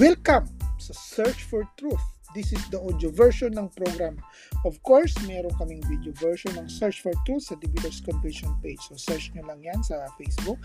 Welcome sa Search for Truth. This is the audio version ng program. Of course, meron kaming video version ng Search for Truth sa Debaters Convention page. So, search nyo lang yan sa Facebook.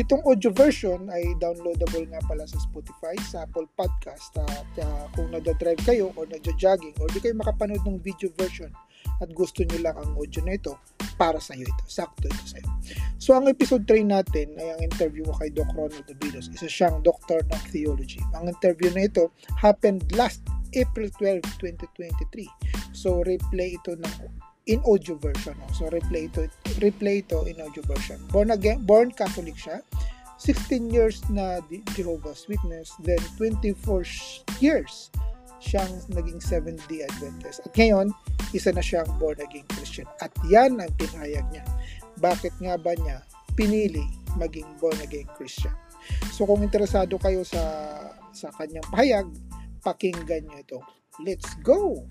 Itong audio version ay downloadable nga pala sa Spotify, sa Apple Podcast. At uh, kung nagda-drive kayo or nagja-jogging or di kayo makapanood ng video version at gusto nyo lang ang audio na ito, para sa iyo ito. Sakto ito sa iyo. So, ang episode 3 natin ay ang interview ko kay Doc Ronald Davidos. Isa siyang doctor ng theology. Ang interview na ito happened last April 12, 2023. So, replay ito ng in audio version. So, replay ito, replay ito in audio version. Born again, born Catholic siya. 16 years na Jehovah's Witness, then 24 years siyang naging Seventh-day Adventist. At ngayon, isa na siyang born again Christian. At yan ang pinayag niya. Bakit nga ba niya pinili maging born again Christian? So kung interesado kayo sa sa kanyang pahayag, pakinggan niyo ito. Let's go!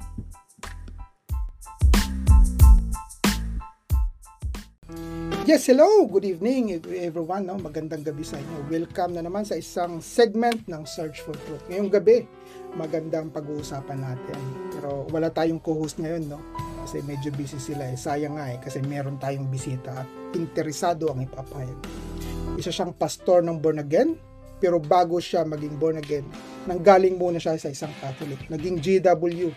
Yes, hello! Good evening everyone. No? Magandang gabi sa inyo. Welcome na naman sa isang segment ng Search for Truth. Ngayong gabi, magandang pag-uusapan natin. Pero wala tayong co-host ngayon, no? Kasi medyo busy sila eh. Sayang nga eh, kasi meron tayong bisita at interesado ang ipapayag. Isa siyang pastor ng born again, pero bago siya maging born again, nanggaling muna siya sa isang Catholic. Naging GW,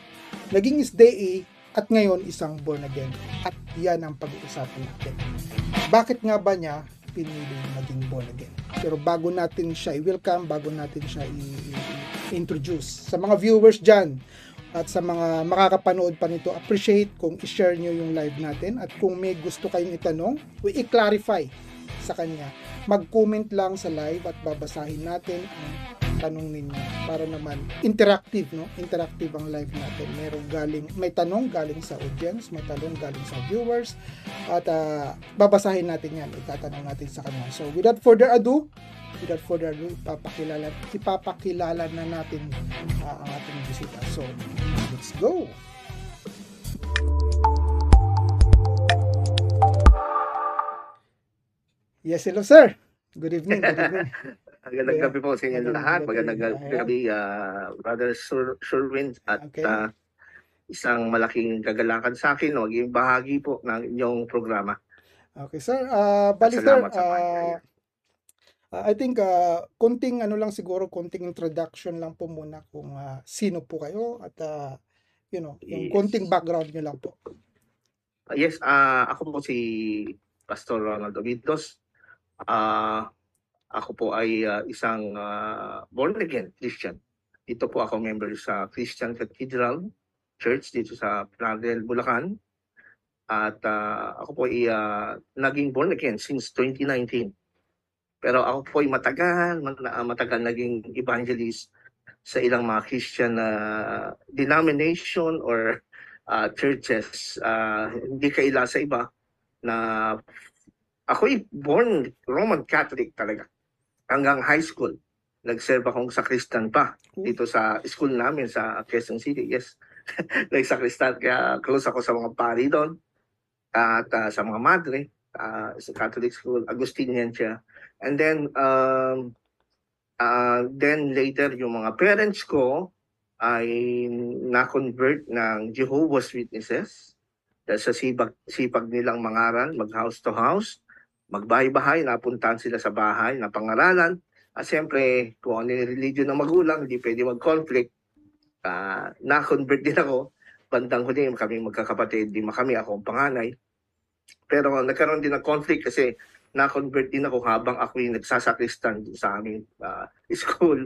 naging SDA, at ngayon isang born again. At yan ang pag-uusapan natin. Bakit nga ba niya pinili maging born again? Pero bago natin siya i-welcome, bago natin siya i-introduce sa mga viewers dyan at sa mga makakapanood pa nito, appreciate kung i-share nyo yung live natin at kung may gusto kayong itanong, i-clarify sa kanya. Mag-comment lang sa live at babasahin natin ang tanong ninyo para naman interactive no interactive ang live natin merong galing may tanong galing sa audience may tanong galing sa viewers at uh, babasahin natin yan itatanong natin sa kanila so without further ado without further ado ipapakilala ipapakilala na natin uh, ang ating bisita so let's go Yes, hello sir. Good evening. Good evening. Magandang gabi po sa inyo lahat. Magandang gabi, uh, Brother Sur Surwin at okay. uh, isang malaking kagalakan sa akin no, maging bahagi po ng inyong programa. Okay, sir. Uh, bali, sir, uh, I think uh, konting ano lang siguro, konting introduction lang po muna kung uh, sino po kayo at uh, you know, yung yes. konting background niyo lang po. Uh, yes, uh, ako po si Pastor Ronald Ovidos. Uh, ako po ay uh, isang uh, born again Christian. Dito po ako member sa Christian Cathedral Church dito sa Planel, Bulacan. At uh, ako po ay uh, naging born again since 2019. Pero ako po ay matagal, matagal naging evangelist sa ilang mga Christian uh, denomination or uh, churches. Uh, hindi kaila sa iba na ako ay born Roman Catholic talaga hanggang high school. Nag-serve akong sakristan pa dito sa school namin sa Quezon City. Yes. Nag-sakristan kaya close ako sa mga pari doon at uh, sa mga madre uh, sa Catholic school. Agustinian siya. And then um, uh, then later yung mga parents ko ay na-convert ng Jehovah's Witnesses sa sipag, sipag nilang mangaral, mag house to house magbahay-bahay, napuntahan sila sa bahay, napangaralan. At siyempre, kung ano yung religion ng magulang, hindi pwede mag-conflict. Uh, na-convert din ako. Bandang huli, kami magkakapatid, di kami, ako ang panganay. Pero nagkaroon din ng conflict kasi na-convert din ako habang ako yung nagsasakristan sa aming uh, school.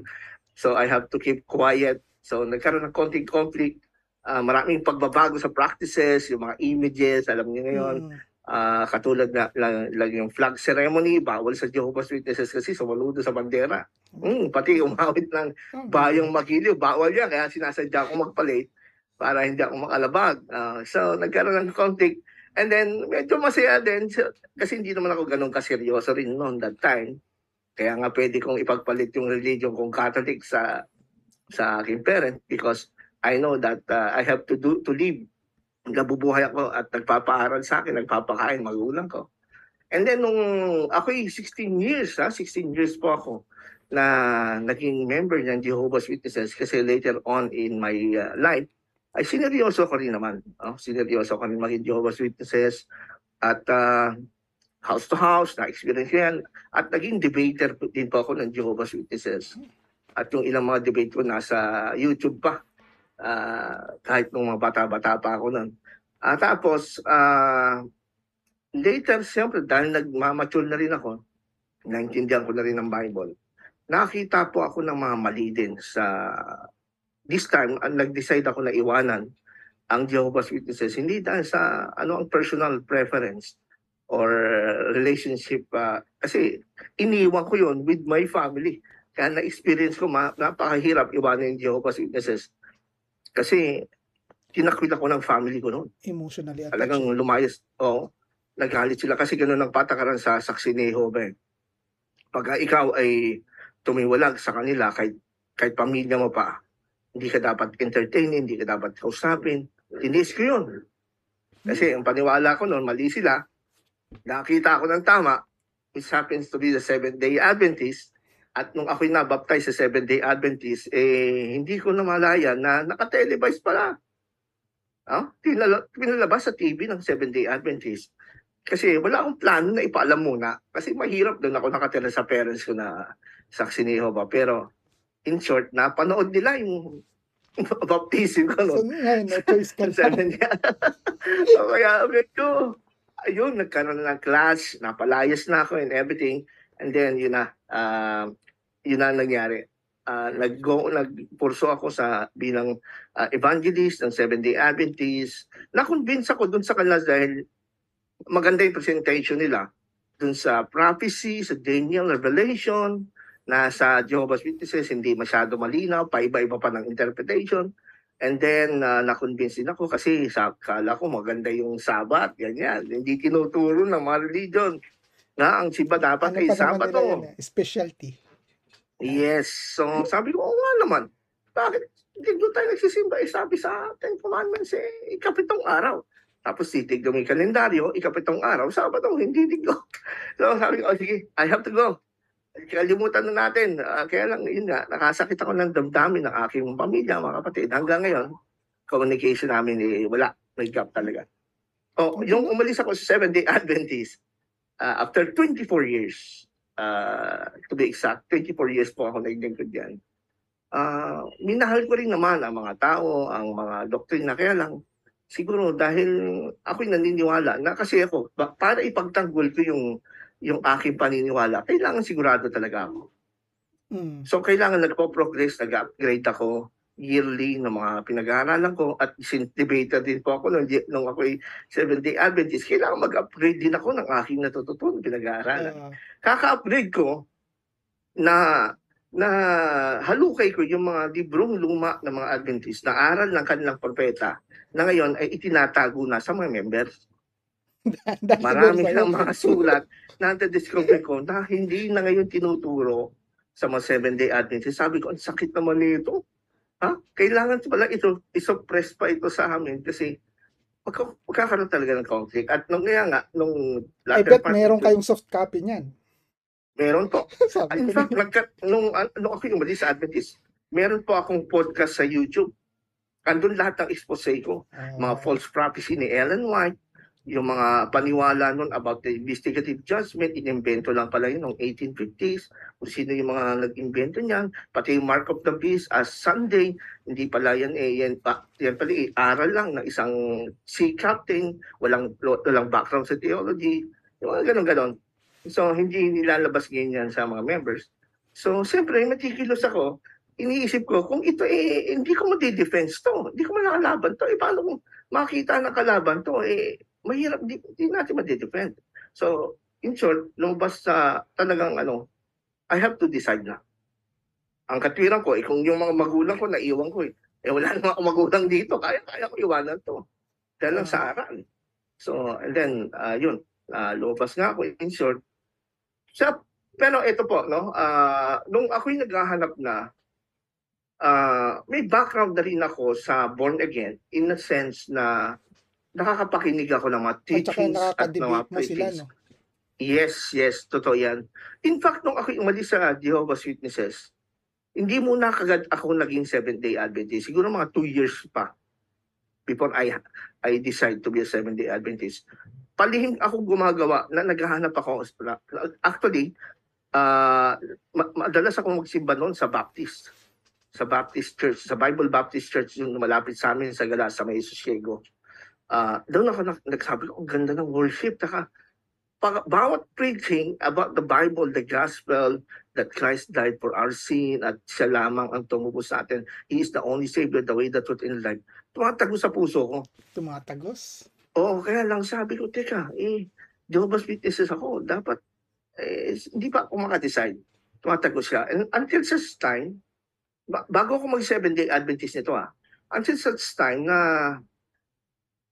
So I have to keep quiet. So nagkaroon ng konting conflict. Uh, maraming pagbabago sa practices, yung mga images, alam niyo ngayon. Mm uh, katulad na lang, lang yung flag ceremony, bawal sa Jehovah's Witnesses kasi sumaludo sa bandera. Mm, pati umawit ng bayong magiliw, bawal yan. Kaya sinasadya akong magpalit para hindi ako makalabag. Uh, so, nagkaroon ng conflict. And then, medyo masaya din so, kasi hindi naman ako ganun kaseryoso rin noon that time. Kaya nga pwede kong ipagpalit yung religion kong Catholic sa sa aking parent because I know that uh, I have to do to live nabubuhay ako at nagpapaaral sa akin, nagpapakain, magulang ko. And then nung ako 16 years, ha, 16 years po ako na naging member ng Jehovah's Witnesses kasi later on in my uh, life, ay sineryoso ko rin naman. Oh, sineryoso ko rin maging Jehovah's Witnesses at uh, house to house, na-experience yan. At naging debater din po ako ng Jehovah's Witnesses. At yung ilang mga debate ko nasa YouTube pa. Ah, kahit nung mga bata-bata pa ako nun. At tapos, ah, later, siyempre, dahil nagmamature na rin ako, naintindihan ko na rin ang Bible, nakita po ako ng mga mali din sa this time ang nag-decide ako na iwanan ang Jehovah's Witnesses hindi dahil sa ano ang personal preference or relationship ah, kasi iniwan ko yon with my family kaya na-experience ko ma- napakahirap iwanan yung Jehovah's Witnesses kasi tinakwil ako ng family ko noon Emotionally attached. talagang lumayas. Oo. Nagalit sila kasi ganun ang patakaran sa saksi ni Jehovah. eh. Pag ikaw ay tumiwalag sa kanila, kahit, kahit pamilya mo pa, hindi ka dapat entertainin, hindi ka dapat kausapin. Tinis ko yun. Kasi ang paniwala ko noon, mali sila. Nakita ko ng tama, which happens to be the Seventh-day Adventist. At nung ako'y nabaptize sa Seventh-day Adventist, eh, hindi ko namalaya na nakatelevise pala. Ah, pinala- pinalabas sa TV ng Seven Day Adventist. Kasi wala akong plano na ipaalam muna. Kasi mahirap doon ako nakatira sa parents ko na saksi ni Jehovah. Pero in short, napanood nila yung baptism ko. So No? ngayon, no choice ka na. Day. so, kaya medyo, ayun, nagkaroon ng class, napalayas na ako and everything. And then, yun na, ah, yun na nangyari. Ah, nag-go, nagpurso ako sa bilang uh, evangelist ng Seventh-day Adventist. Na-convince ako dun sa kanila dahil maganda yung presentation nila dun sa prophecy, sa Daniel, Revelation, na sa Jehovah's Witnesses, hindi masyado malinaw, paiba-iba pa ng interpretation. And then, uh, na-convince din ako kasi sa kala ko maganda yung Sabat, ganyan. Hindi tinuturo ng mga religion na ang siba dapat Ano ay Sabato. nila yan, eh, specialty. Yes. So, sabi ko, oo nga naman. Bakit? Hindi doon tayo nagsisimba. Eh, sabi sa Ten Commandments, eh, ikapitong araw. Tapos titignan mo yung kalendaryo, ikapitong araw, Sabado, hindi diglo. So, sabi ko, oh, sige, I have to go. Kalimutan na natin. Ah, kaya lang, yun nga, nakasakit ako ng damdamin ng aking pamilya, mga kapatid. Hanggang ngayon, communication namin, eh, wala. May gap talaga. Oh, yung umalis ako sa Seventh-day Adventist, ah, after 24 years, uh, to be exact, 24 years po ako naglingkod dyan. Ah, minahal ko rin naman ang mga tao, ang mga doktrina. Kaya lang, siguro dahil ako'y naniniwala na kasi ako, para ipagtanggol ko yung yung aking paniniwala, kailangan sigurado talaga ako. Mm. So, kailangan nagpo-progress, nag-upgrade ako yearly ng mga pinag-aaralan ko at sin debater din po ako nung, nung ako'y Seventh-day Adventist. Kailangan mag-upgrade din ako ng aking natututunan pinag-aaralan Ah, kaka-upgrade ko na na halukay ko yung mga librong luma ng mga Adventist na aral ng kanilang propeta na ngayon ay itinatago na sa mga members. Marami ng mga sulat na discover ko na hindi na ngayon tinuturo sa mga seven-day Adventist. Sabi ko, ang sakit naman nito. Ha? Kailangan pala ito, isuppress pa ito sa amin kasi magka- magkakaroon talaga ng conflict. At nung kaya nga, nung I bet meron kayong soft copy niyan. Meron po. Sabi In fact, nagka, nung, nung ako yung sa Adventist, meron po akong podcast sa YouTube. Andun lahat ng expose ko. Ah, Mga false prophecy ni Ellen White, yung mga paniwala nun about the investigative judgment, inimbento lang pala yun noong 1850s, kung sino yung mga nag-invento niyan, pati yung Mark of the Beast as Sunday, hindi pala yan eh, yan, pa, yan pala eh, aral lang ng isang sea captain, walang, walang background sa theology, yung mga ganon-ganon. So, hindi nilalabas ganyan sa mga members. So, siyempre, matikilos ako, iniisip ko, kung ito eh, hindi ko ma-defense to, hindi ko makalaban to, eh, paano kung makita na kalaban to, eh, mahirap, di, di natin ma-defend. So, in short, lumabas sa talagang ano, I have to decide na. Ang katwiran ko, eh, kung yung mga magulang ko, naiwan ko eh. Eh, wala namang akong magulang dito, kaya, kaya ko iwanan to. Dahil lang sa aral. So, and then, uh, yun, uh, lumabas nga ako, in short. Sa, pero ito po, no, ah, nung ako'y naghahanap na, ah, may background na rin ako sa born again, in a sense na nakakapakinig ako ng mga At teachings at ng mga mo sila, preachings. no? Yes, yes, totoo yan. In fact, nung ako umalis sa Jehovah's Witnesses, hindi muna kagad ako naging Seventh-day Adventist. Siguro mga two years pa before I I decide to be a Seventh-day Adventist. Palihim ako gumagawa na naghahanap ako. Actually, ah ma- madalas ako magsimba noon sa Baptist. Sa Baptist Church, sa Bible Baptist Church yung malapit sa amin sa Gala, sa May Sosiego. Ah, doon ako nag- nagsabi ko, ang ganda ng worship. Taka, pag, bawat preaching about the Bible, the gospel, that Christ died for our sin at siya lamang ang tumubos sa atin. He is the only Savior, the way, the truth, and life. Tumatago sa puso ko. Tumatagos. Oo, kaya lang sabi ko, teka, eh, Jehovah's Witnesses ako. Dapat, eh, hindi pa ako makadecide. Tumatago siya. And until such time, ba- bago ako mag seven day Adventist nito ah, until such time na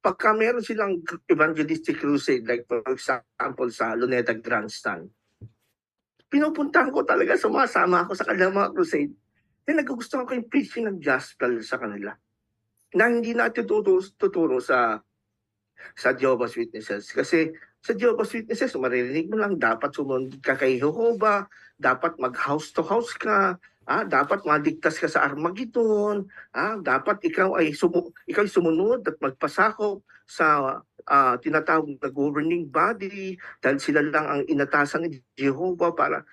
pagka meron silang evangelistic crusade, like for example sa Luneta Grandstand, pinupuntahan ko talaga, sumasama ako sa kanilang mga crusade. Then nagugustuhan ko yung preaching ng gospel sa kanila. Na hindi natin tuturo, tuturo sa sa Jehovah's Witnesses. Kasi sa Jehovah's Witnesses, maririnig mo lang, dapat sumunod ka kay Jehovah, dapat mag-house to house ka, ah, dapat maligtas ka sa Armageddon, ah, dapat ikaw ay sumu ikaw ay sumunod at magpasakop sa ah, tinatawag na governing body dahil sila lang ang inatasan ni Jehovah para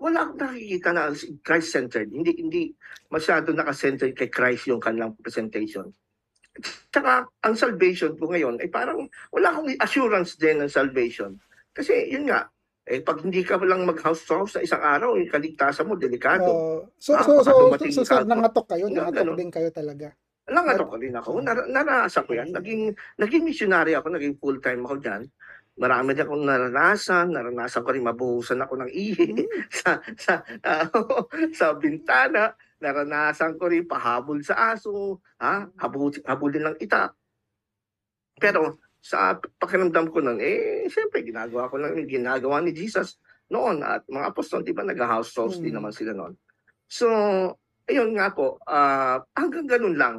wala akong nakikita na Christ-centered. Hindi hindi masyado naka-centered kay Christ yung kanilang presentation. Tsaka ang salvation ko ngayon ay parang wala akong assurance din ng salvation. Kasi yun nga, eh pag hindi ka lang mag-house to house sa isang araw, yung kaligtasan mo delikado. Oh, so, Ah, so, so, so, ka sir, nangatok kayo, nangatok din kayo talaga. Nangatok ko rin ako. Nar- naranasan ko yan. Naging, naging missionary ako, naging full-time ako dyan. Marami din akong naranasan. Naranasan ko rin mabuhusan ako ng ihi Hmm. sa, sa, ah, sa bintana. Naranasan ko rin pahabol sa aso. Ha? Habul, habulin ng itak. Pero sa pakiramdam ko nun, eh, siyempre, ginagawa ko lang yung ginagawa ni Jesus noon. At mga apostol, di ba, nag-house toast din Hmm. naman sila noon. So, ayun nga po, ah, hanggang ganun lang.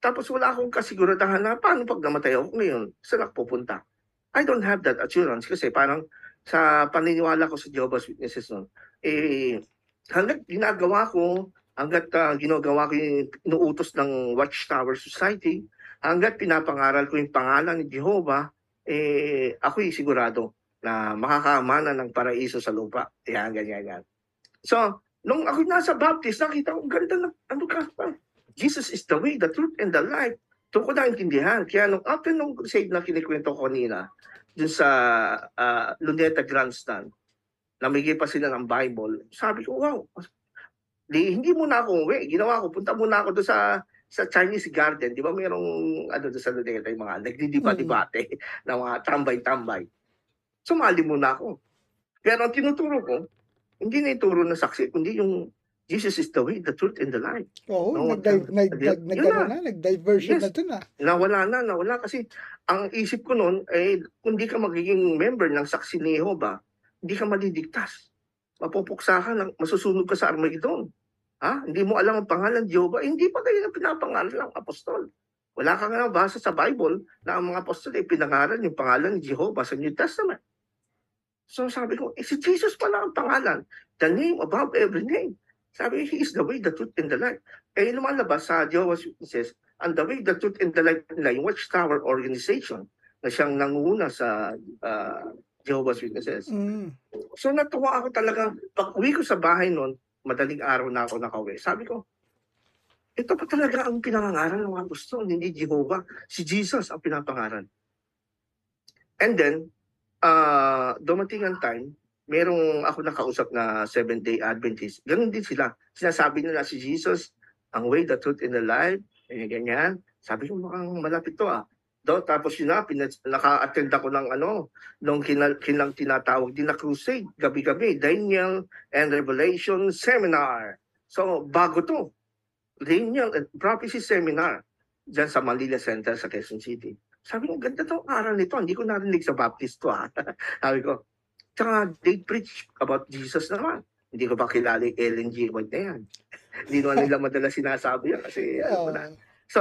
Tapos wala akong kasiguradahan na paano pag namatay ako ngayon, saan ako pupunta? I don't have that assurance kasi parang sa paniniwala ko sa Jehovah's Witnesses noon, eh, hanggat ginagawa ko, hanggat ah, ginagawa ko yung inuutos ng Watchtower Society, hanggat pinapangaral ko yung pangalan ni Jehovah, eh, ako'y sigurado na makakamana ng paraiso sa lupa. Yan, ganyan, yan. So, nung ako nasa Baptist, nakita ko, ganda ng, ano ka, ah, Jesus is the way, the truth, and the life. Doon ko naintindihan. Kaya nung after nung crusade na kinikwento ko kanina, dun sa ah, Luneta Grandstand, namigay pa sila ng Bible, sabi ko, wow, di, hindi muna ako uwi. Ginawa ko, punta muna ako doon sa sa Chinese Garden, di ba mayroong ano doon sa Luneta, yung mga nagdidiba-dibate ng mga tambay-tambay. Sumali muna ako. Pero ang tinuturo ko, hindi na ituro na saksi, kundi yung Jesus is the way, the truth, and the life. Oo, No, nag-dive, nag, nag, nag, na. ano na, nag-diversion Yes. na dun ah. Nawala na, nawala. Kasi ang isip ko noon, eh, kung di ka magiging member ng saksi ni Jehovah, hindi ka maliligtas. Mapupuksa ka, ng, masusunog ka sa Armageddon. Ha? Hindi mo alam ang pangalan ng Jehovah. Eh, hindi pa kayo na pinapangalan ng apostol. Wala ka nga basa sa Bible na ang mga apostol ay pinangalan yung pangalan ni Jehovah sa New Testament. So sabi ko, eh, si Jesus pala ang pangalan. The name above every name. Sabi, He is the way, the truth, and the life. Eh, lumalabas sa Jehovah's Witnesses, and the way, the truth, and the life nila, yung Watchtower Organization na siyang nanguna sa ah, Jehovah's Witnesses. Mm. So natuwa ako talaga. Pag uwi ko sa bahay noon, madaling araw na ako nakauwi. Sabi ko, ito pa talaga ang pinangangaral ng mga gusto, hindi Jehovah. Si Jesus ang pinapangaral. And then, uh, dumating ang time, merong ako nakausap na Seventh-day Adventist. Ganun din sila. Sinasabi nila si Jesus, ang way, the truth, and the life. Ganyan, ganyan. Sabi ko, mukhang malapit to ah. Do, tapos yun na, naka-attend ako ng ano, nung kinal, kinang tinatawag din na crusade, gabi-gabi, Daniel and Revelation Seminar. So, bago to. Daniel and Prophecy Seminar dyan sa Manila Center sa Quezon City. Sabi ko, ganda to aral nito. Hindi ko narinig sa Baptist to ha. Sabi ko, tsaka they preach about Jesus naman. Hindi ko pa kilala yung Ellen G. White na yan. Hindi naman nila madalas sinasabi yan kasi ano Oo. ko na. So,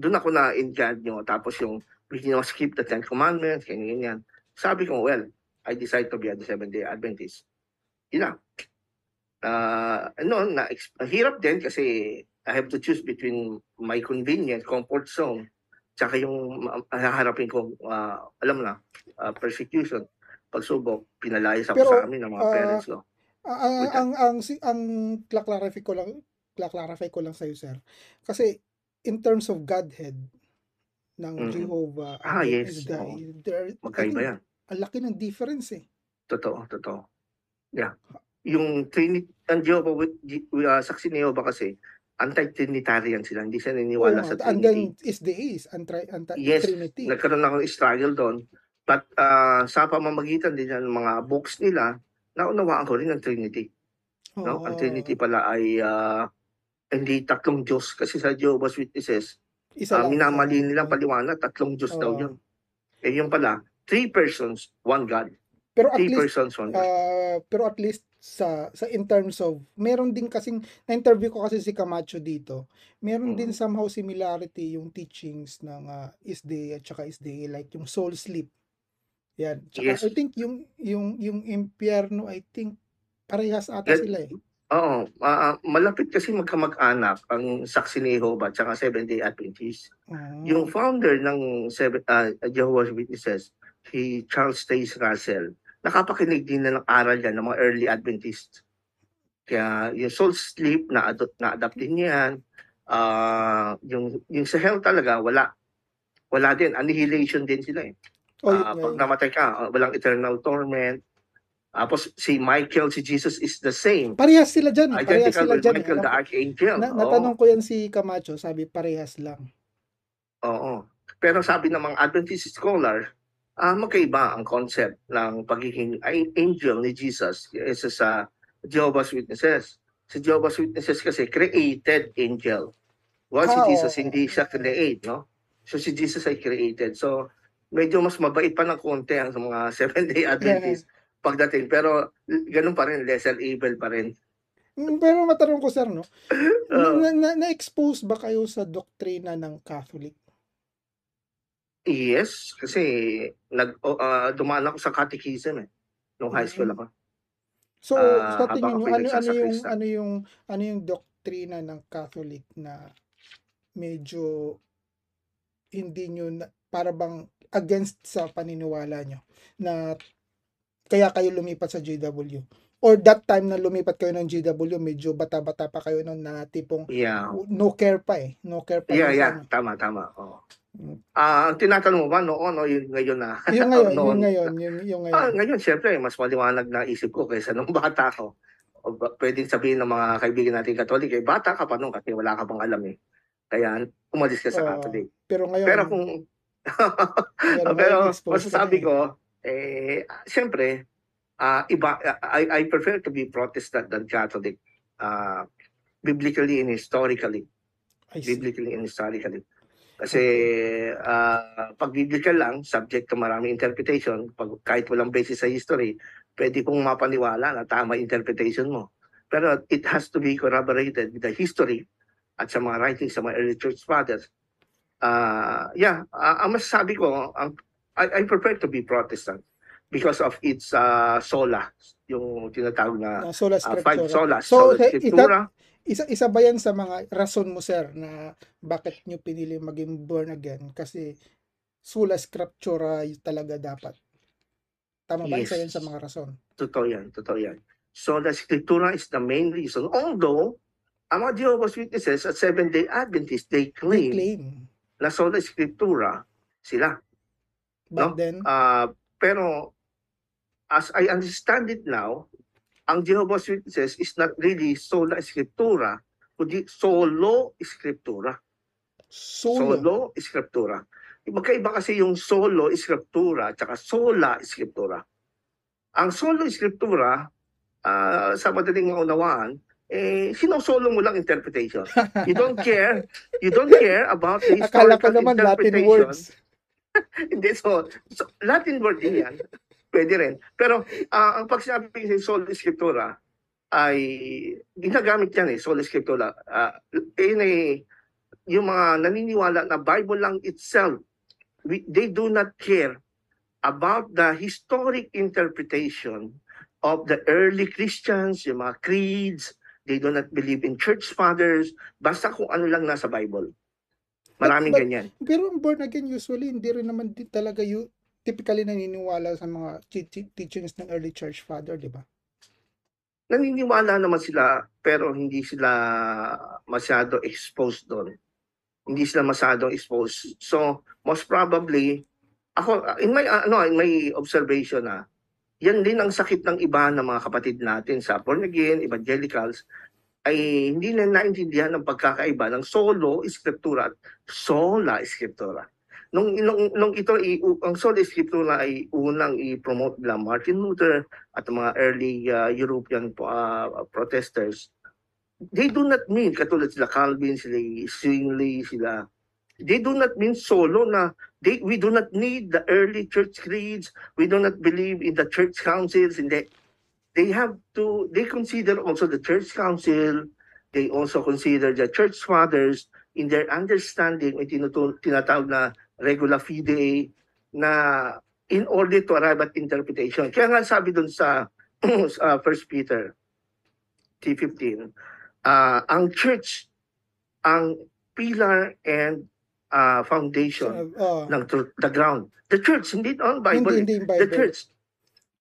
doon ako na in nyo. Tapos yung we you know, skip the Ten Commandments, ganyan, ganyan. sabi ko, well, I decide to be a Seventh-day Adventist. Yun lang. Ah, no, na, hirap din kasi I have to choose between my convenience, comfort zone, tsaka yung haharapin ko, ah, alam na, ah, persecution, pagsubok, pinalayas ako Pero, sa amin ng mga ah, parents ko. Ang ang ang ang clarify ko lang clarify ko lang sa sir. Kasi in terms of Godhead ng Mhm. Jehovah Ah, and yes, the, oo. there, Magkaiba yan. ang laki ng difference eh. Totoo, totoo. Yeah. Yung Trinity, ang Jehovah, Wit- G- uh, saksi ni Jehovah kasi, anti-Trinitarian sila. Hindi sila Oo naniniwala nga, sa and then Trinity. is the is anti, anti Yes, Trinity. Nagkaroon ako ng struggle doon. But uh, sa pamamagitan din ng mga books nila, naunawaan ko rin ang Trinity. No? Ang. Trinity pala ay ah, hindi tatlong Diyos. Kasi sa Jehovah's Witnesses, Isa uh, lang. minamali nilang paliwanag, tatlong Diyos daw Oo. yun. Eh yung pala, three persons, one God. Pero at Three least persons, one God. Ah, pero at least sa sa in terms of meron din kasing na-interview ko kasi si Camacho dito. Meron din Mm. somehow similarity yung teachings ng ah, SDA at saka SDA like yung soul sleep. Yan. Tsaka Yes. I think yung yung yung impyerno I think parehas ata sila eh. Oo, ah, ah, malapit kasi magkamag-anak ang saksi ni Jehovah at Seventh-day Adventist. Ah, Yung founder ng seven, uh, Jehovah's Witnesses, si Charles Taze Russell, nakapakinig din na ng aral yan ng mga early Adventists. Kaya yung soul sleep, na-adopt, na-adapt din yan. Ah, yung, yung sa hell talaga, wala. Wala din. Annihilation din sila eh. oh, yun Ah, nga pag yun. namatay ka, ah, walang eternal torment. Tapos si Michael, si Jesus is the same. Parehas sila dyan. eh. Parehas Identical sila with dyan. eh. Michael the Archangel. na, natanong ko yan si Camacho, sabi parehas lang. Oo. Pero sabi ng mga Adventist scholar, ah magkaiba ang concept ng pagiging angel ni Jesus isa sa Jehovah's Witnesses. Sa Jehovah's Witnesses kasi created angel. While si Ah, Jesus hindi siya create, no? So si Jesus ay created. So medyo mas mabait pa ng konti ang sa mga Seventh-day Adventist pagdating. Pero ganun pa rin, lesser evil pa rin. Mm, Pero matanong ko sir, no? Na, na, na-expose ba kayo sa doktrina ng Catholic? Yes, kasi nag ah, dumaan ako sa catechism eh. Nung high school Mm. ako. So, Ah, sa tingin ako'y ano, ano yung, ano yung, ano yung doktrina ng Catholic na medyo hindi nyo, na, para bang against sa paniniwala nyo na kaya kayo lumipat sa JW? Or that time na lumipat kayo ng JW, medyo bata-bata pa kayo nun na tipong Yeah. no care pa eh. No care pa. Yeah, yeah. ano. Tama, tama. Oo. Mm. Ah, ang tinatanong mo ba noon o yung ngayon na? Yung ngayon, Noon. yung ngayon, yung, yung Ah, ngayon. ngayon, syempre, mas maliwanag na isip ko kaysa nung bata ko. O, pwedeng sabihin ng mga kaibigan natin Katolik, eh, bata ka pa nung kasi wala ka pang alam eh. Kaya umalis ka sa Oo. Catholic. Pero ngayon, Pero kung ngayon, pero ngayon, ka masasabi na eh. ko, eh, siyempre, ah, iba, I, I prefer to be Protestant than Catholic. Ah, biblically and historically. Biblically and historically. Kasi ah, pag biblical lang, subject to maraming interpretation, pag, kahit walang basis sa history, pwede kong mapaniwala na tama interpretation mo. Pero it has to be corroborated with the history at sa mga writings sa mga early church fathers. Ah, yeah, ah, ang masasabi ko, ang, I, I prefer to be Protestant because of its ah, sola, yung tinatawag na Na sola five scriptura. solas. So, sola is that- scriptura, Isa isa ba yan sa mga rason mo sir na bakit nyo pinili maging born again? Kasi sola scriptura talaga dapat. Tama ba? Isa yan Yes. sa mga rason. Totoo yan, totoo yan. So the scriptura is the main reason. Although, ang mga Jehovah's Witnesses at Seventh-day Adventists, they They claim claim. na sola scriptura sila. But No? then, Ah, pero, as I understand it now, ang Jehovah's Witnesses is not really sola scriptura, kundi solo scriptura. solo. Solo scriptura. Magkaiba kasi yung solo scriptura at sola scriptura. Ang solo scriptura, ah, sa madaling maunawaan, eh, sinosolo mo lang interpretation. You don't care. You don't care about the Akala ko historical naman Latin interpretation. words. Hindi, so, so, Latin word din yan. Pwede rin. Pero, ah, ang pag sinabi sa sola scriptura, ay ginagamit yan eh, sola scriptura. Ah, yun eh, yung mga naniniwala na Bible lang itself, we, they do not care about the historic interpretation of the early Christians, yung mga creeds, they do not believe in church fathers, basta kung ano lang nasa Bible. Maraming But- ganyan. Pero ang born again usually hindi rin naman din talaga you typically naniniwala sa mga chi- chi- teachings ng early church father, di ba? naniniwala naman sila pero hindi sila masyado exposed doon. Hindi sila masyado exposed. So, most probably, ako, in my, ano, in my observation na, yan din ang sakit ng iba ng mga kapatid natin sa born again, evangelicals, ay hindi na naintindihan ng pagkakaiba ng solo escritura at sola escritura. Nung, nung, nung ito, i- ang sola escritura ay unang i-promote nila Martin Luther, at ang mga early uh, European uh, protesters, they do not mean, katulad sila Calvin, sila Zwingli, sila, they do not mean solo na they, we do not need the early church creeds, we do not believe in the church councils, hindi. They have to, they consider also the church council, they also consider the church fathers in their understanding, may tinutu- tinatawag na regula fidei, na in order to arrive at interpretation. Kaya nga sabi dun sa uh, First Peter T15, uh, ang church, ang pillar and uh, foundation Uh, ng truth, the ground. The church, hindi ang hindi, Bible. hindi The Bible. church.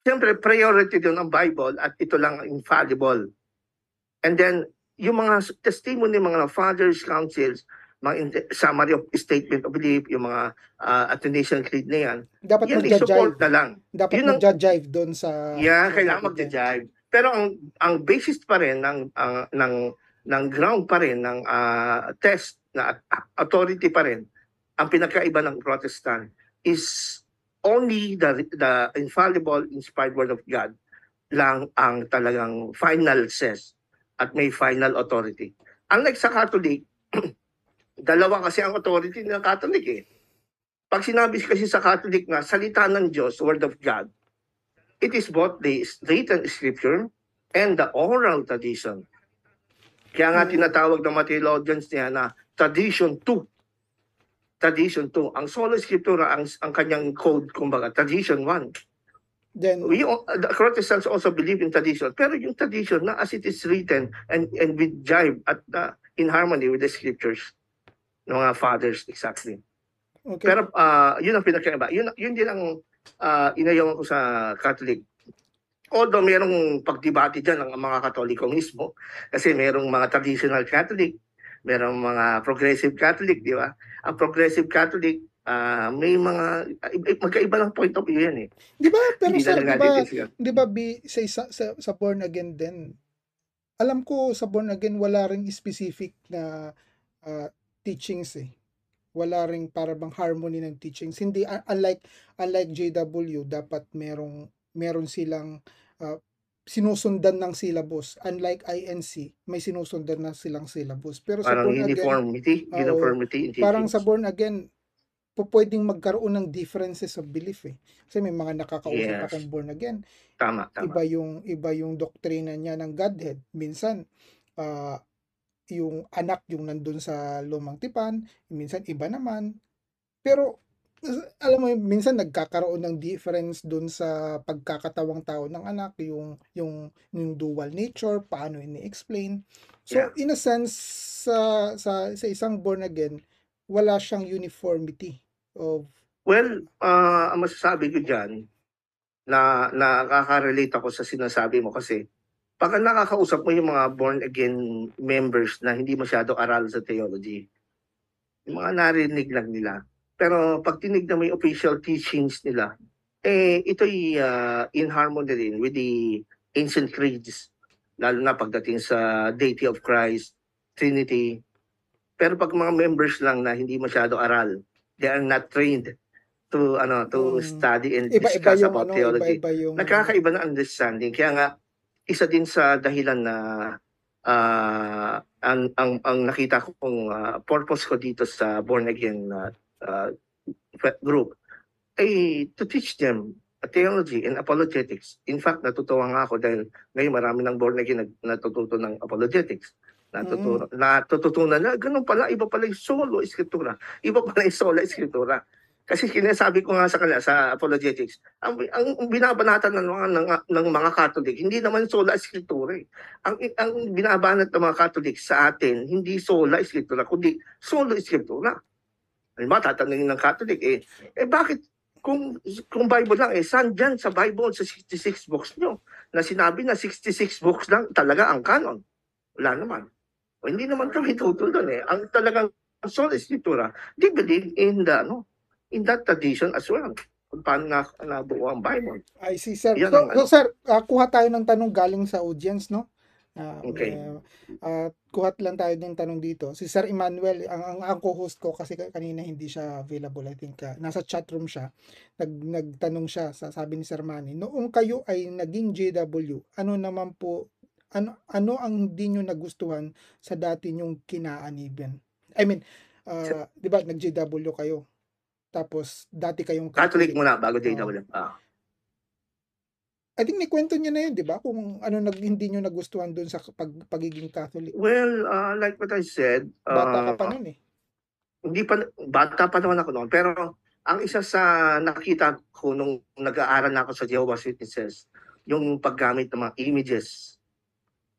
Siyempre, priority doon ang Bible at ito lang ang infallible. And then, yung mga testimony ng mga fathers, councils, mga summary of statement of belief, yung mga uh, Athanasian Creed na yan, Dapat yan i-support na lang. Dapat Yun mag-jive doon sa... Yeah, kailangan magja-jive. Pero ang ang basis pa rin ng ang- ng ng ground pa rin ng ah, test na authority pa rin ang pinakaiba ng Protestant is only the the infallible inspired word of God lang ang talagang final says at may final authority. Unlike sa Catholic, dalawa kasi ang authority ng Catholic eh. Pag sinabi kasi sa Catholic na salita ng Diyos, word of God, it is both the written scripture and the oral tradition. Kaya nga Mm. tinatawag ng mga theologians niya na tradition 2. Tradition 2. Ang solo scriptura, ang, ang kanyang code, kumbaga, tradition 1. Then, We, the Protestants also believe in tradition. Pero yung tradition na as it is written and, and with jive at uh, in harmony with the scriptures ng mga fathers exactly. okay. Pero ah, yun ang pinakaiba. Yun, yun din ang uh, inayawan ko sa Catholic. Although merong pagdebate dyan ng mga Katoliko mismo, kasi merong mga traditional Catholic, merong mga progressive Catholic, di ba? Ang progressive Catholic, ah, may mga, magkaiba lang point of view yan eh. di ba, pero Hindi sir, di ba, di ba, bi, sa, sa, sa born again din, alam ko sa born again, wala ring specific na ah, teachings eh. Wala ring para bang harmony ng teachings. Hindi, un- unlike, unlike JW, dapat merong, meron silang ah, sinusundan ng syllabus. Unlike INC, may sinusundan na silang syllabus. Pero sa Parang born again, uniformity, Oo. uniformity in parang sa born again, po pwedeng magkaroon ng differences of belief eh. Kasi may mga nakakausap Yes. akong born again, Tama, tama. iba yung iba yung doktrina niya ng Godhead. Minsan ah, yung anak yung nandun sa lumang tipan, minsan iba naman. Pero alam mo, yun, minsan nagkakaroon ng difference dun sa pagkakatawang tao ng anak, yung yung yung dual nature, paano ini-explain. So Yeah. in a sense sa sa sa isang born again, wala siyang uniformity of Well, ah ang masasabi ko dyan, na nakaka-relate ako sa sinasabi mo kasi pag nakakausap mo yung mga born again members na hindi masyado aral sa theology, yung mga narinig lang nila. Pero pag tinignan mo yung official teachings nila, eh ito'y ah, in harmony rin with the ancient creeds, lalo na pagdating sa deity of Christ, Trinity. Pero pag mga members lang na hindi masyado aral, they are not trained to ano to Mm. study and iba-iba discuss yung about ano, theology. iba-iba yung Nagkakaiba na understanding. Kaya nga isa din sa dahilan na ah, ang, ang ang nakita ko kung purpose ko dito sa born again na ah, group ay to teach them theology and apologetics. In fact, natutuwa nga ako dahil ngayon marami ng born again natututo ng apologetics. Natutunan, natututunan na ganun pala, iba pala yung solo escritura. Iba pala yung sola escritura. Kasi sinasabi ko nga sa kanila sa apologetics, ang, ang binabanatan ng mga, ng, ng mga Catholic, hindi naman sola escritura. Eh. Ang, ang binabanat ng mga Catholic sa atin, hindi sola escritura, kundi solo escritura. Halimbawa, tatanungin ng Catholic, eh, eh bakit kung kung Bible lang eh saan diyan sa Bible sa 66 books nyo na sinabi na 66 books lang talaga ang canon wala naman o, hindi naman kami tutol doon eh ang talagang sola escritura they believe in the ano in that tradition as well. Kung paano na nabuo ang Bible. I see, sir. Yan so, ang so, ano. sir, ah, kuha tayo ng tanong galing sa audience, no? Ah, Okay. eh, ah, kuha lang tayo ng tanong dito. Si Sir Emmanuel, ang, ang, ang co-host ko kasi ka- kanina hindi siya available. I think ah, nasa chat room siya. Nag, nagtanong siya, sa, sabi ni Sir Manny, noong kayo ay naging JW, ano naman po, ano, ano ang hindi nyo nagustuhan sa dati nyong kinaaniban? I mean, ah, di ba, nag-JW kayo? Tapos, dati kayong Catholic muna bago JW. Ah. I think may kwento niya na yun, di ba? Kung ano nag, hindi nyo nagustuhan doon sa pag, pagiging Catholic. Well, uh, like what I said, Bata ka uh, pa nun eh. hindi pa, bata pa naman ako noon. Pero ang isa sa nakita ko nung nag-aaral na ako sa Jehovah's Witnesses, yung paggamit ng mga images.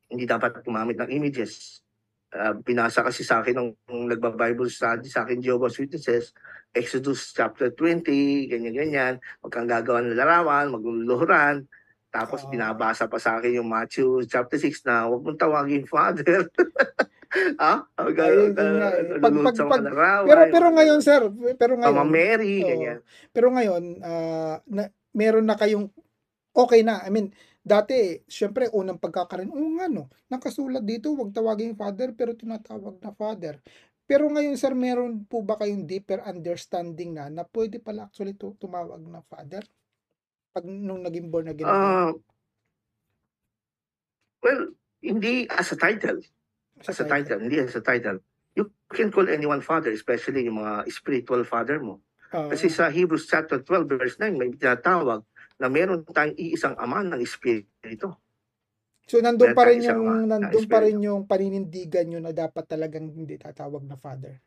Hindi dapat gumamit ng images. Uh, binasa kasi sa akin nung, nung nagba-Bible study sa akin Jehovah's Witnesses, Exodus chapter 20, ganyan-ganyan. Huwag kang gagawa ng larawan, magluluhuran. Tapos Ah. binabasa pa sa akin yung Matthew chapter 6 na huwag mong tawagin Father. ah? Huwag yun nga eh. Pag- pag- pag-. Pero pero ngayon sir, pero Mama ngayon, Mary, Oo. ganyan. pero ngayon ah, na, meron na kayong okay na. I mean, dati syempre unang pagkakaroon, oo nga no, nakasulat dito, wag tawagin father pero tinatawag na father. Pero ngayon sir, meron po ba kayong deeper understanding na na pwede pala actually to, tumawag na father? Pag nung naging born again. kayo? Ah, well, hindi as a title. As a title, hindi as a title. You can call anyone father, especially yung mga spiritual father mo. Ah, Kasi sa Hebrews chapter 12 verse 9 may tinatawag na meron tayong iisang ama ng espiritu. So nandun Meron pa rin yung nandun pa rin yung paninindigan nyo na dapat talagang hindi tatawag na father.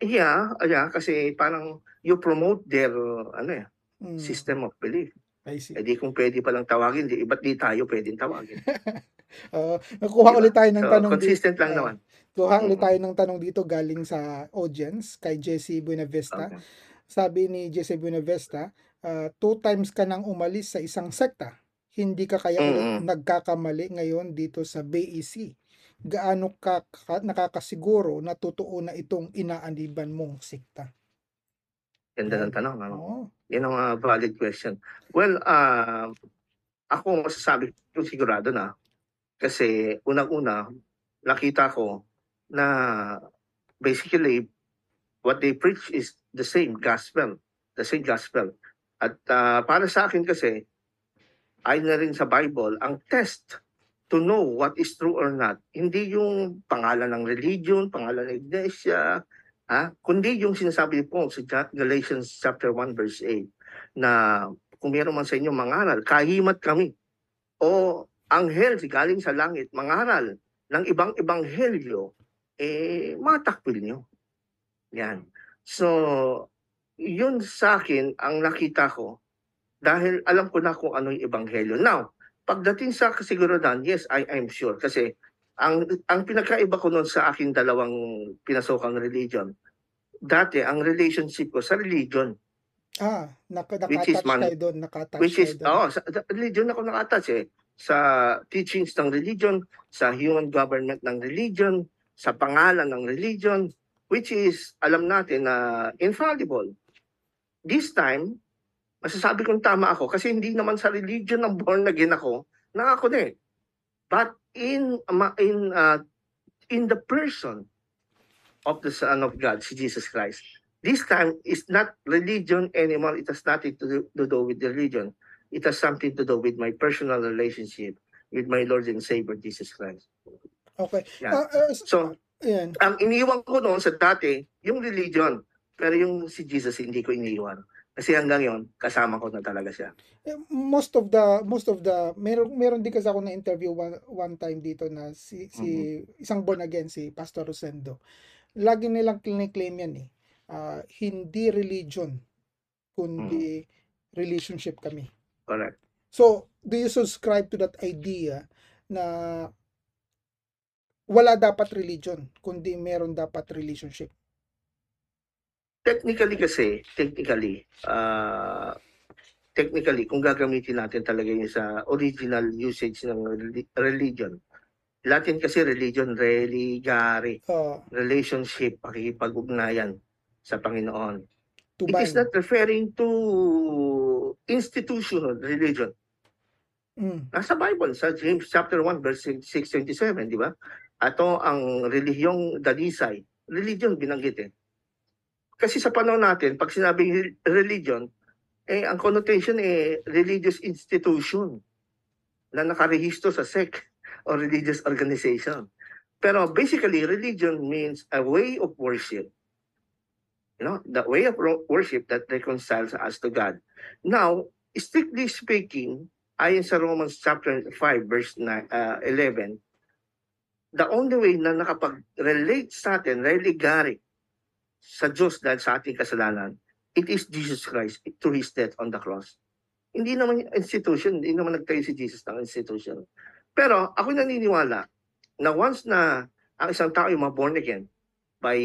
Yeah, yeah, kasi parang you promote their ano eh, Mm, system of belief. I see. Eh di kung pwede palang tawagin, di, ba't di tayo pwedeng tawagin? Uh, nakuha Diba? ulit tayo ng So, tanong consistent dito. lang naman. Kuha ulit Mm. tayo ng tanong dito galing sa audience kay Jesse Buenavista. Okay. Sabi ni Jesse Buenavista, ah, two times ka nang umalis sa isang sekta. Hindi ka kaya ulit Mm-mm. nagkakamali ngayon dito sa BEC. Gaano ka, ka nakakasiguro na totoo na itong inaaniban mong sekta? Ganda ng Yan. tanong. Ano? Oo. Yan ang uh, valid question. Well, uh, ako masasabi ko sigurado na kasi unang-una nakita ko na basically what they preach is the same gospel, the same gospel. At uh, para sa akin kasi ayon na rin sa Bible, ang test to know what is true or not, hindi yung pangalan ng religion, pangalan ng iglesia, ha? kundi yung sinasabi po sa Ja- Galatians chapter 1 verse 8 na kung meron man sa inyo mangaral, kahimat kami. O anghel si galing sa langit, mangaral ng ibang ebanghelyo, eh, matakpil nyo. Yan. So, yun sa akin ang nakita ko dahil alam ko na kung ano yung ebanghelyo. Now, pagdating sa kasigurudan, yes, I am sure. Kasi ang ang pinagkaiba ko noon sa aking dalawang pinasokang religion, dati ang relationship ko sa religion, Ah, is nakatouch man- kayo doon, nakatouch which is, doon. oh, sa, religion ako nakatouch eh. Sa teachings ng religion, sa human government ng religion, sa pangalan ng religion, which is, alam natin na infallible. This time, masasabi kong tama ako kasi hindi naman sa religion ng born again ako, na ako din. But in, in, uh, in the person of the Son of God, si Jesus Christ, this time is not religion anymore. It has nothing to do, to do with religion. It has something to do with my personal relationship with my Lord and Savior Jesus Christ. Okay. Yan. Ah, s- So, ayan. ang iniwan ko noon sa dati, yung religion. Pero yung si Jesus, hindi ko iniwan. Kasi hanggang yon kasama ko na talaga siya. Eh, most of the most of the meron meron din kasi ako na interview one, one time dito na si si isang born again si Pastor Rosendo. Lagi nilang claim yan eh. ah, hindi religion, kundi relationship kami. Correct. So, do you subscribe to that idea na wala dapat religion, kundi meron dapat relationship? Technically kasi, technically, ah technically, kung gagamitin natin talaga yung sa original usage ng reli- religion, Latin kasi religion, religare, Uh, relationship, pakikipag-ugnayan sa Panginoon. It is not referring to institutional religion. Mm, Nasa Bible, sa James chapter 1, verse 627, di ba? Ato ang relihiyong dalisay. Religion binanggit eh. Kasi sa panahon natin, pag sinabing religion, eh, ang connotation eh, religious institution na nakarehistro sa sect or religious organization. Pero basically, religion means a way of worship. You know, the way of worship that reconciles us to God. Now, strictly speaking, ayon sa Romans chapter 5 verse na, uh, 11, the only way na nakapag-relate sa atin, religare sa Diyos dahil sa ating kasalanan, it is Jesus Christ through His death on the cross. Hindi naman institution, hindi naman nagtayo si Jesus ng institution. Pero ako naniniwala na once na ang isang tao yung born again by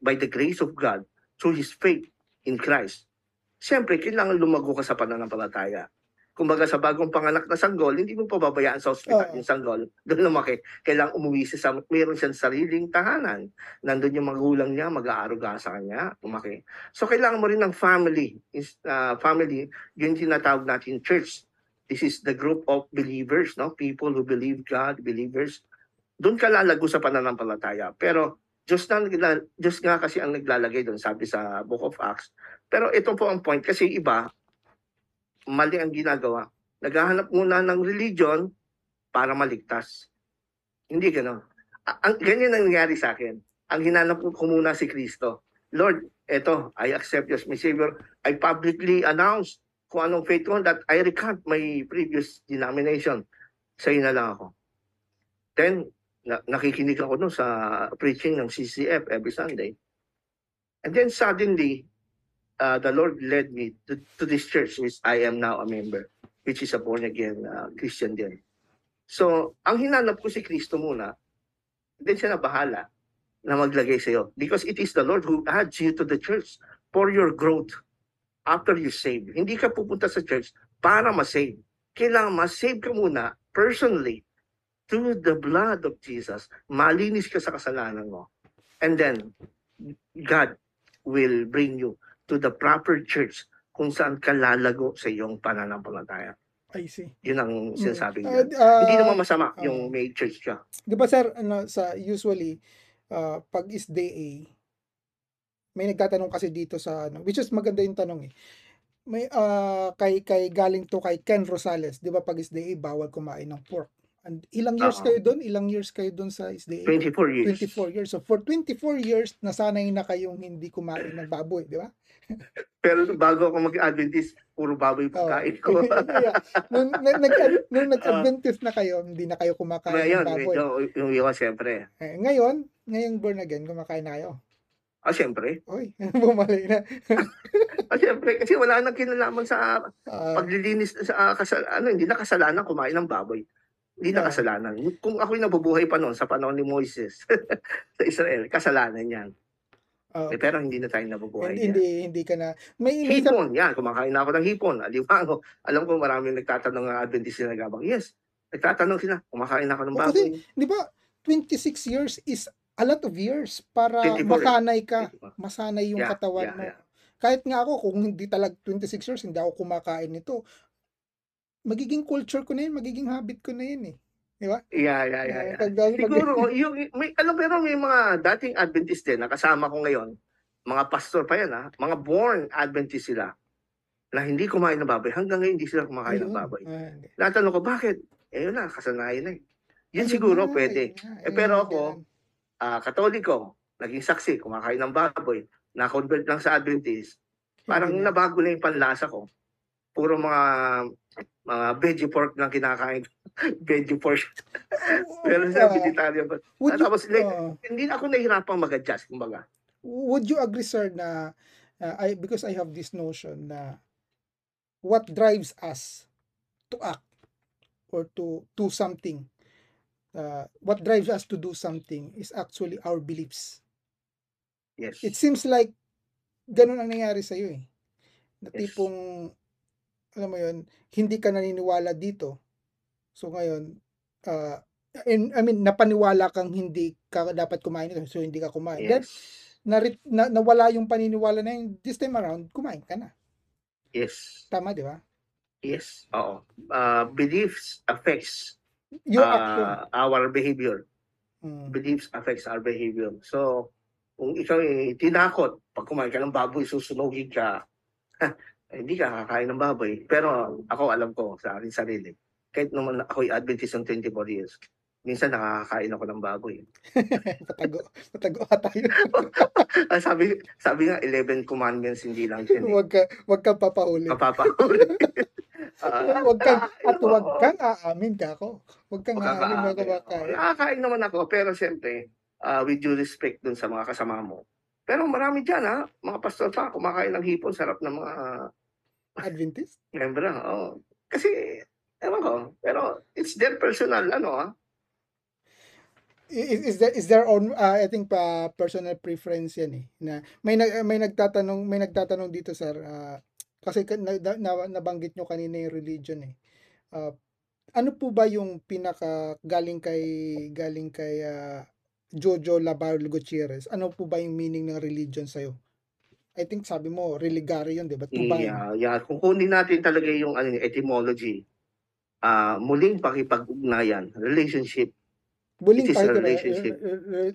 by the grace of God through his faith in Christ, siyempre kailangan lumago ka sa pananampalataya. Kumbaga sa bagong panganak na sanggol, hindi mo pababayaan sa ospital Oo. yung sanggol. Doon lumaki. Kailangan umuwi siya sa, meron siyang sariling tahanan. Nandun yung magulang niya, mag-aaruga sa kanya, lumaki. So kailangan mo rin ng family. Is, uh, family, yun tinatawag natin church. This is the group of believers, no? People who believe God, believers. Doon ka lalago sa pananampalataya. Pero Diyos, na, Diyos nga kasi ang naglalagay doon, sabi sa Book of Acts. Pero ito po ang point, kasi iba, mali ang ginagawa. Naghahanap muna ng religion para maligtas. Hindi gano'n. A- Ang, ganyan ang nangyari sa akin. Ang hinanap ko muna si Kristo. Lord, eto, I accept you as my Savior. I publicly announce kung anong faith ko that I recant my previous denomination. Sa'yo na lang ako. Then, na- nakikinig ako nun sa preaching ng CCF every Sunday. And then suddenly, uh, the Lord led me to, to this church which I am now a member, which is a born-again uh, Christian din. So, ang hinanap ko si Kristo muna, then siya na bahala na maglagay sa iyo. Because it is the Lord who adds you to the church for your growth after you save. Hindi ka pupunta sa church para ma-save. Kailangan ma-save ka muna personally through the blood of Jesus. Malinis ka sa kasalanan mo. And then, God will bring you to the proper church kung saan ka lalago sa iyong pananampalataya. I see. Yun ang sinasabi Uh, niya. uh, Hindi naman masama ah. yung may church ka. Di ba sir, ano, sa usually, uh, pag is day A, may nagtatanong kasi dito sa, ano, which is maganda yung tanong eh. May, uh, kay, kay galing to kay Ken Rosales, di ba pag is day A, bawal kumain ng pork. And ilang years Oo. kayo doon? Ilang years kayo doon sa is day A? 24 years. 24 years. So for 24 years, nasanay na kayong hindi kumain ng baboy, di ba? Pero bago ako mag-Adventist, puro baboy Oo. pagkain ko. Yeah. nung, nag, nung nag-Adventist na kayo, hindi na kayo kumakain Ngayon, ng baboy. medyo yung iwan siyempre. Eh, ngayon, ngayong born again, kumakain na kayo. Ah, siyempre. Oy, bumalik na. Ah, siyempre. Kasi wala nang kinalaman sa Ah, paglilinis sa ah, kasal, ano, hindi na kasalanan kumain ng baboy. Hindi na kasalanan. Kung ako'y nabubuhay pa noon sa panahon ni Moises sa Israel, kasalanan yan. ah, Eh, pero hindi na tayo nabubuhay hindi, hindi, hindi ka na. May Hipon, yan. Kumakain na ako ng hipon. Alimango. Alam ko maraming nagtatanong ng Adventist na nagabang. Yes, nagtatanong sila. Kumakain ako ng Oh, kasi- baboy. di ba, 26 years is a lot of years para 24 masanay ka. Masanay yung Yeah, katawan yeah, mo. yeah. Kahit nga ako, kung hindi talag 26 years, hindi ako kumakain nito, magiging culture ko na yun, magiging habit ko na yun eh. Di ba? Yeah, yeah, yeah. Eh, yeah. pag- pag- Siguro, yung, may, alam pero may mga dating Adventist din na kasama ko ngayon, mga pastor pa yan ha, mga born Adventist sila, na hindi kumain ng baboy. Hanggang ngayon hindi sila kumakain ng baboy. Ah, hindi. Natanong ko, bakit? Eh yun na, kasanayan na eh. Yun Ayun siguro nga, pwede. nga, Eh, ayun pero nga, ako. Ah, katoliko, naging saksi, kumakain ng baboy, na-convert lang sa Adventist. Parang na. nabago na yung panlasa ko. Puro mga mga veggie pork lang kinakain. veggie pork. Pero sa Ah, vegetarian pa. would you- Tapos, like, hindi ako nahihirapang mag-adjust, kumbaga. would you agree sir na uh, I because I have this notion na what drives us to act or to do something uh, what drives us to do something is actually our beliefs Yes. it seems like ganun ang nangyari sa iyo eh na Yes. Alam mo yun hindi ka naniniwala dito so ngayon uh, in, I mean napaniwala kang hindi ka dapat kumain nito so hindi ka kumain then Yes. na, na nawala yung paniniwala na yun, this time around, kumain ka na. Yes. Tama, di ba? Yes. Oo. Uh, beliefs affects Your action. uh, our behavior. Mm. Beliefs affects our behavior. So, kung ikaw ay tinakot, pag kumain ka ng baboy, susunugin ka, hindi ka kakain ng baboy. Pero ako alam ko sa akin sarili, kahit naman ako'y Adventist ng 24 years, minsan nakakakain ako ng baboy. patago. Patago ka tayo. Ah, sabi, sabi nga, 11 commandments, hindi lang eh. Huwag ka, huwag kang papahuli. Mapapahuli. Ah, Huwag kang, at huwag kang aamin ka ako. Huwag kang aamin na kumakain. Nakakain naman ako, pero siyempre, ah, with due respect dun sa mga kasama mo. Pero marami dyan, ha? Mga pastor pa, kumakain ng hipon, sarap ng mga Adventist? member. Oh. Kasi, ewan ko, pero it's their personal, ano, ha? Is, is there is there own uh, I think pa personal preference yan eh na may nag, may nagtatanong may nagtatanong dito sir ah, kasi ka- na, na, nabanggit nyo kanina yung religion eh Ah, ano po ba yung pinaka galing kay galing kay ah, Jojo Labar Gutierrez ano po ba yung meaning ng religion sa'yo I think sabi mo religare yun di ba tubayan Yeah, yeah. Kung kunin natin talaga yung ano, etymology, ah muling pakipag-ugnayan, relationship, Buling it is a part of relationship.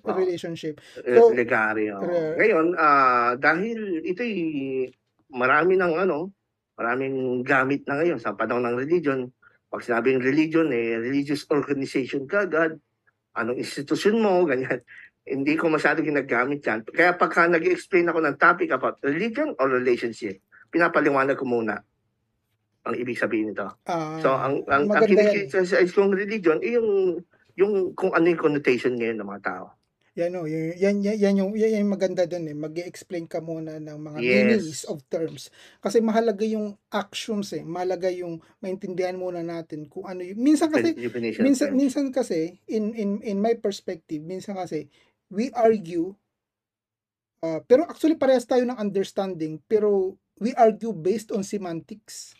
Wow. relationship eh, So, legary. oh. re- Ngayon, ah dahil ito'y marami ng ano, maraming gamit na ngayon sa panahon ng religion. Pag sinabing religion, eh, religious organization ka agad, anong institusyon mo, ganyan. Hindi ko masyado ginagamit yan. Kaya pagka nag-explain ako ng topic about religion or relationship, pinapaliwanag ko muna ang ibig sabihin nito. ah, So, ang, ang, ang kinikita kong religion, eh, yung, yung kung ano yung connotation ngayon ng mga tao. Yan o, yan, yan, yan, yan yung, yan, yung maganda doon eh. mag explain ka muna ng mga Yes. meanings of terms. Kasi mahalaga yung actions eh. Mahalaga yung maintindihan muna natin kung ano yung, minsan kasi, minsan, minsan kasi, in, in, in my perspective, minsan kasi, we argue, uh, pero actually parehas tayo ng understanding, pero we argue based on semantics.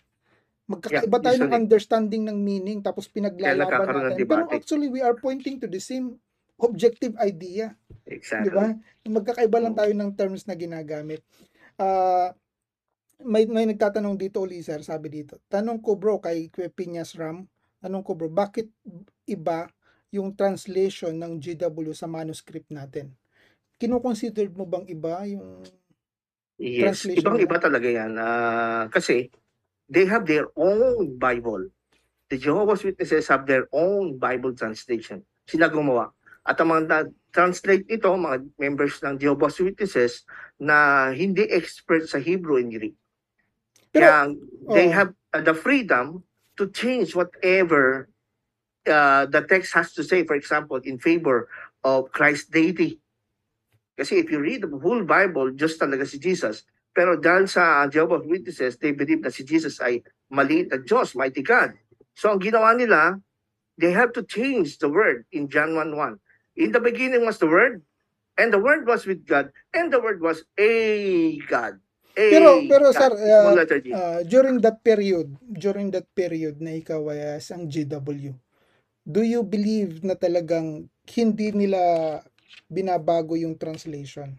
Magkakaiba tayo ng understanding ng meaning tapos pinaglalaban natin. Pero actually, we are pointing to the same objective idea. Exactly. Di ba? Magkakaiba lang tayo ng terms na ginagamit. Ah, may may nagtatanong dito uli sir, sabi dito. Tanong ko bro kay Piñas Ram, tanong ko bro, bakit iba yung translation ng GW sa manuscript natin? Kino-consider mo bang iba yung Yes, translation ibang iba talaga yan. Ah, kasi they have their own Bible. The Jehovah's Witnesses have their own Bible translation. Sila gumawa. At ang mga translate nito, mga members ng Jehovah's Witnesses na hindi expert sa Hebrew and Greek. Pero Kaya they oh. have uh, the freedom to change whatever uh, the text has to say, for example, in favor of Christ's deity. Kasi if you read the whole Bible, just talaga si Jesus. Pero dahil sa Jehovah's Witnesses, they believe na si Jesus ay maliit na Diyos, mighty God. So ang ginawa nila, they have to change the word in John 1.1. In the beginning was the word, and the word was with God, and the word was a God. A Pero- pero, God. sir, uh, uh, during that period, during that period na ikaw ay as ang GW, do you believe na talagang hindi nila binabago yung translation?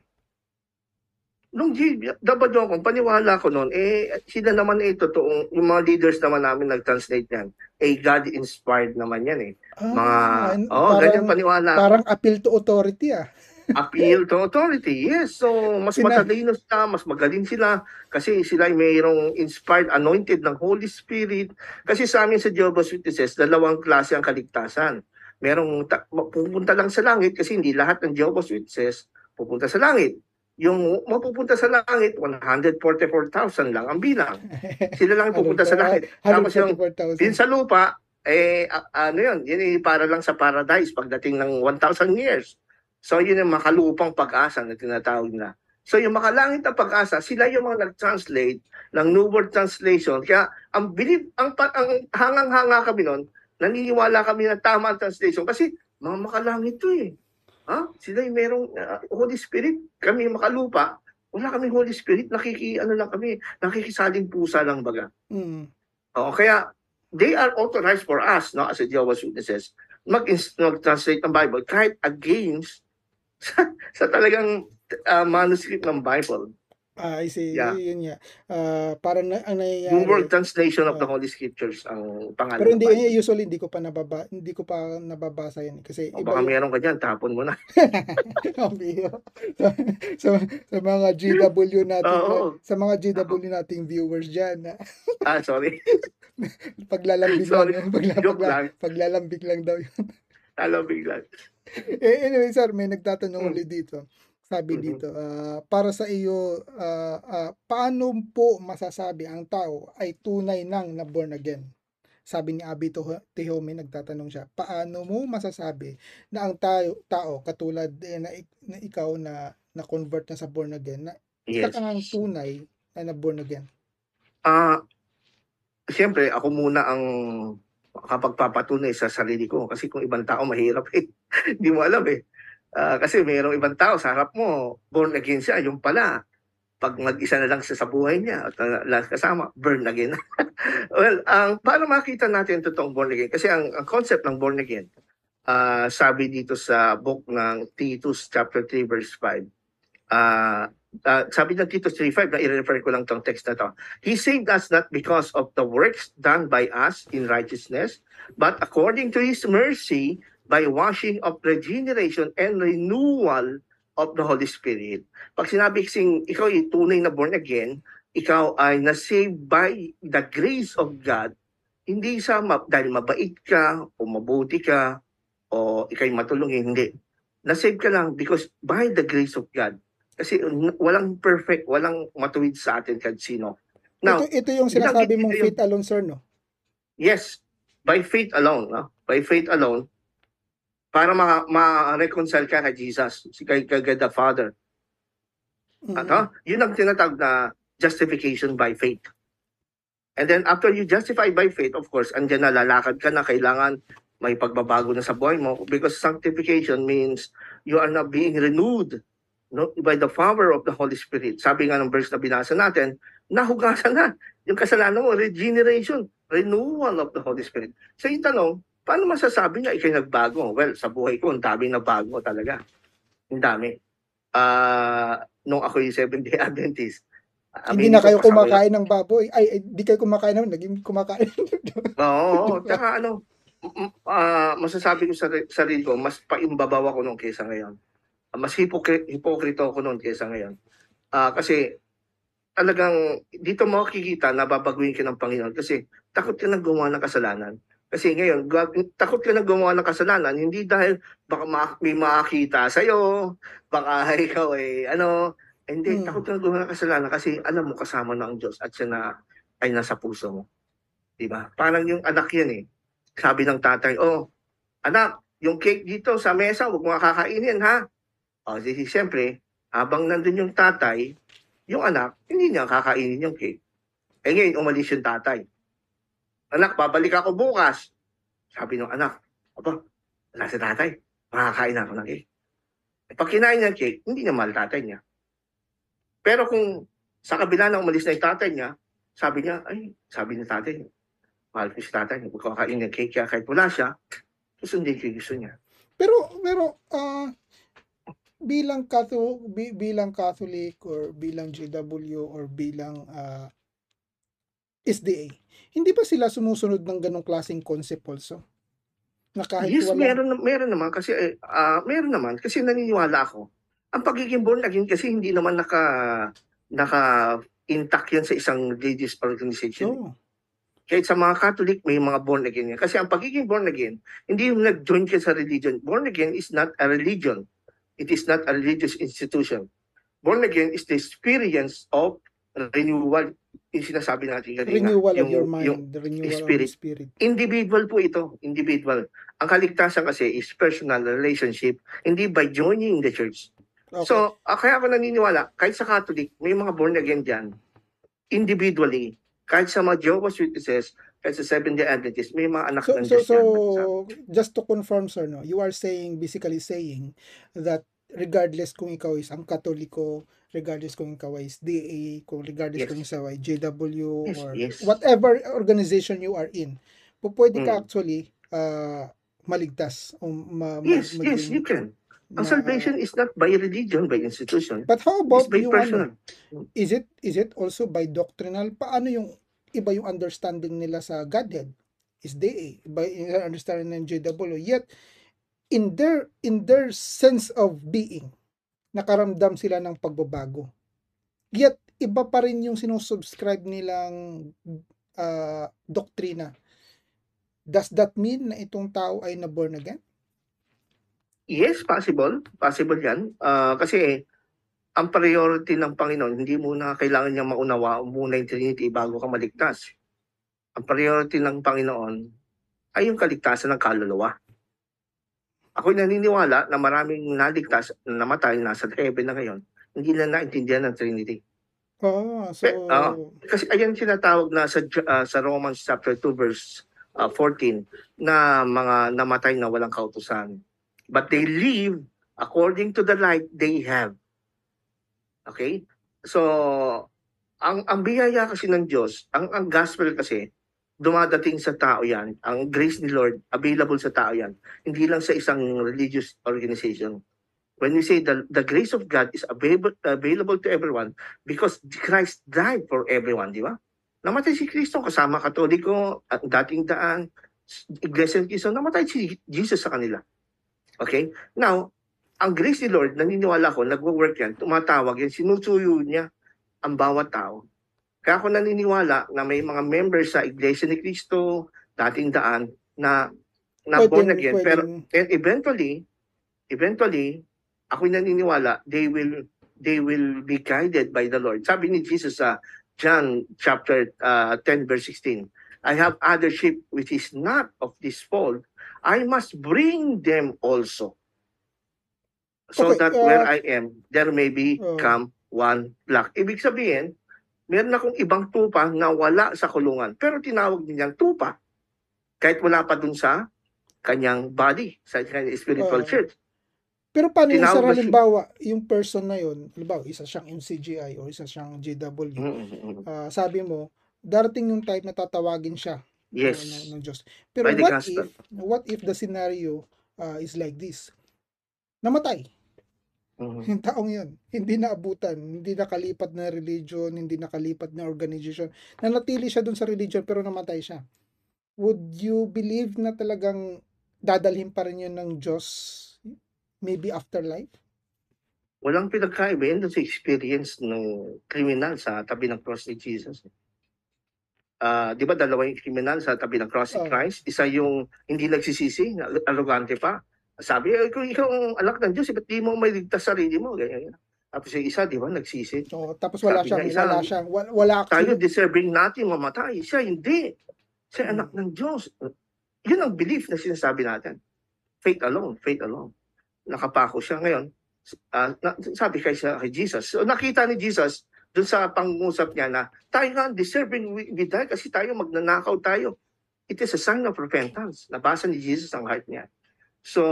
nung yung kung paniwala ko noon, eh, sila naman eh, totoong, yung mga leaders naman namin nag-translate yan, eh, God-inspired naman yan eh. Mga, and oh, parang, ganyan paniwala. parang appeal to authority ah. Appeal to authority, yes. So, mas Sina- matalino sila, mas magaling sila, kasi sila ay mayroong inspired, anointed ng Holy Spirit. Kasi sa amin sa Jehovah's Witnesses, dalawang klase ang kaligtasan. Merong ta- pupunta lang sa langit, kasi hindi lahat ng Jehovah's Witnesses pupunta sa langit. Yung mapupunta sa langit, 144,000 lang ang bilang. Sila lang ang pupunta sa langit. Tapos yung 144,000. din sa lupa, eh, ano yun, yun para lang sa paradise pagdating ng 1,000 years. So yun yung makalupang pag-asa na tinatawag na. So yung makalangit na pag-asa, sila yung mga nag-translate ng New World Translation. Kaya ang bilib, ang, ang hangang-hanga kami noon, naniniwala kami na tama ang translation kasi mga makalangit to eh. Ha? Sila yung merong uh, Holy Spirit, kami makalupa, wala kami Holy Spirit, nakiki, ano lang kami, nakikisaling pusa lang baga. Mm. Oo, kaya they are authorized for us, no, as a Jehovah's Witnesses, mag- mag-translate ng Bible kahit against sa, sa talagang uh, manuscript ng Bible. Ah, I see. Yeah. Yun nga. Ah, parang na, ang nangyayari. New World Translation of the Oo. Holy Scriptures ang pangalan Pero hindi Bible. usually hindi ko pa nababa hindi ko pa nababasa yan kasi O baka meron ka dyan, tapon mo na. Sa, sa, sa mga GW nating Oo. sa mga GW nating viewers diyan ah, sorry. paglalambing Sorry. lang pagla, pagla, lang. paglalambing lang daw yun. Alam bigla. eh, anyway sir may nagtatanong Mm. ulit dito sabi Mhm. dito ah, para sa iyo ah, ah, paano po masasabi ang tao ay tunay nang na born again sabi ni Abi Tehome nagtatanong siya paano mo masasabi na ang tayo tao katulad eh, na, na ikaw na na convert na sa born again na Yes. ngang tunay na na born again Ah, siyempre ako muna ang kapagpapatunay sa sarili ko kasi kung ibang tao mahirap eh. Hindi mo alam eh. Ah, kasi mayroong ibang tao sa harap mo, born again siya, yung pala. Pag mag-isa na lang siya sa buhay niya at uh, lahat kasama, burn again. well, ang para makita natin yung totoong born again, kasi ang, ang concept ng born again, ah, sabi dito sa book ng Titus chapter 3 verse 5, ah, ah, sabi ng Titus 3.5, na i-refer ko lang tong text na to, He saved us not because of the works done by us in righteousness, but according to His mercy, by washing of regeneration and renewal of the Holy Spirit. Pag sinabi kasing ikaw ay tunay na born again, ikaw ay na-saved by the grace of God, hindi sa ma- dahil mabait ka o mabuti ka o ikay matulungin, hindi. Na-save ka lang because by the grace of God. Kasi walang perfect, walang matuwid sa atin kahit sino. Now, ito ito yung sinasabi mong yung- faith alone sir no Yes, by faith alone, no? By faith alone, para ma- ma-reconcile ka kay Jesus, si kay, kay God the Father. Mhm. Ano? Yun ang tinatawag na justification by faith. And then after you justify by faith, of course, andyan na lalakad ka na, kailangan may pagbabago na sa buhay mo because sanctification means you are not being renewed no, by the power of the Holy Spirit. Sabi nga ng verse na binasa natin, nahugasan na yung kasalanan mo, regeneration, renewal of the Holy Spirit. So yung tanong, paano masasabi niya ikay nagbago? Well, sa buhay ko, ang dami nagbago talaga. Ang dami. Ah, nung ako yung Seventh-day Adventist, hindi na kayo kumakain ng baboy ay, ay di kayo kumakain naman naging kumakain Oo. Tsaka ano, ah, masasabi ko sa ri- sarili ko, mas paimbabaw ako nung kesa ngayon. Mas hipokri- hipokrito ako nung kesa ngayon. Ah, kasi talagang dito makikita na babaguhin ka ng Panginoon kasi takot ka na gumawa ng kasalanan. Kasi ngayon, takot ka na gumawa ng kasalanan, hindi dahil baka ma- may makakita sa'yo, baka ikaw ay ano, hindi, Hmm. takot ka na gumawa ng kasalanan kasi alam mo kasama na ang Diyos at siya na ay nasa puso mo. Di ba? Parang yung anak yan eh. Sabi ng tatay, oh, anak, yung cake dito sa mesa, huwag mo kakainin ha. O, di, siyempre, habang nandun yung tatay, yung anak, hindi niya kakainin yung cake. Eh ngayon, umalis yung tatay. Anak, babalik ako bukas. Sabi ng anak, aba, wala si tatay. Makakain ako ng cake. Eh, pag kinain niya cake, hindi niya mahal tatay niya. Pero kung sa kabila na umalis na yung tatay niya, sabi niya, ay, sabi ni tatay, mahal ko si tatay, huwag ko kakain ng cake kaya kahit wala siya, susundin ko yung gusto niya. Pero pero ah bilang Catholic bilang Catholic or bilang JW or bilang ah, SDA, hindi ba sila sumusunod ng ganong klaseng concept also? Na kahit yes, wala meron, meron naman kasi, eh, ah, meron naman kasi naniniwala ako. Ang pagiging born again kasi hindi naman naka, naka intact yan sa isang religious organization. Oo. Kahit sa mga Catholic, may mga born again yan. Kasi ang pagiging born again, hindi yung nag-join ka sa religion. Born again is not a religion. It is not a religious institution. Born again is the experience of renewal. Yung sinasabi natin kanina. renewal of Yung- your mind, yung the renewal spirit. of the spirit. individual po ito. Individual. Ang kaligtasan kasi is personal relationship, hindi by joining the church. Okay. So, ah, kaya ako naniniwala, kahit sa Catholic, may mga born again dyan, individually, kahit sa mga Jehovah's Witnesses, kahit sa Seventh-day Adventists, may mga anak so, ng so, Diyos so dyan. just to confirm, sir, no, you are saying, basically saying, that regardless kung ikaw is ang Katoliko, regardless kung ikaw is DA, kung regardless Yes. kung ikaw ay JW, Yes, or yes. whatever organization you are in, po pwede ka Mm. actually uh, maligtas o ma, ma- Yes, yes, maging- you can. Ang ma- salvation is not by religion, by institution. But how It's about by yung personal. ano, is it is it also by doctrinal? Paano yung iba yung understanding nila sa Godhead? Is they by yung understanding ng JW yet in their in their sense of being nakaramdam sila ng pagbabago. Yet iba pa rin yung sinusubscribe nilang ah, doktrina. Does that mean na itong tao ay na born again? Yes, possible. Possible yan. Ah, kasi ang priority ng Panginoon, hindi muna kailangan niya maunawa muna yung Trinity bago ka maligtas. Ang priority ng Panginoon ay yung kaligtasan ng kaluluwa. Ako naniniwala na maraming naligtas, na namatay, nasa heaven na ngayon, hindi na naintindihan ng Trinity. Oh, so Eh, ah, Kasi ayan sinatawag na sa ah, sa Romans chapter 2 verse ah, 14 na mga namatay na walang kautusan. But they live according to the light they have. Okay? So ang ang biyaya kasi ng Diyos, ang ang gospel kasi dumadating sa tao yan, ang grace ni Lord available sa tao yan, hindi lang sa isang religious organization. When we say the, the grace of God is available, available to everyone, because Christ died for everyone, di ba? Namatay si Kristo kasama Katoliko, at dating daan, Iglesia ng Cristo, namatay si Jesus sa kanila. Okay? Now, ang grace ni Lord, naniniwala ko, nagwo-work yan, tumatawag yan, sinusuyo niya ang bawat tao. Kaya ako naniniwala na may mga members sa Iglesia ni Cristo, dating daan, na na born pwedeng- again. Pero and eventually, eventually, ako naniniwala, they will they will be guided by the Lord. Sabi ni Jesus sa John chapter uh, 10 verse 16, I have other sheep which is not of this fold. I must bring them also. So Okay, that uh, where I am, there may be uh, come one flock. Ibig sabihin, meron akong ibang tupa na wala sa kulungan. Pero tinawag niyang tupa. Kahit wala pa dun sa kanyang body, sa kanyang spiritual Oo. church. Pero paano yung sa halimbawa, yung person na yun, halimbawa, isa siyang MCGI o isa siyang JW, Mm-mm. ah, sabi mo, darating yung type na tatawagin siya Yes. ng, ng Diyos. Pero By what if, what if the scenario ah, is like this? Namatay. Mhm. Yung taong yun, hindi naabutan, hindi nakalipat na religion, hindi nakalipat na organization. Nanatili siya dun sa religion pero namatay siya. Would you believe na talagang dadalhin pa rin yun ng Diyos maybe afterlife? Walang pinagkaiba yan sa experience ng kriminal sa tabi ng cross ni Jesus. Ah, di ba dalawa yung kriminal sa tabi ng cross ni Oo. Christ? Isa yung hindi nagsisisi, na- arrogante pa. Sabi, kung ikaw ang anak ng Diyos, eh, ba't di mo may ligtas sarili mo? Ganyan, ganyan. Tapos yung isa, di ba, nagsisi. So, tapos wala Sabi siyang, niya, isa- wala siyang, wala, wala Tayo deserving natin mamatay. Siya hindi. Siya Hmm. anak ng Diyos. Yun ang belief na sinasabi natin. Faith alone, faith alone. Nakapako siya ngayon. na- sabi kay, siya, kay Jesus. So nakita ni Jesus dun sa pangungusap niya na tayo nga deserving we, we die kasi tayo magnanakaw tayo. It is a sign of repentance. Nabasa ni Jesus ang heart niya. So,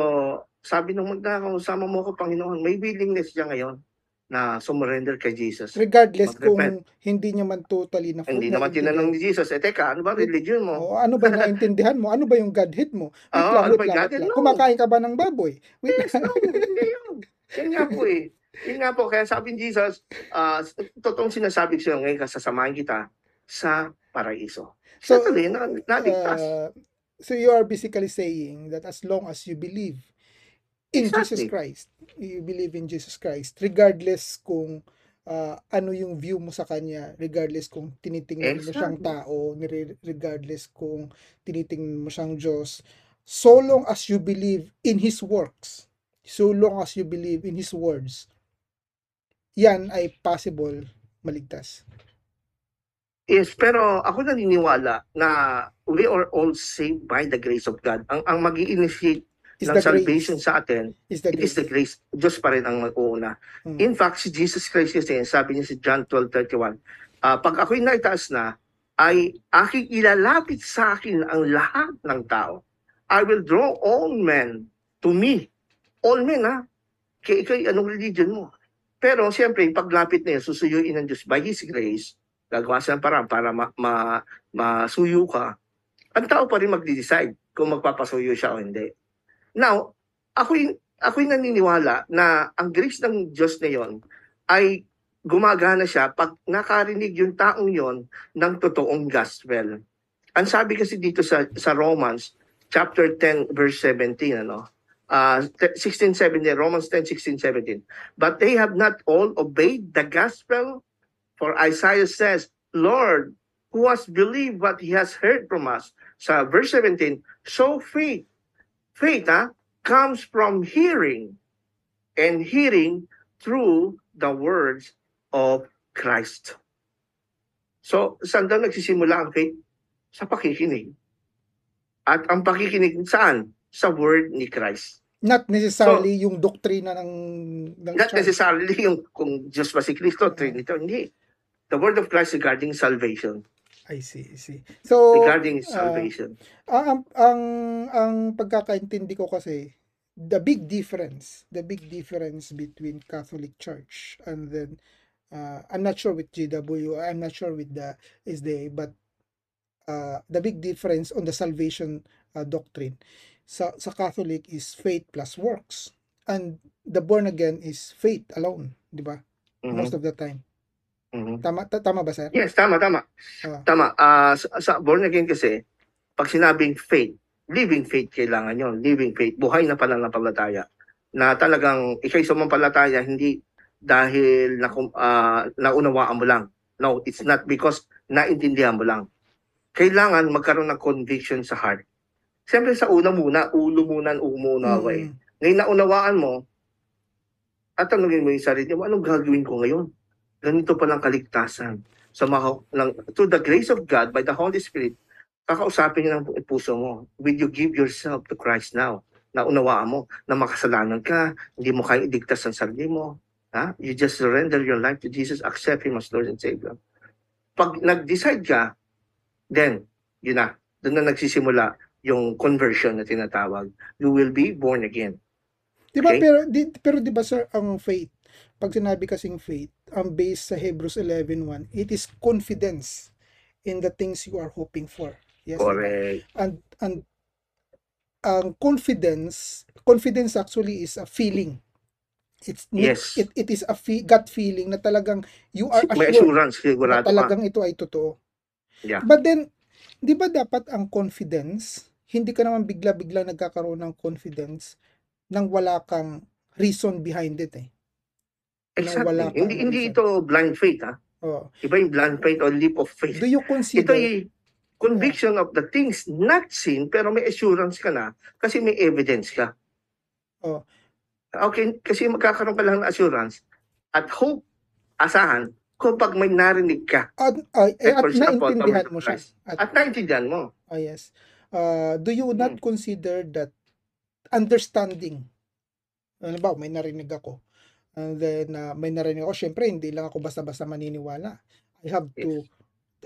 sabi nung magnakaw, sama mo ko Panginoon, may willingness siya ngayon na sumurrender kay Jesus. regardless kung hindi niya man totally na Hindi naman tinanong ni Jesus, eh teka, ano ba religion mo? O, ano ba naintindihan mo? Ano ba yung Godhead mo? Wait Oo, lang, ano wait ba yung lang. No. Kumakain ka ba ng baboy? Wait Yes, lang. no, hindi yun. Yan nga po eh. Yun nga po, kaya sabi ni Jesus, ah, totoong sinasabi ko ngayon, kasasamahin kita sa paraiso. So, So, Certainly, na, naligtas. Uh, so you are basically saying that as long as you believe in Jesus Exactly. Christ, you believe in Jesus Christ, regardless kung uh, ano yung view mo sa kanya, regardless kung tinitingnan mo siyang Exactly. tao, regardless kung tinitingnan mo siyang Diyos, so long as you believe in His works, so long as you believe in His words, 'yan ay possible maligtas. Yes, pero ako naniniwala na we are all saved by the grace of God. Ang ang mag initiate Is ng salvation grace. sa atin, Is the it is the grace. grace. Diyos pa rin ang mag-uuna. Mm. In fact, si Jesus Christ kasi, sabi niya si John 12.31, ah, pag ako'y naitaas na, ay aking ilalapit sa akin ang lahat ng tao. I will draw all men to me. All men, ha? Kaya ikaw, anong religion mo? Pero siyempre, paglapit na yun, susuyuin ng Diyos by His grace, gagawa siya ng para ma, ma, masuyo ka, ang tao pa rin magde-decide kung magpapasuyo siya o hindi. Now, ako'y, ako'y naniniwala na ang grace ng Diyos na yon ay gumagana siya pag nakarinig yung taong yon ng totoong gospel. Ang sabi kasi dito sa, sa Romans, chapter 10, verse 17, ano, uh, 16, 17, Romans 10, 16, 17. But they have not all obeyed the gospel. For Isaiah says, Lord, who has believed what he has heard from us? Sa verse 17, so faith, faith ha, comes from hearing, and hearing through the words of Christ. So, saan daw nagsisimula ang faith? Sa pakikinig. At ang pakikinig saan? Sa word ni Christ. Not necessarily yung doktrina ng, ng Not church. necessarily yung kung Diyos ba si Kristo, Trinity, hindi. The word of Christ regarding salvation. I see, I see. So, regarding ah, salvation. ang, ang, ang, ang pagkakaintindi ko kasi, the big difference, the big difference between Catholic Church and then, uh, I'm not sure with GW, I'm not sure with the SDA, but uh, the big difference on the salvation uh, doctrine sa, sa Catholic is faith plus works. And the born again is faith alone, di ba? Mhm, Most of the time. Mhm. Tama, ta- tama ba, sir? Yes, tama, tama. Ah. Tama. Ah, sa, sa born again kasi, pag sinabing faith, living faith kailangan yon Living faith, buhay na pananampalataya. Na talagang ikay sumampalataya, hindi dahil na, ah, naunawaan mo lang. No, it's not because naintindihan mo lang. Kailangan magkaroon ng conviction sa heart. Siyempre sa una muna, ulo muna ang umuna ako eh. Mm. Ngayon naunawaan mo, at tanungin mo yung sarili mo, anong gagawin ko ngayon? Ganito palang kaligtasan. Sa mga, ng, through the grace of God, by the Holy Spirit, kakausapin niya ng puso mo. Will you give yourself to Christ now? Naunawaan mo na makasalanan ka, hindi mo kaya idigtas ang sarili mo. Ha? You just surrender your life to Jesus, accept Him as Lord and Savior. Pag nag-decide ka, then, yun na, doon na nagsisimula yung conversion na tinatawag. You will be born again. Di ba Okay. pero di, pero di ba sir ang faith pag sinabi kasing faith ang base sa Hebrews 11:1 it is confidence in the things you are hoping for. Yes. di ba? Correct. And and ang confidence confidence actually is a feeling. It's Yes. it, it is a fe- gut feeling na talagang you are May assured assurance, na talagang ito ay totoo. Yeah. But then, di ba dapat ang confidence, hindi ka naman bigla-bigla nagkakaroon ng confidence nang wala kang reason behind it eh. Exactly. wala kang Hindi, hindi reason. ito blind faith, ha? Oh. Iba yung blind faith o leap of faith. Do you Ito consider, ay conviction of the things not seen, pero may assurance ka na kasi may evidence ka. Oh. Okay, kasi magkakaroon ka lang ng assurance at hope, asahan, kung pag may narinig ka at, ay- eh, at example, naintindihan mo siya? At, at naintindihan mo. ah, yes. Uh, do you not Hmm. consider that understanding, ano ba, may narinig ako, and then uh, may narinig ako, syempre hindi lang ako basta-basta maniniwala. I have to Yes.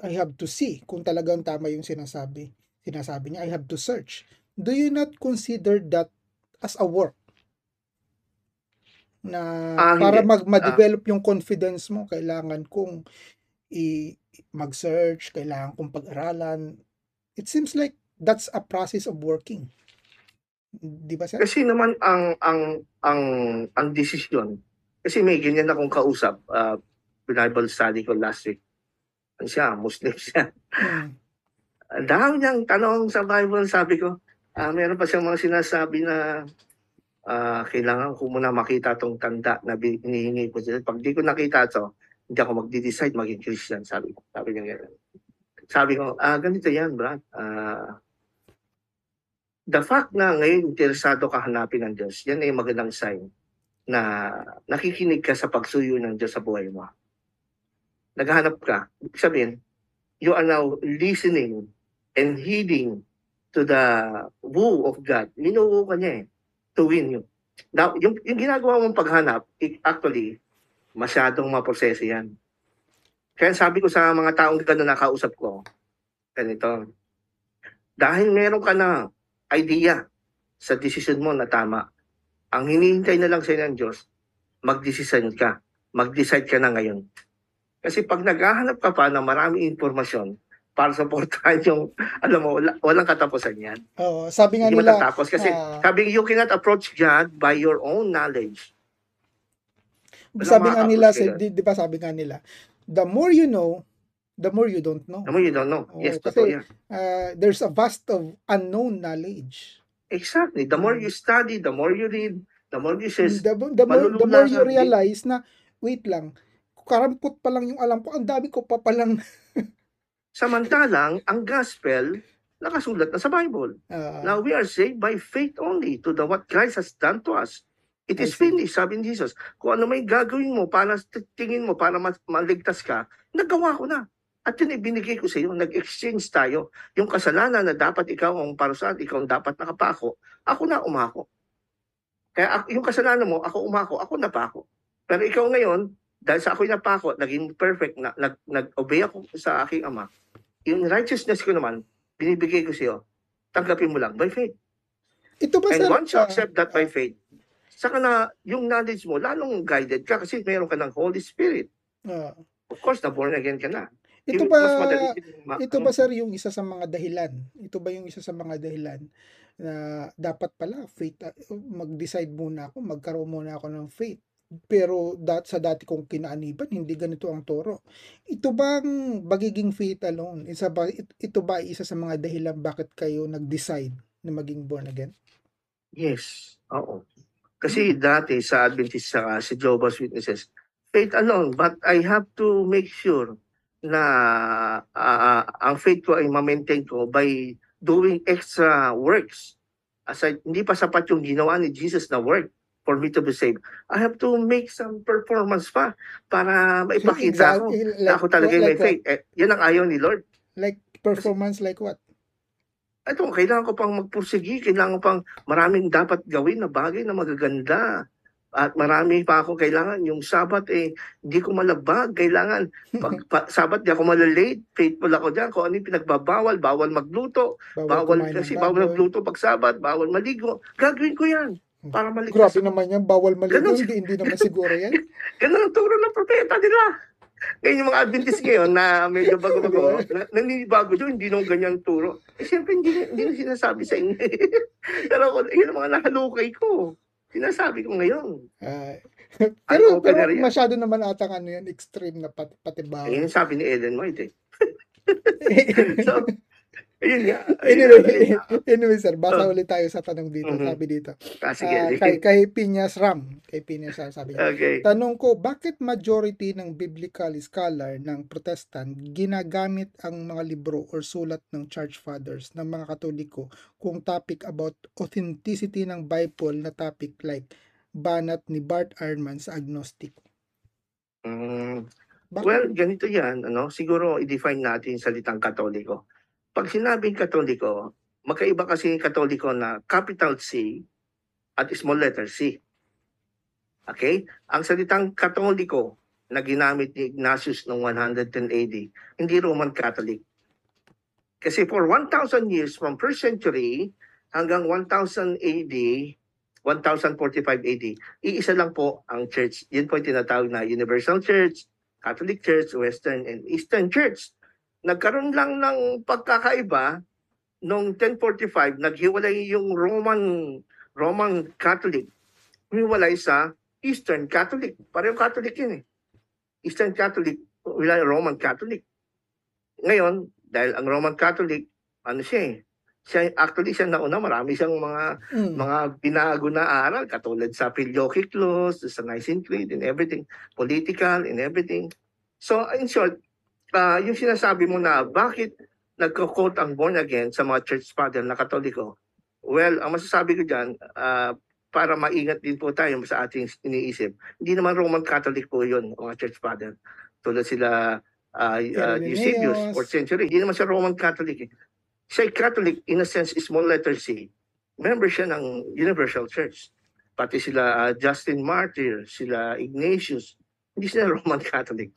I have to see kung talagang tama yung sinasabi. Sinasabi niya, I have to search. Do you not consider that as a work? Na Ah, para hindi. mag ma-develop yung confidence mo, kailangan kong i mag-search, kailangan kong pag-aralan. It seems like that's a process of working. Di ba sir? Kasi naman ang ang ang ang desisyon kasi may ganyan akong kausap uh, Bible study ko last week. Ano siya, Muslim siya. Ang dami niyang tanong sa Bible, sabi ko, ah meron pa siyang mga sinasabi na ah, kailangan ko muna makita tong tanda na hinihingi ko. Pag di ko nakita to, hindi ako magde-decide maging Christian, sabi ko. Sabi niya gano'n. Sabi ko, ah, ganito yan, Brad. Ah, the fact na ngayon interesado ka hanapin ng Diyos, yan ay magandang sign na nakikinig ka sa pagsuyo ng Diyos sa buhay mo. Naghahanap ka. Ibig sabihin, you are now listening and heeding to the woo of God. Minuwo ka niya eh, to win you. Now, yung, yung ginagawa mong paghanap, it, actually, masyadong maproseso yan. Kaya sabi ko sa mga taong gano'n na kausap ko, ganito, dahil meron ka na idea sa decision mo na tama, ang hinihintay na lang sa'yo ng Diyos, mag-decision ka. Mag-decide ka na ngayon. Kasi pag naghahanap ka pa ng maraming informasyon para supportahan yung, alam mo, wala, walang katapusan yan. Oo, sabi nga Hindi nila, matatapos. Kasi ah, sabi, you cannot approach God by your own knowledge. Wala sabi nga nila, sa- di, di ba sabi nga nila, the more you know, the more you don't know. Alam mo, you don't know. Oo, yes, kasi- totoo yan. Uh, there's a vast of unknown knowledge. Exactly. The more you study, the more you read, the more you search. The, the, more, the more you realize na, wait lang, karampot pa lang yung alam ko, ang dami ko pa palang, Samantalang, ang gospel, nakasulat na sa Bible. ah, Now we are saved by faith only to the what Christ has done to us. It I is see. finished, sabi ni Jesus. Kung ano may gagawin mo para tingin mo para maligtas ka, nagawa ko na. At yun ibinigay ko sa iyo, nag-exchange tayo. Yung kasalanan na dapat ikaw ang parusahan, ikaw ang dapat nakapako, ako na umako. Kaya yung kasalanan mo, ako umako, ako napako. Pero ikaw ngayon, dahil sa ako'y napako, naging perfect, na, nag, nag-obey ako sa aking ama, yung righteousness ko naman, binibigay ko sa iyo, tanggapin mo lang by faith. ito ba And sir, once you ah, accept that by faith, saka na yung knowledge mo, lalong guided ka kasi mayroon ka ng Holy Spirit. ah, Of course, na born again ka na. Ito ba, ito ba sir yung isa sa mga dahilan? Ito ba yung isa sa mga dahilan na dapat pala faith ah, mag-decide muna ako, magkaroon muna ako ng faith. Pero dat sa dati kong kinaaniban, hindi ganito ang toro. Ito bang bagiging faith alone? Isa ba it- ito ba isa sa mga dahilan bakit kayo nag-decide na maging born again? Yes, oo. Kasi dati sa Adventist sa si Jehovah's Witnesses, faith alone, but I have to make sure na ah, ang faith ko ay ma-maintain ko by doing extra works. Aside, hindi pa sapat yung ginawa ni Jesus na work for me to be saved. I have to make some performance pa para maipakita ko Exactly, na ako talaga may like what? faith. Eh, yan ang ayaw ni Lord. Like performance like what? Ito, kailangan ko pang magpursigi, kailangan ko pang maraming dapat gawin na bagay na magaganda. At marami pa ako kailangan. Yung Sabat, eh, hindi ko malabag. Kailangan, pag pa, Sabat, di ako malalate. Faithful ako dyan. Kung ano yung pinagbabawal, bawal magluto. Bawal ng kasi, bawal magluto pag Sabat, bawal maligo. Gagawin ko yan. Para maligtas. Grabe naman yan, bawal maligo. Ganun- Hindi, hindi naman siguro yan. Ganun ang turo ng propeta nila. Ngayon yung mga Adventist ngayon na medyo bago-bago, na, naninibago doon, hindi nung ganyan turo. Eh, siyempre, hindi, hindi na sinasabi sa inyo. Pero yun ang mga nahalukay ko. Sinasabi ko ngayon. Ay, pero, pero na masyado naman ata ano yan, extreme na pati, pati. Ayun yung sabi ni Ellen White eh. So, ayun nga. anyway, anyway, sir, basa Oh. ulit tayo sa tanong dito. Mhm. Sabi dito. Ah, sige, sige. kay, kay Piñas Ram. Kay Piñas Ram, sabi niya. Okay. Tanong ko, bakit majority ng biblical scholar ng protestant ginagamit ang mga libro or sulat ng church fathers ng mga katoliko kung topic about authenticity ng Bible na topic like banat ni Bart Ehrman sa agnostic? Mm, Bakit? well, ganito yan. Ano? Siguro i-define natin salitang katoliko. Pag sinabing katoliko, magkaiba kasi katoliko na capital C at small letter C. Okay? Ang salitang katoliko na ginamit ni Ignatius noong 110 AD, hindi Roman Catholic. Kasi for 1,000 years, from 1st century hanggang 1,000 AD, 1045 AD, iisa lang po ang church. Yun po yung tinatawag na Universal Church, Catholic Church, Western and Eastern Church. Nagkaroon lang ng pagkakaiba noong 1045, naghiwalay yung Roman Roman Catholic. Humiwalay sa Eastern Catholic. Pareho Catholic yun eh. Eastern Catholic, wala Roman Catholic. Ngayon, dahil ang Roman Catholic, ano siya eh, siya, actually siya nauna, marami siyang mga Mm. mga binago na aral katulad sa Filioque Clause, sa Nicene Creed and everything, political and everything. So in short, ah, yung sinasabi mo na bakit nagko-quote ang born again sa mga church father na katoliko, well, ang masasabi ko dyan, ah, para maingat din po tayo sa ating iniisip, hindi naman Roman Catholic po yun, mga church father. Tulad sila uh, uh, Eusebius. 4th century. Hindi naman siya Roman Catholic. Eh. Siya Catholic, in a sense, small letter C. Member siya ng Universal Church. Pati sila uh, Justin Martyr, sila Ignatius. Hindi sila Roman Catholic.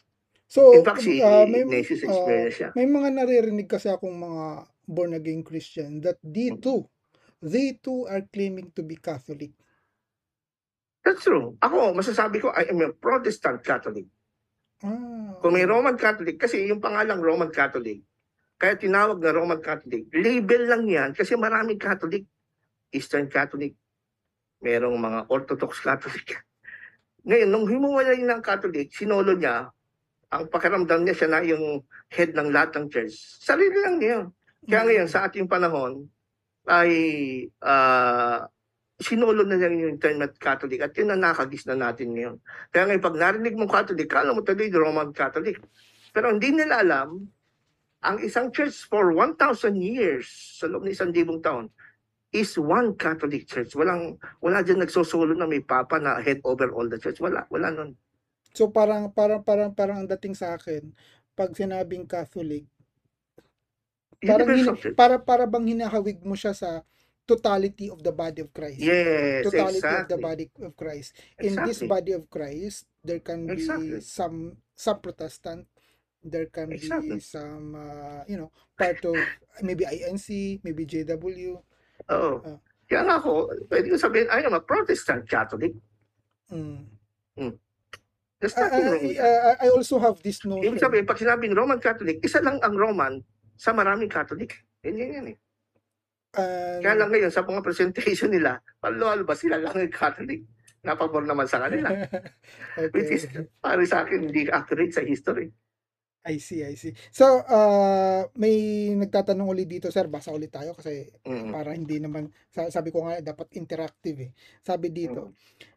So, In fact, si uh, may, Ignatius uh, experience siya. may mga naririnig kasi akong mga born again Christian that they Mm. too, they too are claiming to be Catholic. That's true. Ako, masasabi ko, I am a Protestant Catholic. Ah, Kung may Roman Catholic, kasi yung pangalang Roman Catholic, kaya tinawag na Roman Catholic, label lang yan kasi maraming Catholic. Eastern Catholic, merong mga Orthodox Catholic. Ngayon, nung himuwalay ng Catholic, sinolo niya, ang pakiramdam niya siya na yung head ng lahat ng church. Sarili lang niya. Kaya Mm. ngayon, sa ating panahon, ay ah, sinolo na lang yung term at Catholic at yun ang nakagis na natin ngayon. Kaya ngayon, pag narinig mong Catholic, kala mo tuloy Roman Catholic. Pero hindi nila alam, ang isang church for 1,000 years, sa loob ng isang libong taon, is one Catholic church. Walang, wala dyan nagsosolo na may papa na head over all the church. Wala, wala nun. So parang parang parang parang ang dating sa akin pag sinabing Catholic parang hina- para para bang hinahawig mo siya sa totality of the body of Christ. Yes, totality of the exactly. body of Christ. In this Exactly. body of Christ, there can be Exactly. some some Protestant, there can Exactly. be some uh, you know part of maybe INC, maybe JW. Oo. Ah. Kaya nga ako, pwede ko sabihin, I am a Protestant Catholic. Mm. There's I, nothing wrong with that. I- I also have this notion. Ibig sabihin, pag sinabing Roman Catholic, isa lang ang Roman sa maraming Catholic. Yan yan yan eh. and- Kaya lang ngayon, sa mga presentation nila, palual ba sila lang ang Catholic? Napabor naman sa kanila. Which is, okay. para sa akin, hindi accurate sa history. I see, I see. So, uh, may nagtatanong ulit dito, sir. Basa ulit tayo kasi Mm. para hindi naman, sa- sabi ko nga, dapat interactive eh. Sabi dito, Mm.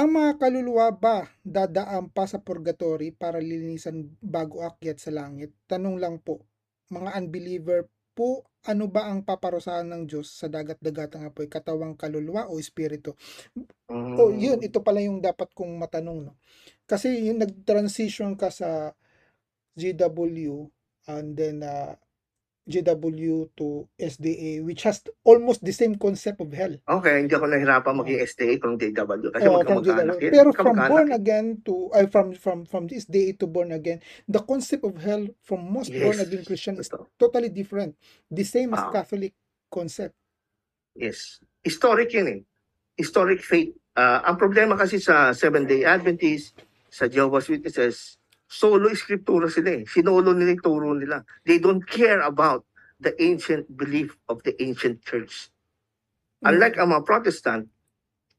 Ang mga kaluluwa ba dadaan pa sa purgatory para linisan bago akyat sa langit? Tanong lang po, mga unbeliever po, ano ba ang paparusahan ng Diyos sa dagat-dagatang apoy? Katawang kaluluwa o espiritu? Mm. Oh, yun, ito pala yung dapat kong matanong, no? Kasi yung nag-transition ka sa GW and then uh, GW to SDA which has almost the same concept of hell. Okay, hindi ako nahirapan maging SDA from DW kasi Oh, from GW. Pero from born again to ay from from from this SDA to born again, the concept of hell from most born Yes. again Christian is totally different. The same as Wow. Catholic concept. Yes. Historic yun eh. Historic faith. Ah, ang problema kasi sa Seventh-day Adventist, sa Jehovah's Witnesses, solo scriptura sila eh. Sinolo nila yung turo nila. They don't care about the ancient belief of the ancient church. Unlike ang mga Protestant,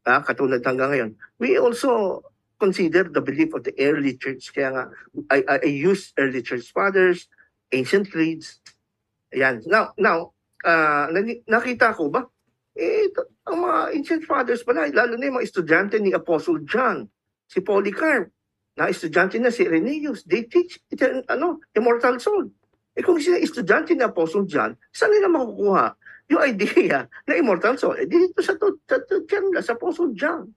ah, katulad hanggang ngayon, we also consider the belief of the early church. Kaya nga, I, I, I use early church fathers, ancient creeds. Ayan. Now, now nani- nakita ko ba, eh, ang mga ancient fathers pala, lalo na yung mga estudyante ni Apostle John, si Polycarp, na estudyante na si Irenaeus, they teach etern- ano, immortal soul. Eh kung sila estudyante ni Apostle John, saan nila makukuha yung idea na immortal soul? Eh dito sa, to, sa, Apostle John.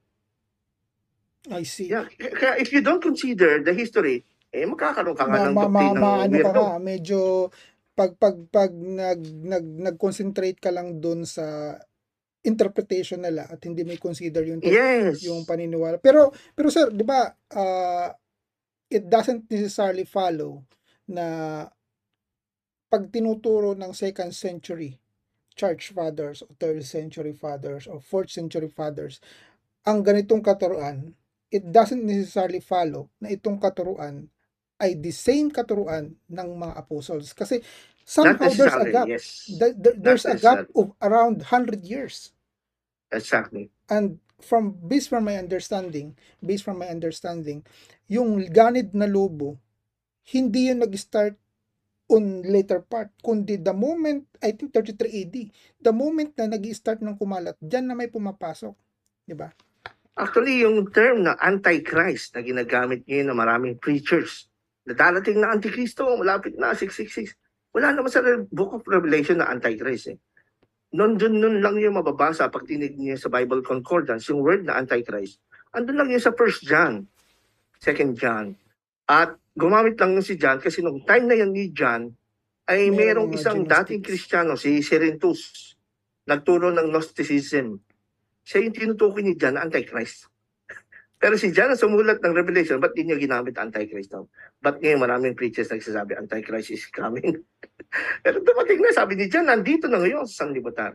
I see. Yeah. Kaya if you don't consider the history, eh magkakaroon ka nga ma, ng ma, ma, ma, ng ano weirdo. ka, medyo pag pag pag nag nag nag-concentrate ka lang doon sa interpretation nila at hindi may consider yung Yes. yung paniniwala. Pero pero sir, 'di ba, uh, it doesn't necessarily follow na pag tinuturo ng second century church fathers o third century fathers o fourth century fathers ang ganitong katuruan, it doesn't necessarily follow na itong katuruan ay the same katuruan ng mga apostles. Kasi somehow there's a gap. yes. There- there- there's a gap of around 100 years. Exactly. And from based from my understanding, based from my understanding, yung ganid na lobo, hindi yun nag-start on later part, kundi the moment, I think 33 AD, the moment na nag-start ng kumalat, dyan na may pumapasok. Di ba? Actually, yung term na antichrist na ginagamit ngayon ng maraming preachers, na darating na antikristo, malapit na, 666, wala naman sa Book of Revelation na antichrist eh. Noon dun, nun lang yung mababasa pag tinig niyo sa Bible Concordance, yung word na antichrist. Andun lang yun sa 1 John, 2 John. At gumamit lang si John kasi nung time na yan ni John, ay Merong isang dating Kristiyano, si Serentus, nagturo ng Gnosticism. Siya yung tinutukoy ni John na Antichrist. Pero si John sumulat ng Revelation, ba't di niya ginamit Antichrist daw? Ba't ngayon maraming preachers nagsasabi Antichrist is coming? Pero dumating na, sabi ni John, nandito na ngayon sa sanlibutan.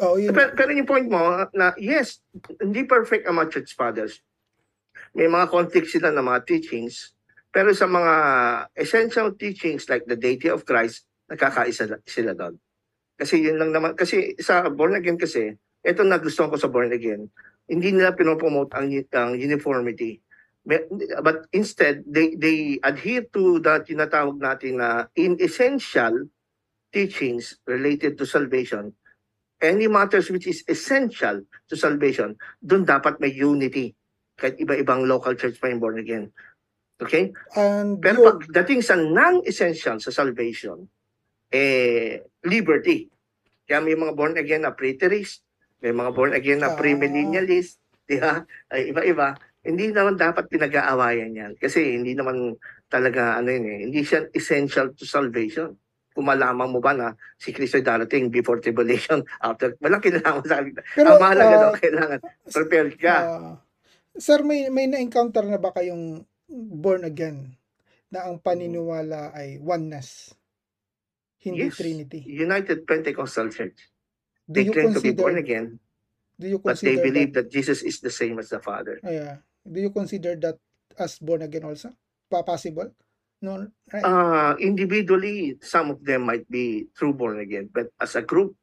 Oh, yun. Pero, pero yung point mo, na yes, hindi perfect ang mga church fathers. May mga conflict sila ng mga teachings, pero sa mga essential teachings like the deity of Christ, nakakaisa na- sila doon. Kasi yun lang naman, kasi sa born again kasi, ito na gusto ko sa born again, hindi nila pinopromote ang, ang uniformity. But instead, they, they adhere to that tinatawag natin na in essential teachings related to salvation, any matters which is essential to salvation, doon dapat may unity. Kahit iba-ibang local church pa yung born again. Okay? And Pero pagdating sa non-essential sa salvation, eh, liberty. Kaya may mga born again na preterist, may mga born again na premillennialist, di ba? Ay, iba-iba. Hindi naman dapat pinag-aawayan yan. Kasi hindi naman talaga, ano yun eh, hindi siya essential to salvation. Kung malaman mo ba na si Kristo ay darating before tribulation, after, walang kinalaman sa akin. pero Ang mahalaga ah, daw, kailangan prepared ka. ah, sir, may may na-encounter na ba kayong born again na ang paniniwala ay oneness, hindi Yes. Trinity? United Pentecostal Church. Do They you claim to be born consider again, do you but they consider believe that Jesus is the same as the Father. that yeah, do you consider that as born again also? Possible? No, right? Uh, individually, some of them might be true born again, but as a group,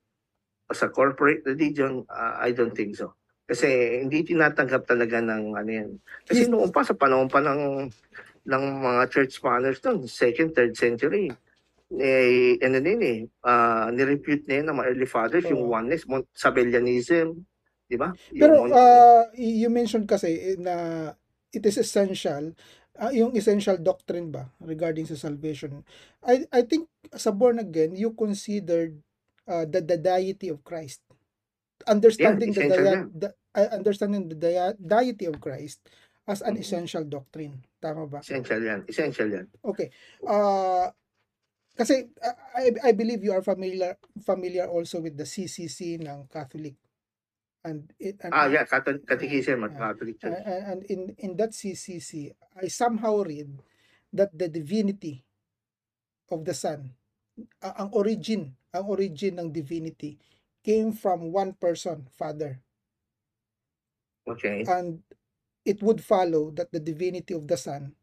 as a corporate religion, uh, I don't think so. Kasi hindi tinatanggap talaga ng ano yan. Kasi noon pa, sa panahon pa ng, ng mga church fathers doon, second, third century, eh, ano din eh, uh, nirepute na yun ng mga early fathers, yung Oo. oneness, Mon- Sabellianism, di ba? Yung Pero Mon- uh, you mentioned kasi na it is essential ah, yung essential doctrine ba regarding sa salvation. I I think sa born again you considered uh, the, the deity of Christ. Understanding the, essential dia- the uh, understanding the dia- deity of Christ as an Mhm. essential doctrine. Tama ba? essential yan, essential yan. Okay. Uh, kasi uh, I, I believe you are familiar familiar also with the CCC ng Catholic. And it and Ah, yeah, Catholic Catechism at Yeah. Catholic Church. and, and- in in that CCC, I somehow read that the divinity of the Son, a- ang origin, ang origin ng divinity came from one person, Father. Okay. And it would follow that the divinity of the Son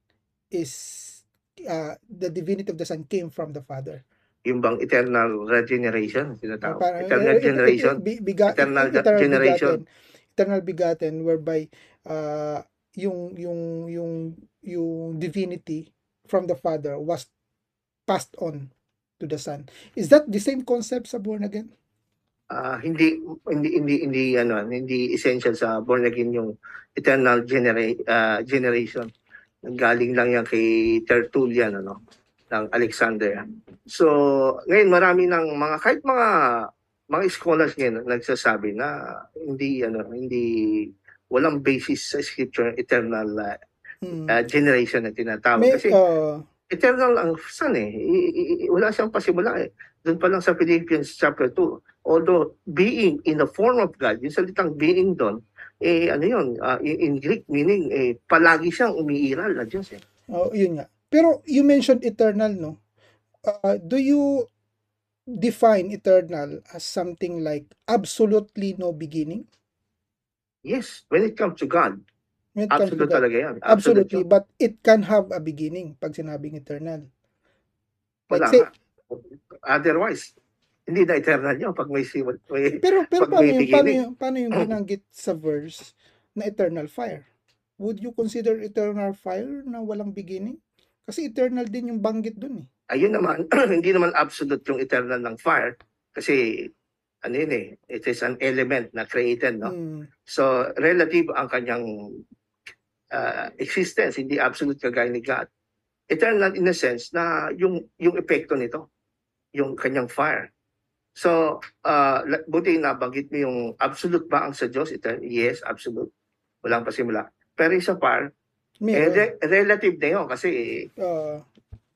is uh, the divinity of the Son came from the Father. yung bang eternal regeneration, tinatawag. Parang- eternal eh, generation. eh, bi- biga- Eternal eternal generation. begotten, eternal begotten whereby uh, yung yung yung yung divinity from the Father was passed on to the Son. Is that the same concept sa born again? Ah, hindi hindi hindi hindi ano, hindi essential sa born again yung eternal genera- ah, generation. Galing lang yan kay Tertullian ano ng Alexander. So, ngayon marami ng mga kahit mga mga scholars ngayon nagsasabi na hindi ano hindi walang basis sa scripture eternal ah, Hmm. ah, generation na tinatawag May, kasi uh, eternal ang son eh. I- i- i- wala siyang pasimula eh. Doon pa lang sa Philippians chapter 2. Although being in the form of God, yung salitang being doon, eh ano yun, ah, in, Greek meaning eh, palagi siyang umiiral na Diyos eh. oh, yun nga. Pero you mentioned eternal, no? Uh, do you define eternal as something like absolutely no beginning? Yes, when it comes to God, When it comes to absolute God? talaga yan. Absolutely, yun. but it can have a beginning pag sinabing eternal. Like Wala say. Otherwise, hindi na eternal yun pag may, si- may pero pero pag paano may yung, paano yung, paano yung binanggit sa verse na eternal fire? Would you consider eternal fire na walang beginning? Kasi eternal din yung banggit dun eh. ayun naman, hindi naman absolute yung eternal ng fire kasi ano yun eh, it is an element na created, no? Mm. So, relative ang kanyang uh, existence, hindi absolute kagaya ni God. Eternal in a sense na yung yung epekto nito, yung kanyang fire. So, uh, buti nabanggit mo yung absolute ba ang sa Diyos? Eternal? Yes, absolute. Walang pasimula. Pero yung sa fire, Eh, re- relative na yun kasi Ah,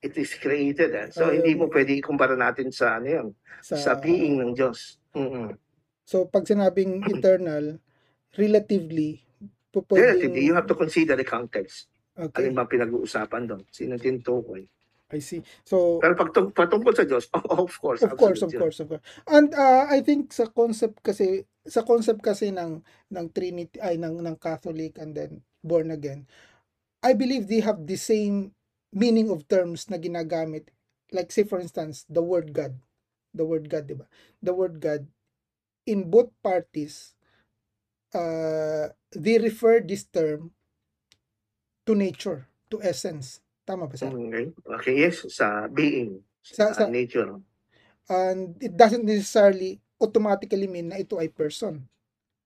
it is created. Eh. So, Ayun. hindi mo pwede ikumpara natin sa ano yun, sa, sa being ng Diyos. Mm-mm. So, pag sinabing eternal, relatively, po pwedeng- Relatively, you have to consider the context. Okay, Ano ba pinag-uusapan doon? Sino tinutukoy? I see. So, Pero pag tung- patungkol sa Diyos, oh, of course. Of course, of absolute yun. course, of course. And uh, I think sa concept kasi sa concept kasi ng ng Trinity ay ng ng Catholic and then born again. I believe they have the same meaning of terms na ginagamit. Like say for instance, the word God. The word God, 'di ba? The word God in both parties uh, they refer this term to nature, to essence. Tama ba sir? Okay. okay, yes, sa being, Sa- sa, sa- nature. and it doesn't necessarily automatically mean na ito ay person.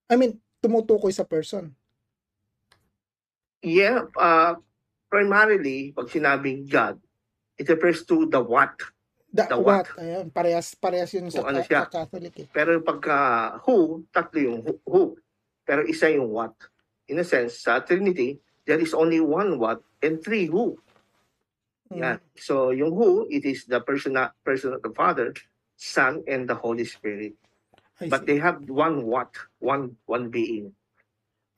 I mean, tumutukoy sa person. Yeah, uh, primarily, pag sinabing God, it refers to the what. The, The what? what? Ayan, parehas, parehas yun sa, ano siya. sa Catholic eh. Pero pagka who, tatlo yung who, who. Pero isa yung what. In a sense, sa Trinity, there is only one what and three who. Mm, Yeah. So yung who, it is the person, person of the Father, Son, and the Holy Spirit. I But see. they have one what, one one being,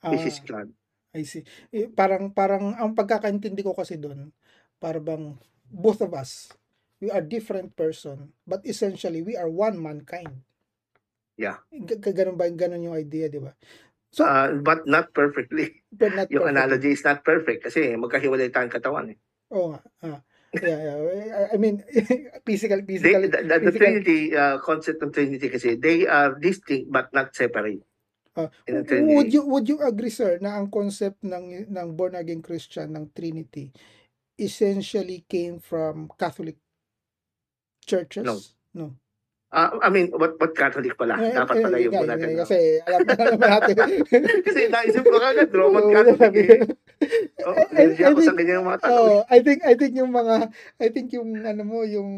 which is Ah, God. I see. Eh, parang, parang, ang pagkakaintindi ko kasi doon, para bang, both of us, we are different person, but essentially, we are one mankind. Yeah. G- g- ganun ba, ganun yung idea, di ba? So, Uh, but not perfectly. but not Yung perfect. analogy is not perfect kasi magkahiwalay tayong katawan. Eh. Oo nga. Ah. Yeah, yeah. I- I mean, physical, They, physical, the, the, the physical- Trinity, uh, concept ng Trinity kasi, they are distinct but not separate. The Trinity. would you would you agree sir na ang concept ng ng born again Christian ng Trinity essentially came from Catholic churches? No. No. Uh, I mean, what what Catholic pala? Eh, Dapat eh, pala yung yeah, po natin. Kasi alam na naman natin. kasi naisip ko kagad, Roman Catholic eh. Oh, I- I- hindi ako sa think- ganyan yung mga tanong. Oh, I think I think yung mga I think yung ano mo yung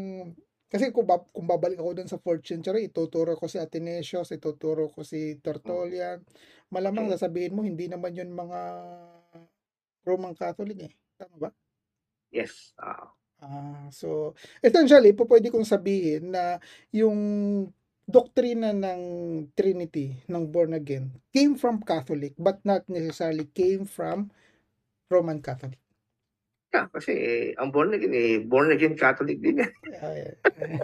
kasi kung, ba, kung babalik ako dun sa fourth century, ituturo ko si Athanasius, ituturo ko si Tertullian. Malamang Okay. sasabihin mo, hindi naman yun mga Roman Catholic eh. Tama ba? Yes. ah. Ah, so essentially, po pwede kong sabihin na yung doktrina ng Trinity ng born again came from Catholic but not necessarily came from Roman Catholic. yeah, kasi ang born again, eh, born again Catholic din. yan. Ah,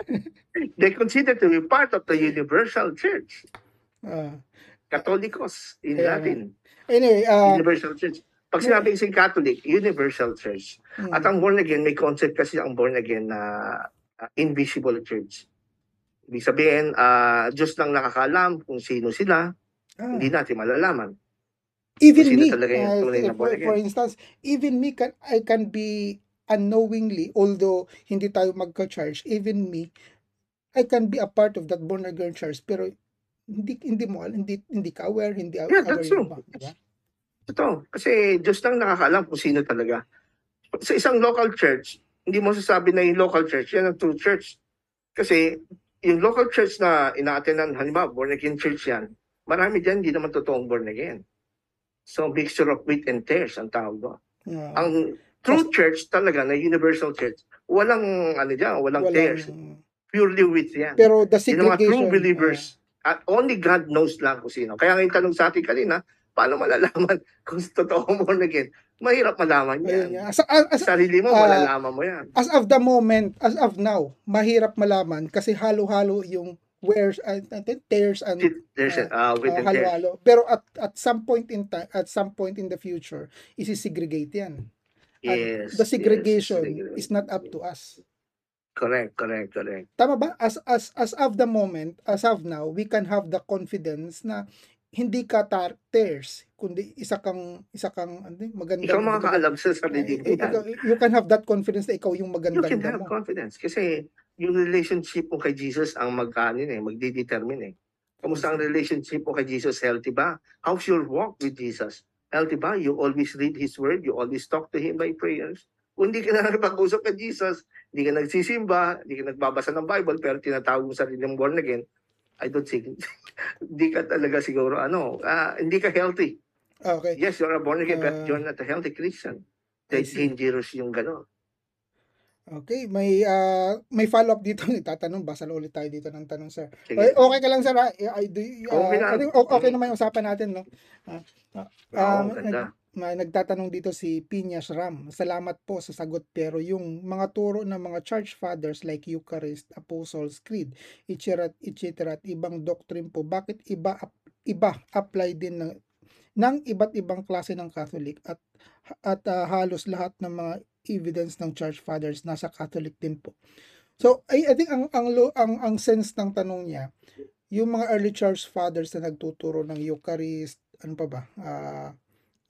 They consider to be part of the universal church. ah. Catholicos in nga. Latin. anyway, ah, Universal church. Pag sinabi si Catholic, universal church. mm, At ang born again, may concept kasi ang born again na uh, invisible church. Ibig sabihin, ah Diyos lang nakakalam kung sino sila, ah, hindi natin malalaman. Even me, na for, for instance, even me can I can be unknowingly, although hindi tayo magka-charge, even me, I can be a part of that born again church, pero hindi hindi mo hindi hindi ka aware, hindi Yeah, aware that's true. iba, diba? Totoo. Kasi Diyos lang nakakalam kung sino talaga. Sa isang local church, hindi mo sasabi na yung local church, yan ang true church. Kasi yung local church na ina-attendan, halimbawa, born again church yan, marami dyan hindi naman totoong born again. So, mixture of wheat and tares ang tawag doon. Ah, Ang true church talaga na universal church, walang ano dyan, walang, walang- tares. Purely wheat yan. pero the Yun ang mga segregation true believers. At only God knows lang kung sino. Kaya ngayon tanong sa atin kanina, paano malalaman kung totoo born again? Mahirap malaman yan. nga. as, as, as, Sarili mo, ah, malalaman mo yan. as of the moment, as of now, mahirap malaman kasi halo-halo yung wares and tears and There's a, uh, with uh, and tares. halo-halo. Pero at at some point in time, at some point in the future, isi-segregate yan. Yes. The yes, segregation segregate. is not up to us. Correct, correct, correct. Tama ba? As as as of the moment, as of now, we can have the confidence na hindi ka tar tears, kundi isa kang isa kang ano, maganda. Ikaw makakaalam sa sarili mo you can have that confidence na ikaw yung You maganda can have mo. confidence. Kasi yung relationship mo kay Jesus ang magkano eh, magdidetermine eh. Kamusta ang relationship mo kay Jesus? Healthy ba? How's your walk with Jesus? Healthy ba? You always read His Word? You always talk to Him by prayers? Kung hindi ka na nakipag-usap kay Jesus, hindi ka nagsisimba, hindi ka nagbabasa ng Bible, pero tinatawag mo sarili ng born again, I don't think, hindi ka talaga siguro, ano, ah, hindi ka healthy. Okay. Yes, you're a born again, but Ah. you're not a healthy Christian. See. dangerous yung gano'n. Okay, may ah, may follow-up dito. Itatanong, basa ulit tayo dito ng tanong, sir. Okay, okay ka lang, sir? ah? I, do, ah, Okay. I o- okay Mm. naman yung usapan natin, no? Oo, um, ganda. may nagtatanong dito si Piñas Ram. Salamat po sa sagot pero yung mga turo ng mga church fathers like Eucharist, Apostles' Creed, etc. etc. at ibang doctrine po, bakit iba iba apply din ng ng iba't ibang klase ng Catholic at at ah, halos lahat ng mga evidence ng church fathers nasa Catholic din po. So I, I think ang ang ang ang sense ng tanong niya, yung mga early church fathers na nagtuturo ng Eucharist, ano pa ba? Ah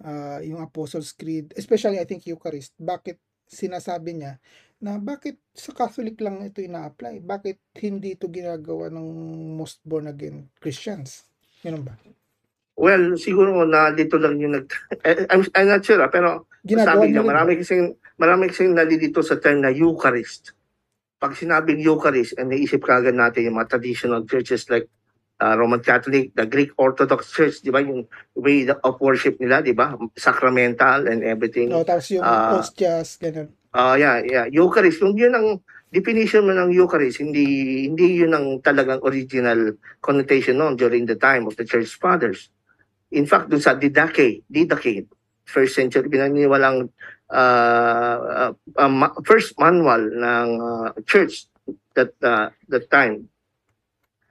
ah, yung Apostles' Creed, especially I think Eucharist, bakit sinasabi niya na bakit sa Catholic lang ito ina-apply? Bakit hindi ito ginagawa ng most born again Christians? Ganun ba? Well, siguro na dito lang yung nag... I'm, I'm not sure, ah, pero Ginagawa sabi niya, marami kasing, marami kasing nalilito sa term na Eucharist. Pag sinabing Eucharist, and naisip kagad natin yung mga traditional churches like uh, Roman Catholic, the Greek Orthodox Church, di ba, yung way of worship nila, di ba, sacramental and everything. No, tapos yung Ah. hostias, ganun. Ah, yeah, yeah. Eucharist, yung yun ang definition mo ng Eucharist, hindi hindi yun ang talagang original connotation noon during the time of the church fathers. In fact, dun sa Didache, Didache, first century, pinaniniwalang uh, uh, uh, ma- first manual ng uh, church that uh, that time.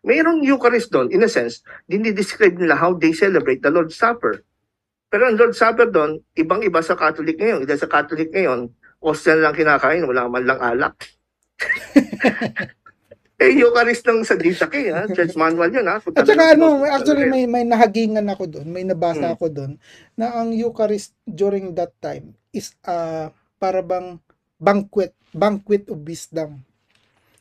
Mayroong Eucharist doon, in a sense, dinidescribe nila how they celebrate the Lord's Supper. Pero ang Lord's Supper doon, ibang-iba sa Catholic ngayon. Dahil sa Catholic ngayon, Hostel lang kinakain, wala man lang alak. eh, Eucharist lang sa Didache, ha? Church manual yun, ha? At saka ano, actually may may nahagingan ako doon, may nabasa Hmm. ako doon na ang Eucharist during that time is uh, para bang banquet, banquet of wisdom.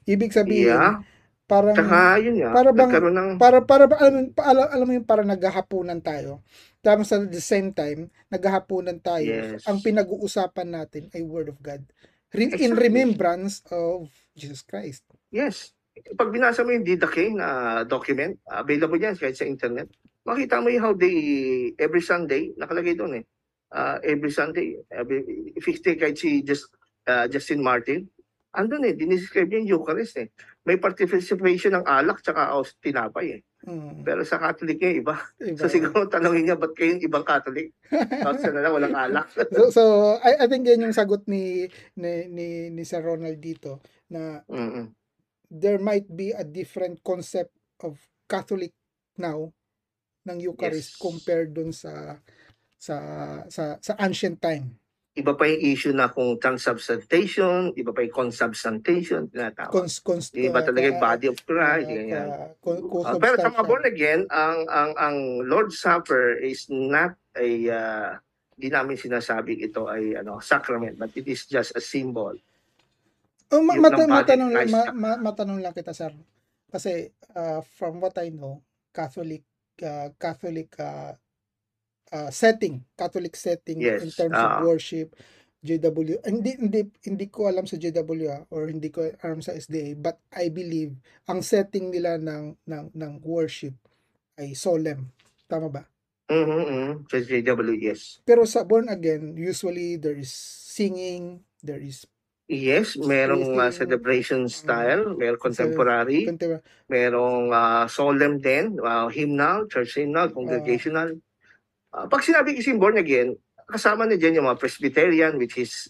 Ibig sabihin, Yeah. parang Tsaka, yun nga, para bang- ng... para para alam, alam, alam mo yung para naghahapunan tayo. Tapos at the same time, naghahapunan tayo. Yes. Ang pinag-uusapan natin ay Word of God. Re- in Exactly. remembrance of Jesus Christ. Yes. Pag binasa mo yung Didache na document, available yan kahit sa internet, makita mo yung how they, every Sunday, nakalagay doon eh. Uh, every Sunday, every, fixed day kahit si Just, uh, Justin Martin, andun eh, diniscribe yung Eucharist eh. May participation ng alak tsaka aus tinapay eh. Mm, Pero sa Catholic niya, iba. iba. So siguro tanongin niya, ba't kayong ibang Catholic? Tapos na lang, walang alak. so, so I, I think yan yung sagot ni ni ni, ni Sir Ronald dito na Mm-mm. there might be a different concept of Catholic now ng Eucharist Yes. compared dun sa sa sa sa ancient time. Iba pa yung issue na kung transubstantiation, iba pa yung consubstantiation, tinatawag. Cons, cons, Iba talaga yung body of Christ, uh, ganyan. uh, pero sa mga born again, ang ang ang Lord's Supper is not a uh, di namin sinasabing ito ay ano sacrament, but it is just a symbol. Oh, ma- mata- matanong, ma- ma- matanong lang kita, sir. Kasi uh, from what I know, Catholic uh, Catholic uh, uh, setting, Catholic setting Yes, in terms ah. of worship, JW, hindi hindi hindi ko alam sa JW ah, or hindi ko alam sa SDA, but I believe ang setting nila ng ng ng worship ay solemn. Tama ba? Mhm, mhm. Sa JW, yes. Pero sa born again, usually there is singing, there is Yes, merong uh, celebration style, merong contemporary, contemporary merong uh, solemn din, uh, hymnal, church hymnal, congregational. Uh, pag sinabi kasi born again, kasama na dyan yung mga Presbyterian, which is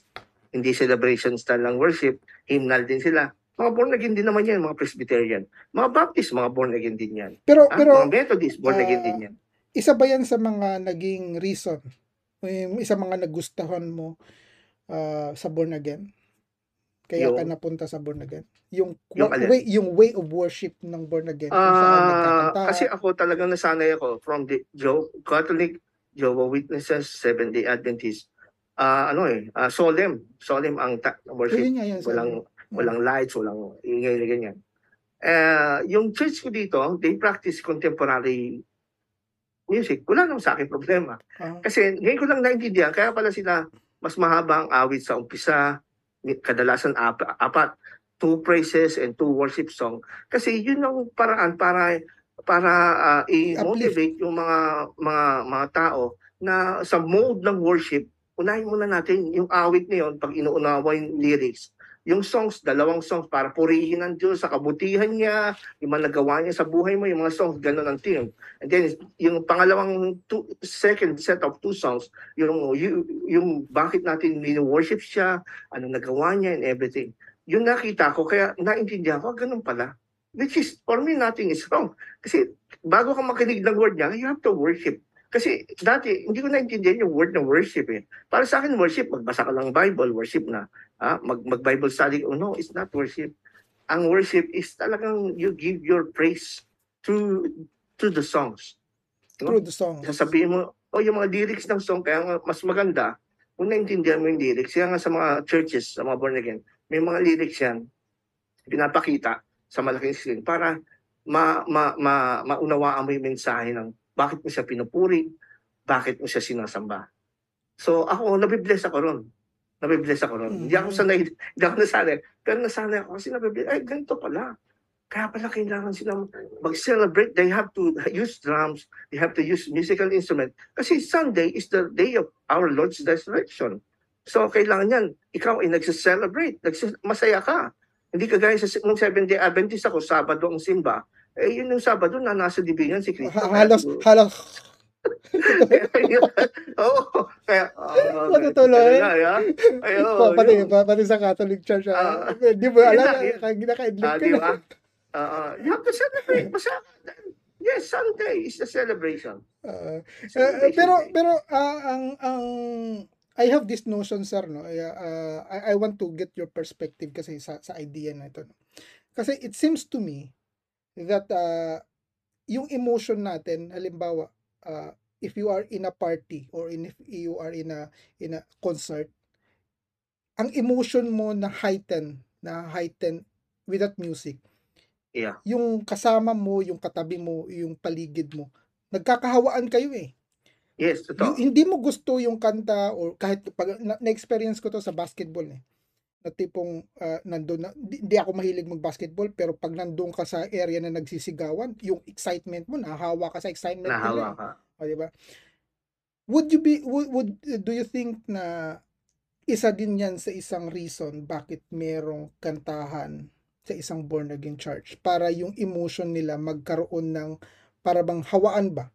hindi celebration style ng worship, hymnal din sila. Mga born again din naman yan, mga Presbyterian. Mga Baptist, mga born again din yan. Pero Ah, pero mga Methodist, born again ah, din yan. isa ba yan sa mga naging reason? Isa mga nagustuhan mo ah, sa born again? Kaya ka Yung- napunta sa born again? Yung, Yung alin? way, yung way of worship ng born again. Ah, nagkakanta. kasi ako talagang nasanay ako from the Joe, Catholic, Jehovah Witnesses, Seventh-day Adventist. Ah, ano eh, ah, solemn. Solemn ang ta- So, worship. yun nga yan. walang mo. walang lights, walang ingay na ganyan. Eh, yung church ko dito, they practice contemporary music. Wala naman sa akin problema. Kasi ngayon ko lang naintindihan, kaya pala sila mas mahaba ang awit sa umpisa, kadalasan ap- apat, two praises and two worship song. Kasi yun ang paraan para para ah, i-motivate yung mga mga mga tao na sa mode ng worship unahin muna natin yung awit na yun, pag inuunawa yung lyrics, yung songs, dalawang songs para purihin ng Diyos sa kabutihan niya, yung mga nagawa niya sa buhay mo, yung mga songs, ganun ang theme. And then, yung pangalawang two, second set of two songs, yung, yung, yung bakit natin worship siya, anong nagawa niya and everything. Yung nakita ko, kaya naintindihan ko, ganun pala. Which is, for me, nothing is wrong. Kasi bago ka makinig ng word niya, you have to worship. Kasi dati, hindi ko naintindihan yung word ng worship eh. Para sa akin, worship, magbasa ka ng Bible, worship na. Ah, mag, mag-Bible study. Oh, no, it's not worship. Ang worship is talagang you give your praise to to the songs. Through the song. Sasabihin mo, oh, yung mga lyrics ng song, kaya mas maganda, kung naintindihan mo yung lyrics, kaya nga sa mga churches, sa mga born again, may mga lyrics yan, pinapakita sa malaking screen para ma, ma, ma, maunawaan mo yung mensahe ng bakit mo siya pinupuri, bakit mo siya sinasamba. So ako, nabibless ako ron. Nabibless ako ron. Hindi ako sanay, hindi ako nasanay. Pero nasanay ako kasi nabibless, ay ganito pala. Kaya pala kailangan sila mag-celebrate. They have to use drums. They have to use musical instrument. Kasi Sunday is the day of our Lord's resurrection. So kailangan yan, ikaw ay nagsa-celebrate. Nagsis- masaya ka. Hindi kagaya sa nung seven day Adventist ako, Sabado ang simba. Eh yun yung Sabado na nasa division si Cristo. Ha- Halos, halos, Oo. Kaya, oh, Matutuloy. Ay, pa- pati, pa- pati sa Catholic Church, Ah, di mo alam, Ah, ka di na. ba? Ah, you have to celebrate. Basta, yes, Sunday is the celebration. Eh, Celebration pero pero ah, ang ang I have this notion sir no ah, I, I want to get your perspective kasi sa sa idea na ito no? kasi it seems to me that ah, yung emotion natin halimbawa ah, if you are in a party or in if you are in a in a concert ang emotion mo na heighten na heighten with that music Yeah. yung kasama mo yung katabi mo yung paligid mo nagkakahawaan kayo eh Yes, Yung, totoo. hindi mo gusto yung kanta or kahit pag na, na-experience ko to sa basketball eh. Na tipong ah, nandun na, di, di ako mahilig mag-basketball pero pag nandun ka sa area na nagsisigawan, yung excitement mo, nahahawa ka sa excitement nila. Nahawa ka. eh. O, di ba? Would you be would, would do you think na isa din yan sa isang reason bakit merong kantahan sa isang born again church para yung emotion nila magkaroon ng para bang hawaan ba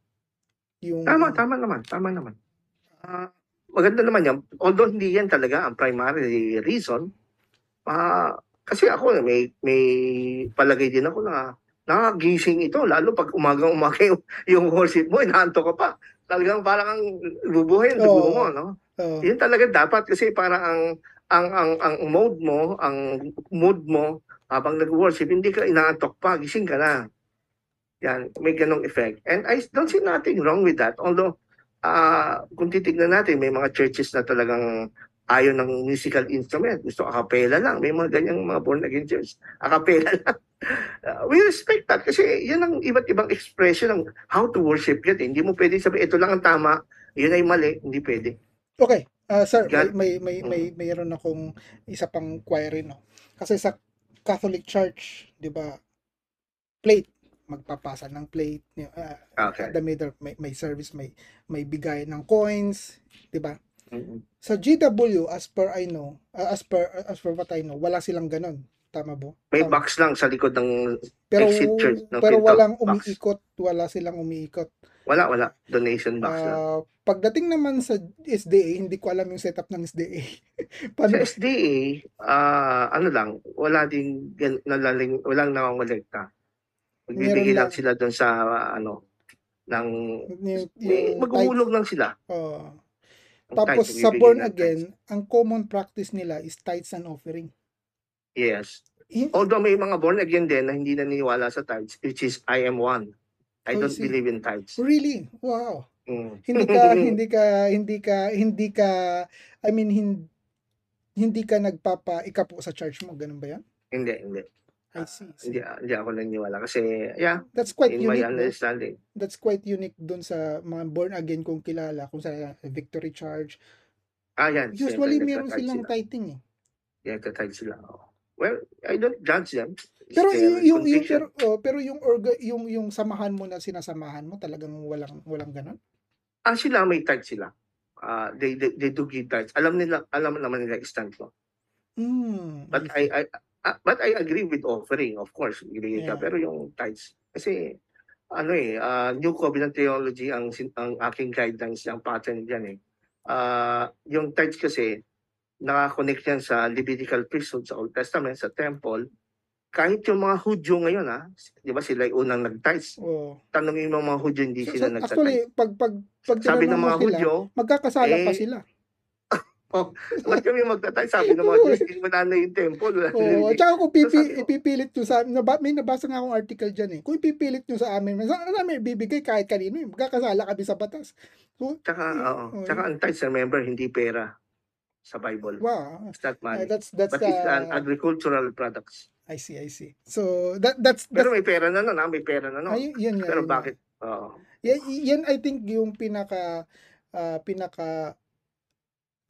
yung Tama, tama naman. Tama naman. Ah, maganda naman yan. Although hindi yan talaga ang primary reason. ah kasi ako, may, may palagay din ako na nakagising ito. Lalo pag umagang-umaga yung, yung worship mo, inaanto ka pa. Talagang parang kang bubuhay ang dugo mo, no? Oo. Yun talaga dapat kasi parang ang ang ang ang mode mo, ang mood mo habang nag-worship, hindi ka inaantok pa, gising ka na. Yan, may ganong effect. And I don't see nothing wrong with that. Although, ah kung titignan natin, may mga churches na talagang ayaw ng musical instrument. Gusto acapella lang. May mga ganyang mga born again church. Acapella lang. Ah, we respect that kasi yan ang iba't ibang expression ng how to worship yun. Hindi mo pwede sabihin, ito lang ang tama, yun ay mali. Hindi pwede. Okay, ah, sir, God- may may may may mayroon akong isa pang query no. Kasi sa Catholic Church, 'di ba? Plate magpapasa ng plate, ah, Okay. the middle may, may service, may may bigay ng coins, 'di ba? Mhm. Sa GW as per I know, ah, as per as per what I know, wala silang ganon. Tama ba? May Tama. box lang sa likod ng Pero exit church ng pero walang box. umiikot, wala silang umiikot. wala wala donation box lang. Ah, pagdating naman sa SDA, hindi ko alam yung setup ng SDA. Paano? Sa SDA, ah ano lang, wala din nalaling walang nangongolekta. Magbibigay lang sila doon sa ano ng eh, maghuhulog lang sila. oh. Tapos tithe, sa born again, tithes. ang common practice nila is tithes and offering. Yes. Although may mga born again din na hindi naniniwala sa tithes, which is I am one. I don't see. believe in tithes. Really? Wow. Mm. Hindi ka hindi ka hindi ka hindi ka I mean hin- hindi ka nagpapa ikapo sa church mo, ganun ba 'yan? hindi, hindi. I see. Hindi, hindi ako naniniwala kasi yeah, That's quite in my unique. no? understanding. That's quite unique dun sa mga born again kong kilala kung sa Victory Church. Ah, yan. Usually meron silang sila. tithing eh. Yeah, nagtatithe sila. Oh. Well, I don't judge them. It's Pero yung, yung, pero, oh, pero yung orga, yung yung samahan mo na sinasamahan mo talagang walang walang ganon. Ah, sila may tithe sila. uh, they, they they do give tithes. Alam nila alam naman nila stand ko. Mm, But I see. I, I ah, but I agree with offering, of course, ibigay ka. Yeah. Pero yung tithes, kasi ano eh, ah, New Covenant Theology ang ang aking guidelines, ang pattern diyan eh. Ah, yung tithes kasi nakakonect yan sa Levitical priesthood sa Old Testament, sa temple. Kahit yung mga Hudyo ngayon ha, di ba sila yung unang nag-tithes. Oh. Tanongin mo mga Hudyo, hindi So, sila so, nag actually, pag, pag, pag Sabi ng mga sila, Hudyo, magkakasala pa eh, sila. ba't kami magta-tithes? Sabi ng mga Diyos, hindi mo na yung temple. Oo, na at saka kung pipi, ipipilit nyo sa amin, naba, may nabasa nga akong article dyan eh. Kung ipipilit nyo sa amin, saan namin ibibigay kahit kanino, eh, magkakasala kami sa batas. So, Tsaka, oo. Oh, Tsaka ang tithes, remember, hindi pera sa Bible. wow. It's not Uh, money. that's, that's, But it's an uh, agricultural products. I see, I see. So, that, that's, that's, Pero may pera na nun, ha? may pera na nun. ay, yan, nga, Pero yun bakit? Oo. Yan, yan I think yung pinaka ah, pinaka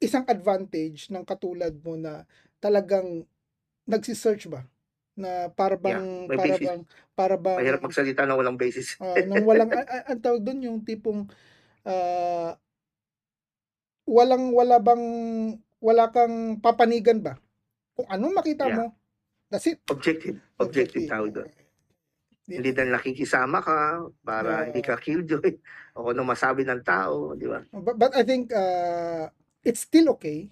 isang advantage ng katulad mo na talagang nagsi-search ba na para bang may para basis. bang para bang Mahirap magsalita na walang basis. ah, nang walang ang tawag doon yung tipong ah, walang wala bang wala kang papanigan ba kung ano makita Yeah. mo that's it Objective. Objective tawag doon. Yeah. Hindi dahil nakikisama ka para Yeah. hindi ka killjoy o ano masabi ng tao, di ba? But, but I think uh, it's still okay.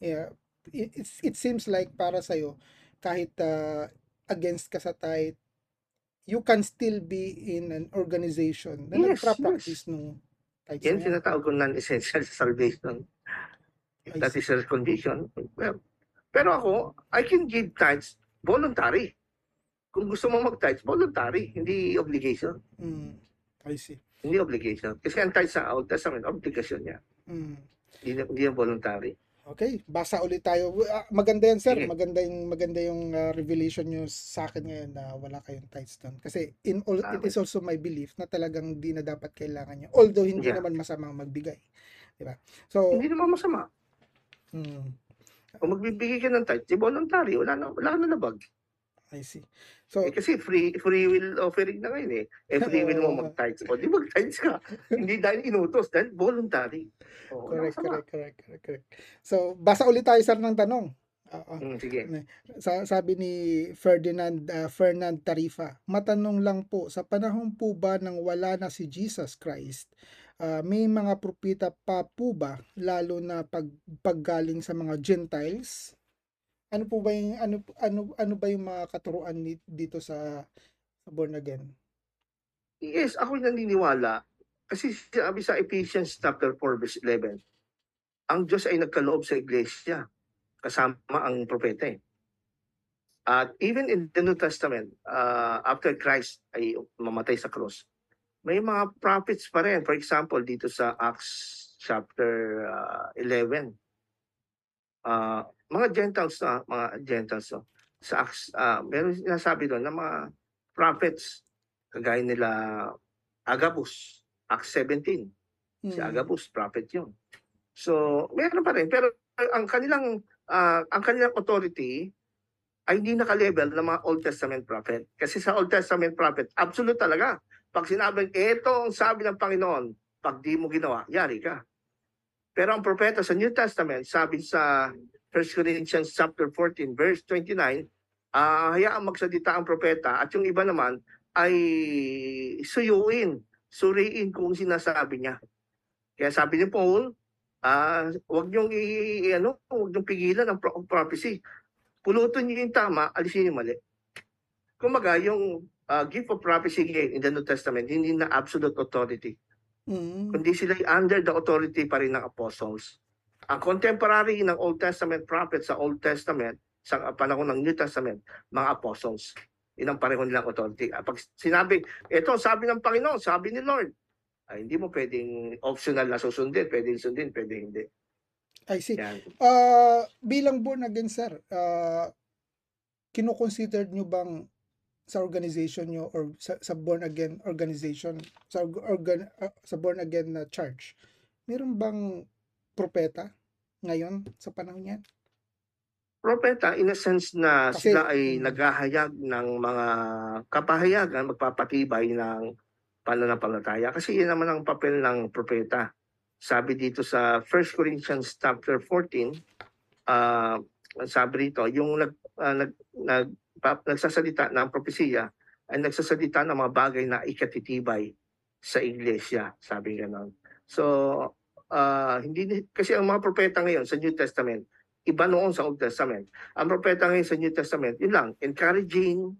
Yeah. It, it's, it seems like para sa'yo, kahit uh, against ka sa tithe, you can still be in an organization na Yes, nagpa-practice nung tithes Yan na yan. tinatawag ko non-essential sa salvation. If I that see. is your condition. Well, pero ako, I can give tithes voluntary. Kung gusto mo mag-tithes, voluntary. Hindi obligation. Mm, I see. Hindi obligation. Kasi ang tithes sa Old Testament, obligation niya. Mm. Hindi, hindi yan voluntary. Okay, basa ulit tayo. Ah, maganda yan, sir. Maganda yung maganda yung ah, revelation nyo sa akin ngayon na wala kayong tithes doon. Kasi in all, it is also my belief na talagang di na dapat kailangan nyo. Although hindi Yeah. naman masamang magbigay. Di ba? So, Hindi naman masama. mm, Kung magbibigay ka ng tithes, di voluntary. Wala na, wala na labag. I see. So, Eh, kasi free free will offering na ngayon eh. Eh free will mo mag-tithes. O di mag-tithes ka. Hindi dahil inutos, dahil voluntary. O, wala correct, correct, correct, correct, correct. So, basa ulit tayo, sir, ng tanong. Oo. Mm, sige. Sa, sabi ni Ferdinand ah, Fernand Tarifa, matanong lang po, sa panahon po ba nang wala na si Jesus Christ, ah, may mga propita pa po ba, lalo na pag, paggaling sa mga Gentiles? Ano po ba yung ano ano ano ba yung mga katuruan dito sa, sa born again? Yes, ako naniniwala. Kasi sabi sa Ephesians chapter 4 verse 11, ang Diyos ay nagkaloob sa iglesia kasama ang propeta eh. At even in the New Testament, uh, after Christ ay mamatay sa cross, may mga prophets pa rin. For example, dito sa Acts chapter uh, 11, uh, mga Gentiles na, mga Gentiles no? sa Acts, uh, meron sinasabi doon na mga prophets, kagaya nila Agabus, Acts 17. Si Hmm. Agabus, prophet yun. So, meron pa rin. Pero ang kanilang ah, ang kanilang authority ay hindi naka-level ng mga Old Testament prophet. Kasi sa Old Testament prophet, absolute talaga. Pag sinabing, ito ang sabi ng Panginoon, pag di mo ginawa, yari ka. Pero ang propeta sa New Testament, sabi sa 1 Corinthians chapter 14, verse 29, ah hayaan magsalita ang propeta at yung iba naman ay suyuin, suriin kung sinasabi niya. Kaya sabi ni Paul, ah wag niyong i, ano, wag niyong pigilan ang pro- prophecy. Pulutin niyo yung tama, alisin yung mali. Kumaga, yung ah, gift of prophecy in the New Testament, hindi na absolute authority. Mm. Kundi sila under the authority pa rin ng apostles. Ang contemporary ng Old Testament prophets sa Old Testament, sa panahon ng New Testament, mga apostles. Yun ang pareho nilang authority. Ah, Pag sinabi, ito sabi ng Panginoon, sabi ni Lord, ay hindi mo pwedeng optional na susundin, pwedeng sundin, pwede hindi. I see. Yan. Ah, bilang born again sir, uh, kino-consider nyo bang sa organization nyo or sa, sa born again organization, sa org- organ, ah, sa born again na church, meron bang propeta ngayon sa panahon yan? Propeta, in a sense na Kasi- sila ay Mm. naghahayag ng mga kapahayagan, magpapatibay ng pananampalataya. Kasi yun naman ang papel ng propeta sabi dito sa 1 Corinthians chapter 14, ah sabi rito, yung nag, ah, nag, nag, pa- nagsasalita ng propesiya ay nagsasalita ng mga bagay na ikatitibay sa iglesia, sabi ganon. So, ah, hindi kasi ang mga propeta ngayon sa New Testament, iba noon sa Old Testament. Ang propeta ngayon sa New Testament, yun lang, encouraging,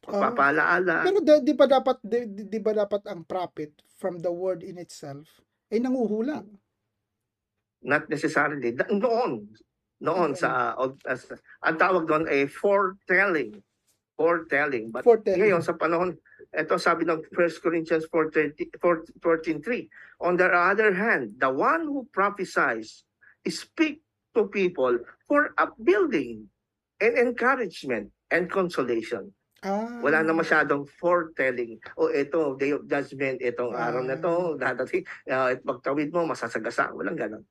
Ah, pagpapalaala. pero di, di ba dapat di, di- ba dapat ang prophet from the word in itself ay nanguhula? not necessarily noon noon Noon. sa old as, ang tawag doon ay foretelling foretelling but Foretelling. ngayon sa panahon ito sabi ng 1 Corinthians 4:30 14:3 on the other hand the one who prophesies speak to people for upbuilding and encouragement and consolation Ah, wala na masyadong foretelling. O ito, day of judgment, itong araw na to, dadating, uh, pagtawid mo, masasagasa. Walang ganon.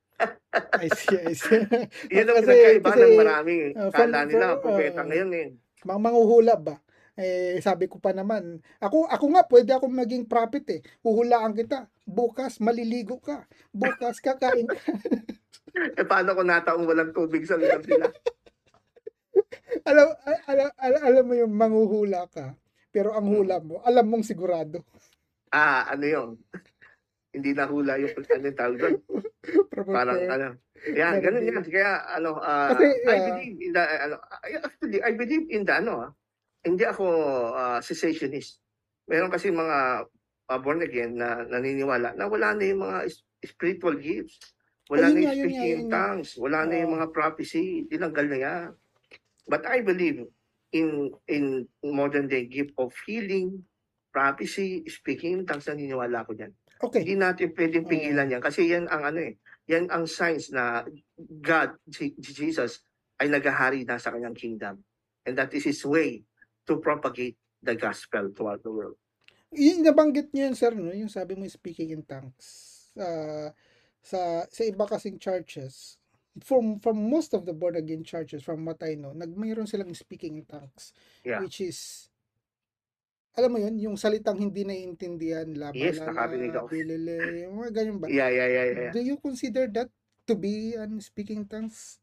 I see, I see. Yun ang Kasi- pinagkaiba kasi, ng marami. uh, from- Kala nila, from, propeta uh, ngayon eh. Mang manguhula ba? Eh, sabi ko pa naman, ako, ako nga, pwede ako maging prophet eh. Huhulaan kita. Bukas, maliligo ka. Bukas, kakain ka. Eh paano kung nataong walang tubig sa lugar nila? alam, alam, alam, alam mo yung manguhula ka. Pero ang hula mo, alam mong sigurado. ah, ano yun? Hindi nahula yung ano yung tawag doon. Parang ano. Yan, Pero ganun yan. Kaya ano, ah, Kasi, I ah, believe in the, ano, actually, I believe in the, ano, ah, hindi ako ah, cessationist. Meron kasi mga ah, born again na naniniwala na wala na yung mga spiritual gifts. Wala Ayun na yung speaking in yun nga. tongues. Wala na yung mga prophecy. Tinanggal na yan. But I believe in in modern day gift of healing, prophecy, speaking in tongues, naniniwala ko dyan. Okay. Hindi natin pwedeng pigilan yan kasi yan ang ano eh, yan ang signs na God, Jesus, ay naghahari na sa kanyang kingdom. And that is His way to propagate the gospel throughout the world. Yung nabanggit niyo yun, sir, no? yung sabi mo speaking in tongues. Sa sa sa iba kasing churches, from from most of the born again churches, from what I know, nagmayroon silang speaking in tongues. Yeah. Which is, alam mo yun, yung salitang hindi naiintindihan, laba, Yes, lala, nakarinig ako. bilele, yung mga ganyan ba? Yeah, yeah, yeah, yeah. Do you consider that to be an speaking tongues?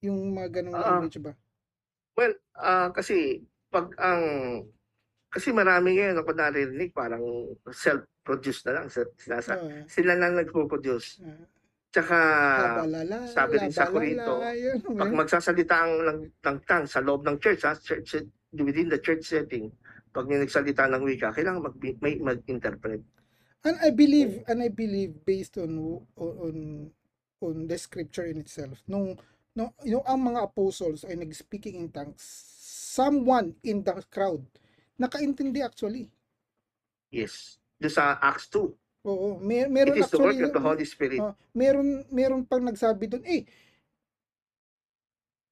Yung mga ganong Ah. language ba? Well, ah kasi pag ang kasi marami ngayon ako naririnig parang self-produced na lang. Sila, sinasa, Ah, sila lang nagpo-produce. ah, Tsaka labalala, sabi rin sa Corinto, yun, pag eh. magsasalita ang ng, ng tongue sa loob ng church, ha, church, within the church setting, pag may nagsalita ng wika, kailangan mag, may mag-interpret. And I believe and I believe based on on on the scripture in itself nung no yung ang mga apostles ay nag-speaking in tongues someone in the crowd nakaintindi actually Yes. Doon sa Acts 2, oo may, it meron is the work actually of the Holy Spirit. oh, meron meron pang nagsabi doon eh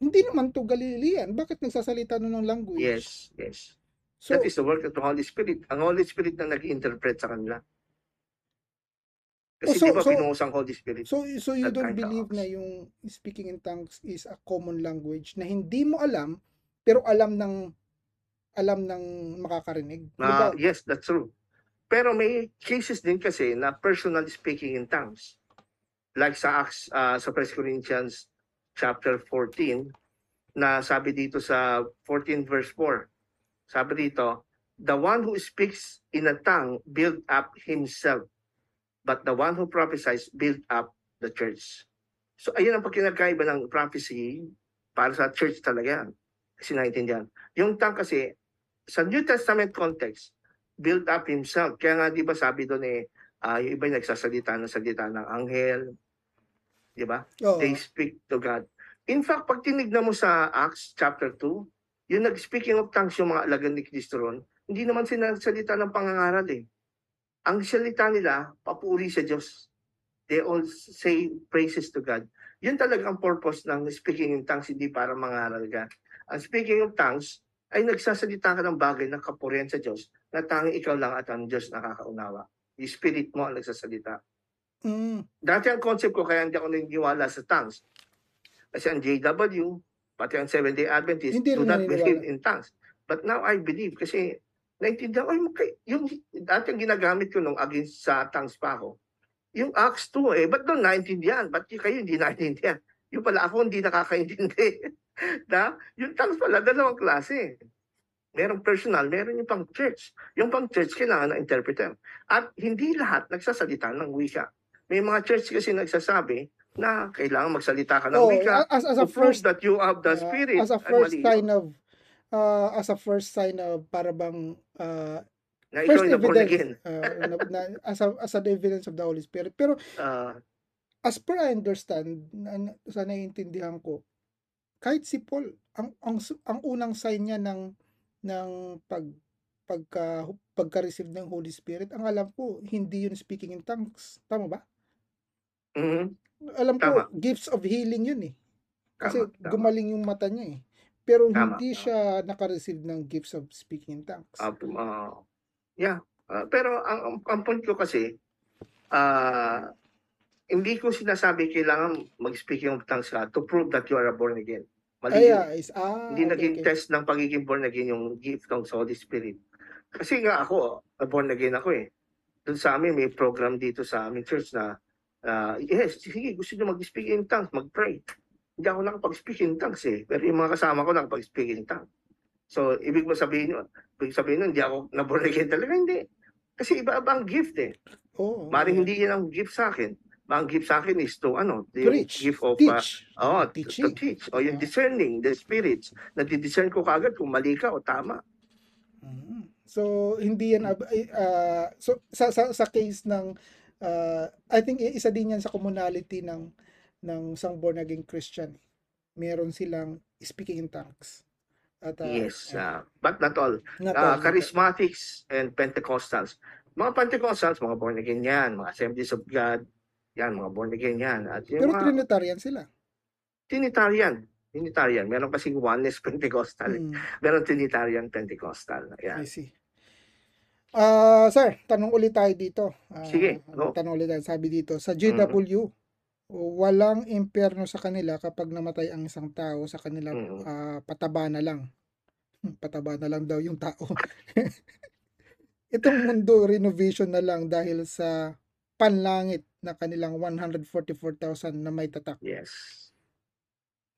hindi naman to Galilean bakit nagsasalita nun ng language Yes, yes. so That is the work of the Holy Spirit. Ang Holy Spirit na nag-interpret sa kanila. Kasi Oh, so- di ba so- Holy Spirit? So, so you don't believe na yung speaking in tongues is a common language na hindi mo alam, pero alam ng alam ng makakarinig. Ah, yes, that's true. Pero may cases din kasi na personal speaking in tongues. Like sa Acts, ah, sa 1 Corinthians chapter 14, na sabi dito sa 14 verse 4. Sabi dito, the one who speaks in a tongue build up himself, but the one who prophesies build up the church. So ayun ang pagkinagkaiba ng prophecy para sa church talaga. Kasi naintindihan. Yung tongue kasi, sa New Testament context, build up himself. Kaya nga, di ba sabi doon eh, ah, yung iba yung nagsasalita ng salita ng anghel. Di ba? Oo. They speak to God. In fact, pag tinignan mo sa Acts chapter 2, yung nag-speaking of tongues yung mga alagan ni Cristo ron, hindi naman sila nagsalita ng pangangaral eh. Ang salita nila, papuri sa Diyos. They all say praises to God. Yun talaga ang purpose ng speaking in tongues, hindi para mangaral ka. Ang speaking of tongues, ay nagsasalita ka ng bagay ng kapurihan sa Diyos na tanging ikaw lang at ang Diyos nakakaunawa. Yung spirit mo ang nagsasalita. Mm. Dati ang concept ko kaya hindi ako naniniwala sa tongues. Kasi ang JW, pati ang Seventh-day Adventist, Hindi do not believe in tongues. But now I believe kasi naintindihan ko, yung dati ang ginagamit ko nung against sa tongues pa ako, yung Acts 2 eh, ba't doon naintindihan? Ba't kayo hindi naintindihan? Yung pala ako hindi nakakaintindi. na, yung tongues pala, dalawang klase. Merong personal, meron yung pang church. Yung pang church, kailangan ng interpreter. At hindi lahat nagsasalita ng wika. May mga church kasi nagsasabi na kailangan magsalita ka ng Oh, wika as, as a first that you have the uh, spirit. as a first sign of uh, as a first sign of para bang uh, na ikaw first evidence uh, na, na, as a as an evidence of the Holy Spirit. Pero Ah, as per I understand, na- sa naiintindihan ko, kahit si Paul, ang ang ang unang sign niya ng ng pag pagka pagka-receive ng Holy Spirit, ang alam ko, hindi yun speaking in tongues. Tama ba? mhm, Alam ko, Tama. gifts of healing yun eh. Kasi tama, tama. gumaling yung mata niya eh. Pero Tama, hindi tama. siya naka-receive ng gifts of speaking in tongues. Ah, ah, yeah. Ah, pero ang, ang, ang point ko kasi, ah, hindi ko sinasabi kailangan mag-speak yung tongues ka to prove that you are a born again. Mali Ay, yun. ah, is, ah, Hindi okay, naging okay. test ng pagiging born again yung gift ng Holy Spirit. Kasi nga ako, a born again ako eh. Doon sa amin, may program dito sa aming church na, ah, yes, sige, gusto nyo mag-speak in tongues, mag-pray. Hindi ako nakapag-speak in tongues eh. Pero yung mga kasama ko nakapag-speak in tongues. So, ibig mo sabihin yun, ibig sabihin nun, hindi ako na-born again talaga, hindi. Kasi iba-iba ang gift eh. Oo, Maring hindi yan ang gift sa akin. Ang gift sa akin is to, ano, yung Preach, gift of, uh, teach. Oh, to, Teaching. to teach. O yung Yeah. discerning, the spirits. Nadidiscern ko kagad kung mali ka o tama. Mhm. So hindi yan ab- ah, so sa, sa sa case ng ah, I think isa din yan sa commonality ng ng isang born again Christian. Meron silang speaking in tongues. At ah, yes. uh, but not all. not Uh, all, all. charismatics and Pentecostals. Mga Pentecostals, mga born again yan. Mga Assemblies of God. Yan, mga born again yan. At yung Pero mga Trinitarian sila. Trinitarian. Trinitarian. Meron kasing oneness Pentecostal. Mm, Meron Trinitarian Pentecostal. I Yan. see. Ah, sir, tanong ulit tayo dito. Ah, Sige, go. Tanong ulit tayo. Sabi dito, sa JW, walang impyerno sa kanila kapag namatay ang isang tao sa kanila Mm. ah, pataba na lang. Pataba na lang daw yung tao. Itong mundo renovation na lang dahil sa panlangit na kanilang 144,000 na may tatak. Yes.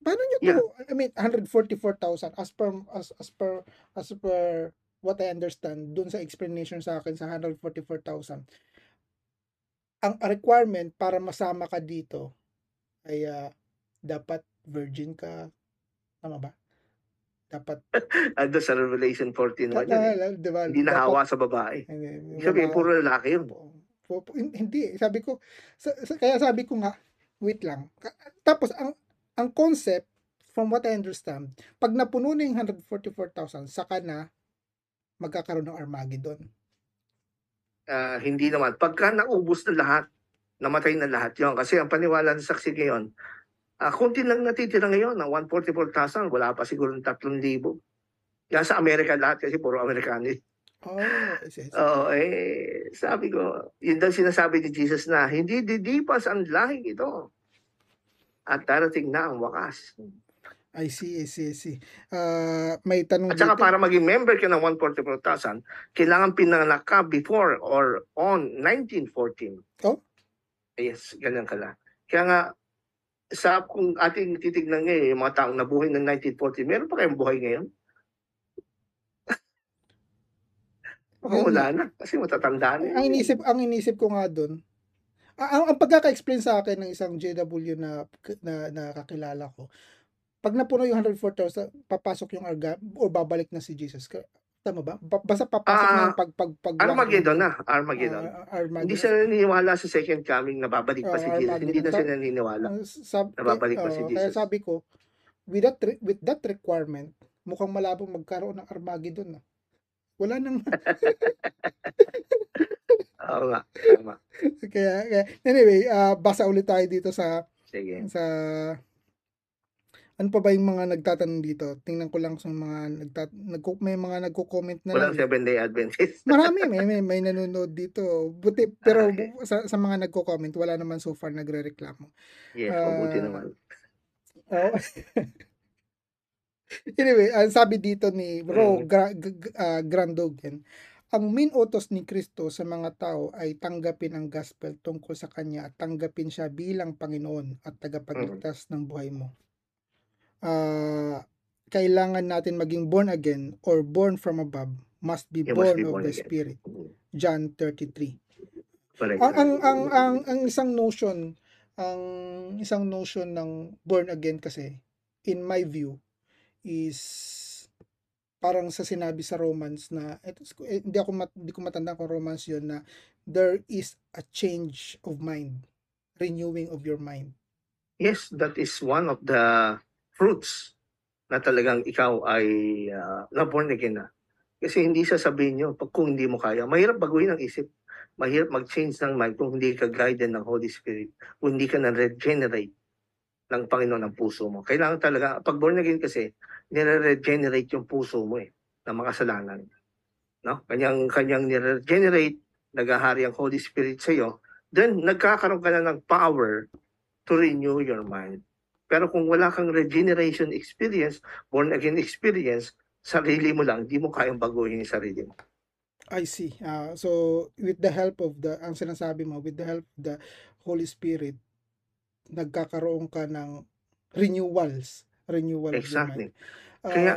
Paano nyo to? I mean, 144,000 as per as, as per as per what I understand dun sa explanation sa akin sa 144,000. Ang requirement para masama ka dito ay ah, dapat virgin ka. Tama ba? Dapat Ando sa Revelation 14 ta- yun. eh. ta- di ba? Hindi nahawa sa babae. Hindi, wala- puro lalaki yun. Hindi sabi ko sa, sa- kaya sabi ko nga wait lang tapos ang ang concept from what I understand pag napuno na yung 144,000 saka na magkakaroon ng Armageddon Ah, hindi naman. Pagka naubos na lahat, namatay na lahat yon Kasi ang paniwala ng saksi ngayon, ah kunti lang natitira ngayon, ng 144,000, wala pa siguro ng 3,000. Yan sa Amerika lahat kasi puro Amerikano. Oh Oo, eh, sabi ko, yun daw sinasabi ni Jesus na, hindi didipas ang lahing ito. At darating na ang wakas. I see I see I see Ah, may tanong At saka dito para maging member ka ng 144,000, kailangan pinanganak ka before or on 1914. Oh? Yes, ganyan ka lang. Kaya nga, sa kung ating titignan ngayon, yung mga taong nabuhay ng 1940, meron pa kayong buhay ngayon? Oo, wala na. Kasi matatanda na. ang yun. inisip ang inisip ko nga doon ang, ang pagkaka-explain sa akin ng isang JW na na nakakilala ko pag napuno yung 104,000 papasok yung arga o babalik na si Jesus Ka- tama ba Ba- basta papasok na Ah, yung pag pag pag Armageddon na. Armageddon. Ah, Armageddon. Hindi siya naniniwala sa second coming na babalik pa Oo, si Jesus. Hindi na siya naniniwala. Sab- Nababalik pa si oo, Kaya Jesus. sabi ko, with that, with that requirement, mukhang malabong magkaroon ng Armageddon. No? Wala nang, nga. Tama. kaya, kaya anyway, ah, basa ulit tayo dito sa, Sige. sa, ano pa ba yung mga nagtatanong dito? Tingnan ko lang sa mga, nagtat, nagko, may mga nagko-comment na Walang lang. seven-day Adventist. Marami, may, may, may nanonood dito. Buti, pero Okay. sa, sa mga nagko-comment, wala naman so far nagre-reklamo. Yes, mabuti Ah, naman. Oh. anyway, ang sabi dito ni Bro Mm. Gra- G- G- ah, Grandogan, ang main utos ni Kristo sa mga tao ay tanggapin ang gospel tungkol sa kanya at tanggapin siya bilang Panginoon at tagapagligtas ng buhay mo. Ah, kailangan natin maging born again or born from above must be You must born be of born the again. Spirit. Mm. John 33. Correct. Ang ang ang ang, ang isang notion, ang isang notion ng born again kasi in my view is parang sa sinabi sa Romans na eto, eh, hindi ako mat, hindi ko matanda kung Romans 'yon na there is a change of mind, renewing of your mind. Yes, that is one of the fruits na talagang ikaw ay ah, na born again na. Kasi hindi sasabihin nyo, pag kung hindi mo kaya, mahirap baguhin ang isip. Mahirap mag-change ng mind kung hindi ka guided ng Holy Spirit. Kung hindi ka na-regenerate ng Panginoon ang puso mo. Kailangan talaga, pag born again kasi, nire-regenerate yung puso mo eh, ng makasalanan. No? Kanyang, kanyang nire-regenerate, naghahari ang Holy Spirit sa iyo, then nagkakaroon ka na ng power to renew your mind. Pero kung wala kang regeneration experience, born again experience, sarili mo lang, di mo kayang baguhin yung sarili mo. I see. Ah, so with the help of the ang sinasabi mo with the help of the Holy Spirit nagkakaroon ka ng renewals, renewal of your Exactly. mind. Ah, Kaya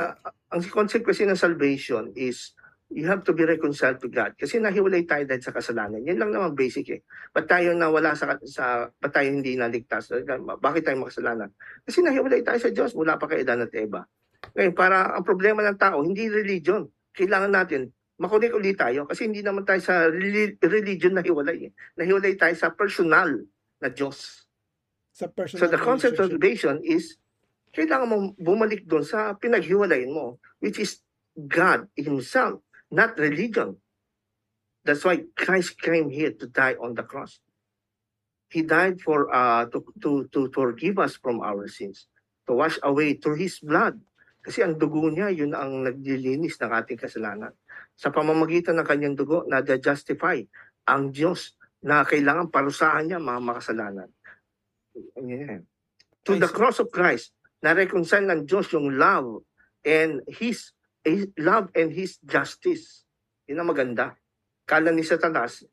ang concept kasi ng salvation is you have to be reconciled to God. Kasi nahiwalay tayo dahil sa kasalanan. Yan lang naman basic eh. Ba't tayo nawala sa, sa ba't tayo hindi naligtas? Bakit tayo makasalanan? Kasi nahiwalay tayo sa Diyos mula pa kay Adan at Eva. Ngayon, para ang problema ng tao, hindi religion. Kailangan natin makunik ulit tayo kasi hindi naman tayo sa reli- religion na hiwalay. Eh. Nahiwalay tayo sa personal na Diyos. sa personal So the concept of salvation is kailangan mo bumalik doon sa pinaghiwalayin mo, which is God Himself, not religion. That's why Christ came here to die on the cross. He died for uh, to, to, to forgive us from our sins, to wash away through His blood. Kasi ang dugo niya, yun ang naglilinis ng ating kasalanan. Sa pamamagitan ng kanyang dugo, na-justify ang Diyos na kailangan parusahan niya mga makasalanan. Yeah. To the cross of Christ, na-reconcile ng Diyos yung love and His, His love and His justice. Yun ang maganda. Kala ni Satanas,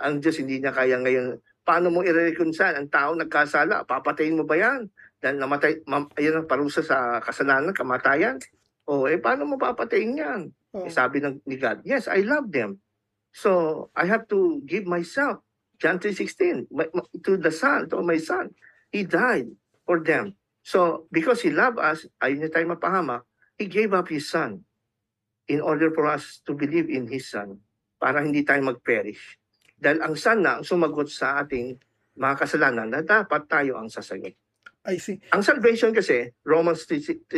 ang Diyos hindi niya kaya ngayon. Paano mo i-reconcile? Ang tao nagkasala, papatayin mo ba yan? Dahil namatay, ma, ayun ang parusa sa kasalanan, kamatayan. O, eh, paano mo papatayin yan? Oh, Eh, sabi ng ni God, yes, I love them. So, I have to give myself. John 3.16, my- my- to the Son, to my Son. He died for them. So, because He loved us, ayun niya tayo mapahamak, He gave up His Son in order for us to believe in His Son para hindi tayo mag-perish. Dahil ang Son na ang sumagot sa ating mga kasalanan na dapat tayo ang sasagot. I see. Ang salvation kasi, Romans 3,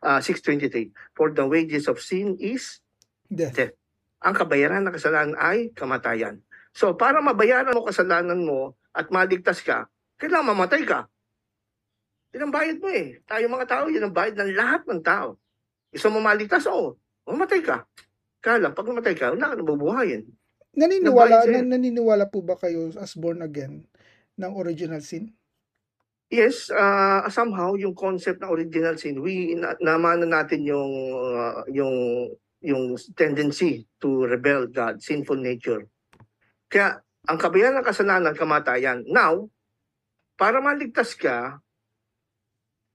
uh, 6.23, For the wages of sin is Death. Death. ang kabayaran ng kasalanan ay kamatayan. So, para mabayaran mo kasalanan mo at maligtas ka, kailangan mamatay ka. Yan ang bayad mo eh. Tayo mga tao, yan ang bayad ng lahat ng tao. Gusto mo maligtas? Oo. Mamatay ka. Kaya lang, pag namatay ka, wala ka nabubuhayin. Naniniwala nan- naniniwala po ba kayo as born again ng original sin? Yes, uh, somehow yung concept ng original sin, we na, namana natin yung uh, yung yung tendency to rebel God, sinful nature. Kaya ang kabayaran ng kasalanan, kamatayan. Now, para maligtas ka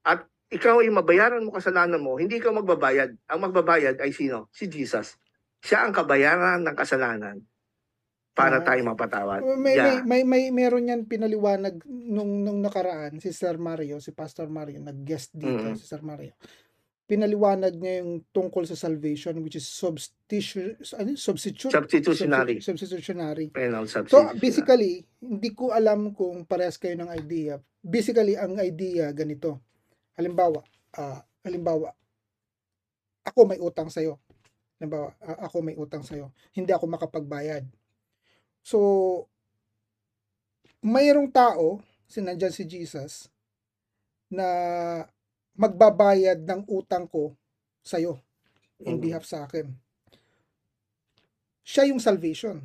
at ikaw ay mabayaran mo kasalanan mo, hindi ka magbabayad. Ang magbabayad ay sino? Si Jesus. Siya ang kabayaran ng kasalanan para Ah. tayo mapatawad. May, Yeah. may, may, may meron yan pinaliwanag nung, nung nakaraan, si Sir Mario, si Pastor Mario, nag-guest dito, Mhm. si Sir Mario. Pinaliwanag niya yung tungkol sa salvation, which is substitution, ano, substitute, Substitutionary. substitutionary. Penal So, substitution. basically, hindi ko alam kung parehas kayo ng idea. Basically, ang idea ganito. Halimbawa, ah, halimbawa, ako may utang sa'yo. Halimbawa, ah, ako may utang sa'yo. Hindi ako makapagbayad. So, mayroong tao, sinandyan si Jesus, na magbabayad ng utang ko sa'yo in Mhm. behalf sa akin. Siya yung salvation.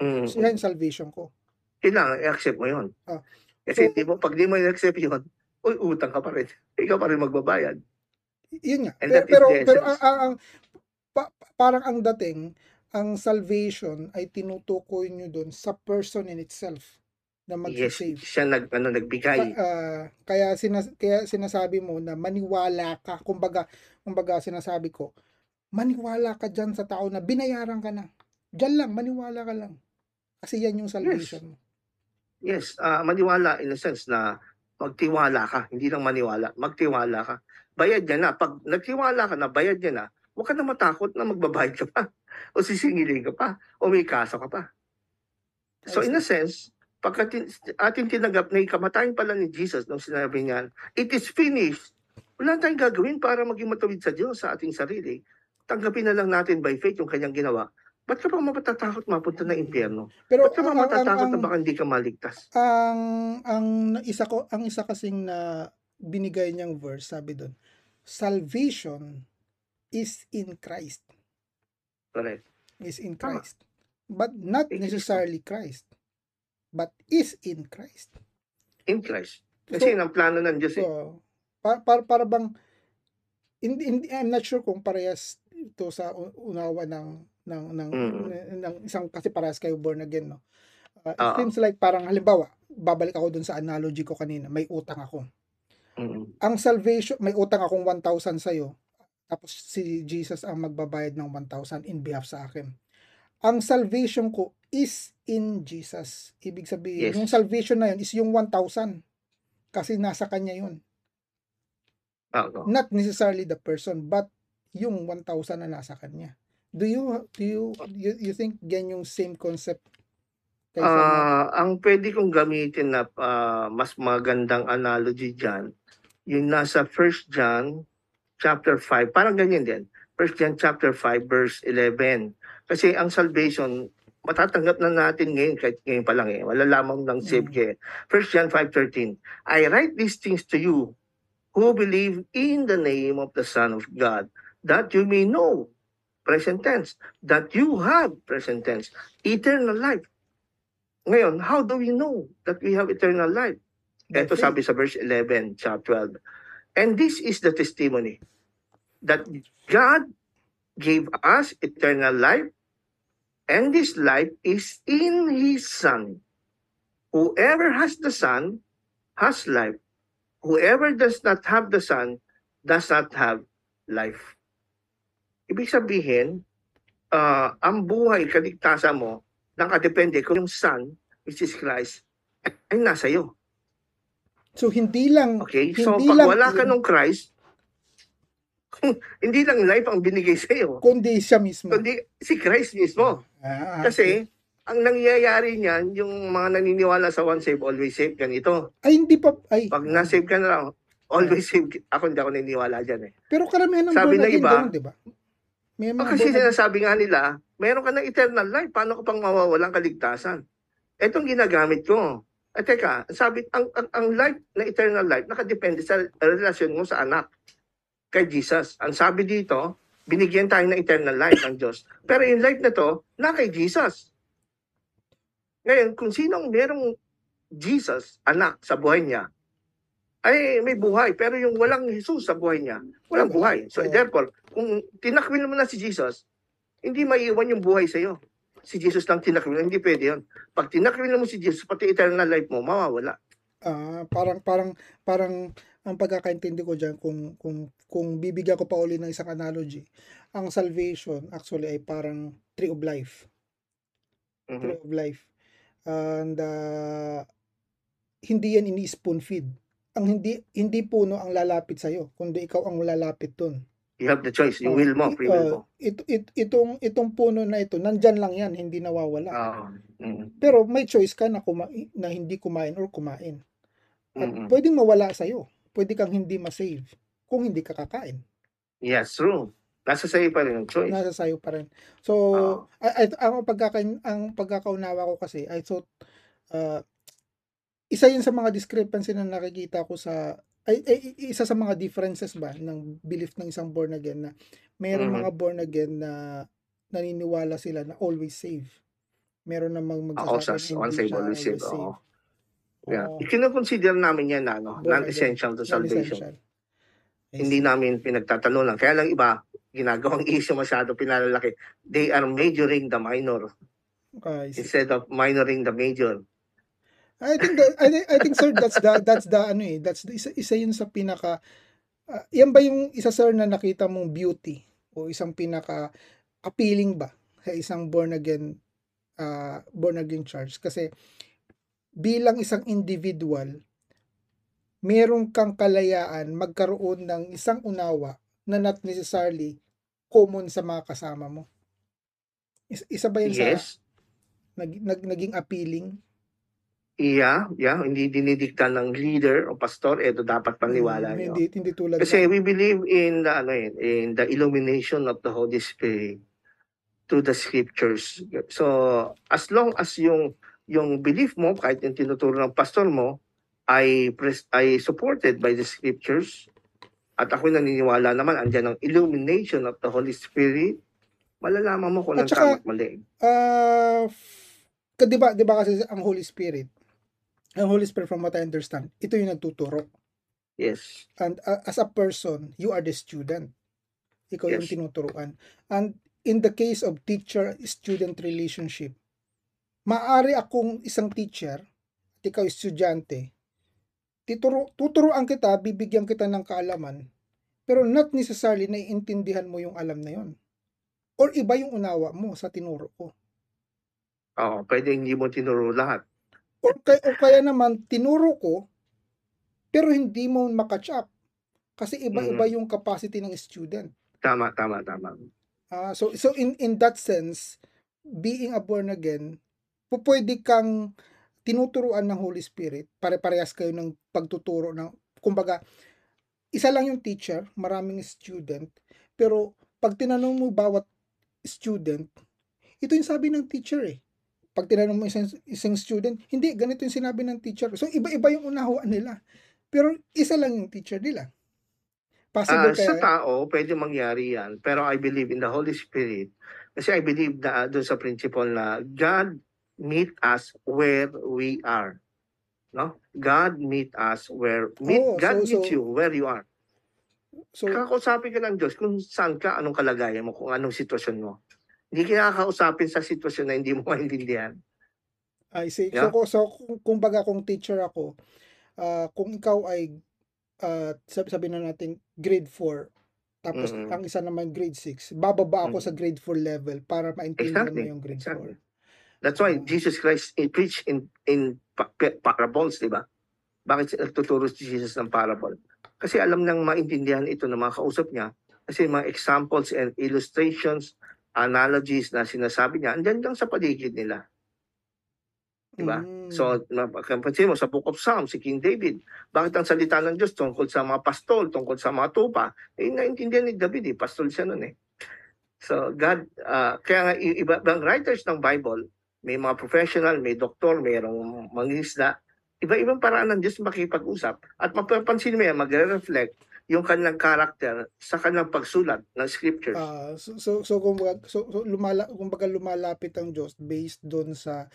Mm. Siya yung salvation ko. kailangan i-accept mo yun. Ah. Kasi So- di mo, pag di mo i-accept yun, uy, utang ka pa rin. Ikaw pa rin magbabayad. yun nga. And Pero pero, pero ang, ang- ang- pa- parang ang dating ang salvation ay tinutukoy nyo doon sa person in itself na Yes, mag-save. siya nag, ano, nagbigay. Ka- ah, kaya sinas kaya sinasabi mo na maniwala ka kumbaga kumbaga sinasabi ko maniwala ka diyan sa tao na binayaran ka na diyan lang maniwala ka lang kasi yan yung salvation mo Yes, ah, maniwala in a sense na magtiwala ka, hindi lang maniwala, magtiwala ka. Bayad niya na. Pag nagtiwala ka na, bayad niya na, huwag ka na matakot na magbabayad ka pa. O sisingilin ka pa. O may kaso ka pa. So in a sense, pagka tin- ating tinanggap na yung kamatayan pala ni Jesus nung sinabi niya, it is finished. Wala tayong gagawin para maging matuwid sa Diyos sa ating sarili. Tanggapin na lang natin by faith yung kanyang ginawa. Ba't ka pa matatakot mapunta ng impyerno? pero Ba't ka pa ang, ang, matatakot ang, na baka hindi ka maligtas? ang ang isa ko ang isa kasing na binigay niyang verse sabi doon salvation is in Christ Correct. is in Tama. Christ but not necessarily Christ but is in Christ In Christ. Kasi yun ang plano ng Diyos eh. So, para, para, para bang, hindi, hindi, I'm not sure kung parehas ito sa u- unawa ng, ng, ng, Mm. ng isang, kasi parehas kayo born again, no? Uh, it Oo. seems like parang, halimbawa, babalik ako dun sa analogy ko kanina, may utang ako. Mm. Ang salvation, may utang akong 1,000 sa'yo, tapos si Jesus ang magbabayad ng 1,000 in behalf sa akin. Ang salvation ko is in Jesus. Ibig sabihin, Yes. yung salvation na yun is yung 1,000. Kasi nasa kanya yun. Oo. not necessarily the person but yung 1,000 na nasa kanya. Do you do you you, you think gan yung same concept kay Samuel? Ah, ang pwede kong gamitin na ah, mas magandang analogy diyan, yung nasa 1 John chapter 5, parang ganyan din. 1 John chapter 5 verse 11. Kasi ang salvation matatanggap na natin ngayon kahit ngayon pa lang eh. Wala lamang ng save Mm. ka eh. 1 John 5:13. I write these things to you who believe in the name of the Son of God, that you may know, present tense, that you have, present tense, eternal life. Ngayon, how do we know that we have eternal life? Ito sabi sa verse 11, chapter 12. And this is the testimony that God gave us eternal life, and this life is in His Son. Whoever has the Son has life. Whoever does not have the Son does not have life. Ibig sabihin, ah, ang buhay, kaligtasan mo, nakadepende kung yung Son, which is Christ, ay nasa iyo. So hindi lang Okay? So, Hindi pag lang wala ka nung Christ, hindi lang life ang binigay sa iyo, kundi siya mismo. kundi si Christ mismo. Ah, Kasi, ang nangyayari niyan, yung mga naniniwala sa one save, always save, ganito. ay hindi pa ay Pag na-save ka na lang, always save. Ako hindi ako naniniwala dyan eh. pero karamihan ng Sabi again iba, ganun, 'di ba? May mga kasi sinasabi nga nila, meron ka ng eternal life, paano ka pang mawawalang kaligtasan? Etong ginagamit ko. At teka, sabi, ang, ang, ang life na eternal life, nakadepende sa relasyon mo sa anak kay Jesus. Ang sabi dito, binigyan tayo ng eternal life ng Diyos. Pero yung life na to, na kay Jesus. Ngayon, kung sinong merong Jesus, anak, sa buhay niya, ay may buhay. Pero yung walang Jesus sa buhay niya, walang buhay. So therefore, kung tinakwil mo na si Jesus, hindi maiiwan yung buhay sa iyo. Si Jesus lang tinakwil, hindi pwede yun. Pag tinakwil mo si Jesus, pati eternal life mo, mawawala. Ah, parang parang parang ang pagkakaintindi ko diyan kung kung kung bibigyan ko pa uli ng isang analogy, ang salvation actually ay parang tree of life. Mhm. Tree of life. And ah, hindi yan ini-spoon feed. Ang hindi hindi puno ang lalapit sa iyo, kundi ikaw ang lalapit doon. You have the choice, yung will mo, free will mo. It, it, itong itong puno na ito, nandyan lang yan, hindi nawawala. Oo. Mhm. Pero may choice ka na kumain, na hindi kumain or kumain. At Mhm. pwedeng mawala sa iyo. Pwede kang hindi ma-save kung hindi ka kakain. Yes, true. Nasa sa'yo pa rin ang choice. Nasa sayo pa rin. So, Oo. ay, ay, ang pagkaka ang pagkakaunawa ko kasi I thought uh, isa yun sa mga discrepancy na nakikita ko sa ay, ay, isa sa mga differences ba ng belief ng isang born again na mayroong Mhm. mga born again na naniniwala sila na always save. Meron namang magsasabi na hindi save, always save. Oo. Yeah. Oo. Kinoconsider namin yan na ano, non-essential to salvation. Non-essential. Hindi namin pinagtatalunan. Kaya lang iba, ginagawang issue masyado pinalalaki. They are majoring the minor see. instead of minoring the major. I think that, I think, I think sir that's the that's the ano eh that's the, isa, isa yun sa pinaka ah, yan ba yung isa sir na nakita mong beauty o isang pinaka appealing ba sa isang born again ah, born again church kasi bilang isang individual merong kang kalayaan magkaroon ng isang unawa na not necessarily common sa mga kasama mo. Is- Isa ba yun sa Yes. nag, nag, naging appealing? Yeah, yeah, hindi dinidikta ng leader o pastor, eto dapat paniwala Mm, nyo. Hindi, hindi tulad Kasi we believe in the ano yun, in the illumination of the Holy Spirit through the scriptures. So, as long as yung yung belief mo kahit yung tinuturo ng pastor mo ay pres- ay supported by the scriptures at ako naniniwala naman andyan ang illumination of the Holy Spirit malalaman mo kung anong tama at mali. Ka- 'di ba 'di ba kasi ang Holy Spirit, ang Holy Spirit from what I understand, ito yung nagtuturo. Yes. And uh, as a person, you are the student. Ikaw yung Yes. tinuturuan. And in the case of teacher-student relationship, maari akong isang teacher at ikaw estudyante, tituro, tuturuan kita, bibigyan kita ng kaalaman, pero not necessarily naiintindihan mo yung alam na yon. Or iba yung unawa mo sa tinuro ko. Oo, pwede hindi mo tinuro lahat. Or kaya, o kaya naman tinuro ko pero hindi mo makatch up kasi iba-iba yung capacity ng student. Tama, tama, tama. Ah, so so in in that sense, being a born again, pu- pwede kang tinuturuan ng Holy Spirit, pare-parehas kayo ng pagtuturo ng kumbaga isa lang yung teacher, maraming student, pero pag tinanong mo bawat student, ito yung sabi ng teacher eh. Pag tinanong mo isang, isang student, hindi, ganito yung sinabi ng teacher. So, iba-iba yung unahuan nila. Pero isa lang yung teacher nila. Possible sa kaya, tao, pwede mangyari yan. Pero I believe in the Holy Spirit. Kasi I believe na doon sa principle na God meet us where we are. No? God meet us where meet Oo, God Oh, so- meets so- you where you are. so, Kakausapin ka ng Diyos kung saan ka, anong kalagayan mo, kung anong sitwasyon mo. Hindi ka kakausapin sa sitwasyon na hindi mo maintindihan. I see. Yeah. So, so kung, kung baga kung teacher ako, ah, kung ikaw ay uh, sabi, sabi na natin grade 4, tapos Mm-mm. ang isa naman grade 6, bababa ako Mm. sa grade 4 level para maintindihan Exactly, mo yung grade exactly. 4. That's why Oo. Jesus Christ eh, preach in in pa- pa- parables, di ba? Bakit nagtuturo si Jesus ng parable? Kasi alam nang maintindihan ito ng mga kausap niya. Kasi mga examples and illustrations, analogies na sinasabi niya, andyan lang sa paligid nila. Diba? Mm. So, mapapansin mo, sa Book of Psalms, si King David, bakit ang salita ng Diyos tungkol sa mga pastol, tungkol sa mga tupa? Eh, naintindihan ni David, eh, pastol siya nun eh. So, God, ah, kaya nga, ibang writers ng Bible, may mga professional, may doktor, mayroong mangisda, iba-ibang paraan ng Diyos makipag-usap. At mapapansin mo yan, magre-reflect yung kanilang character sa kanilang pagsulat ng scriptures. Ah, so so so kumbaga so, so lumala kumbaga lumalapit ang Diyos based doon sa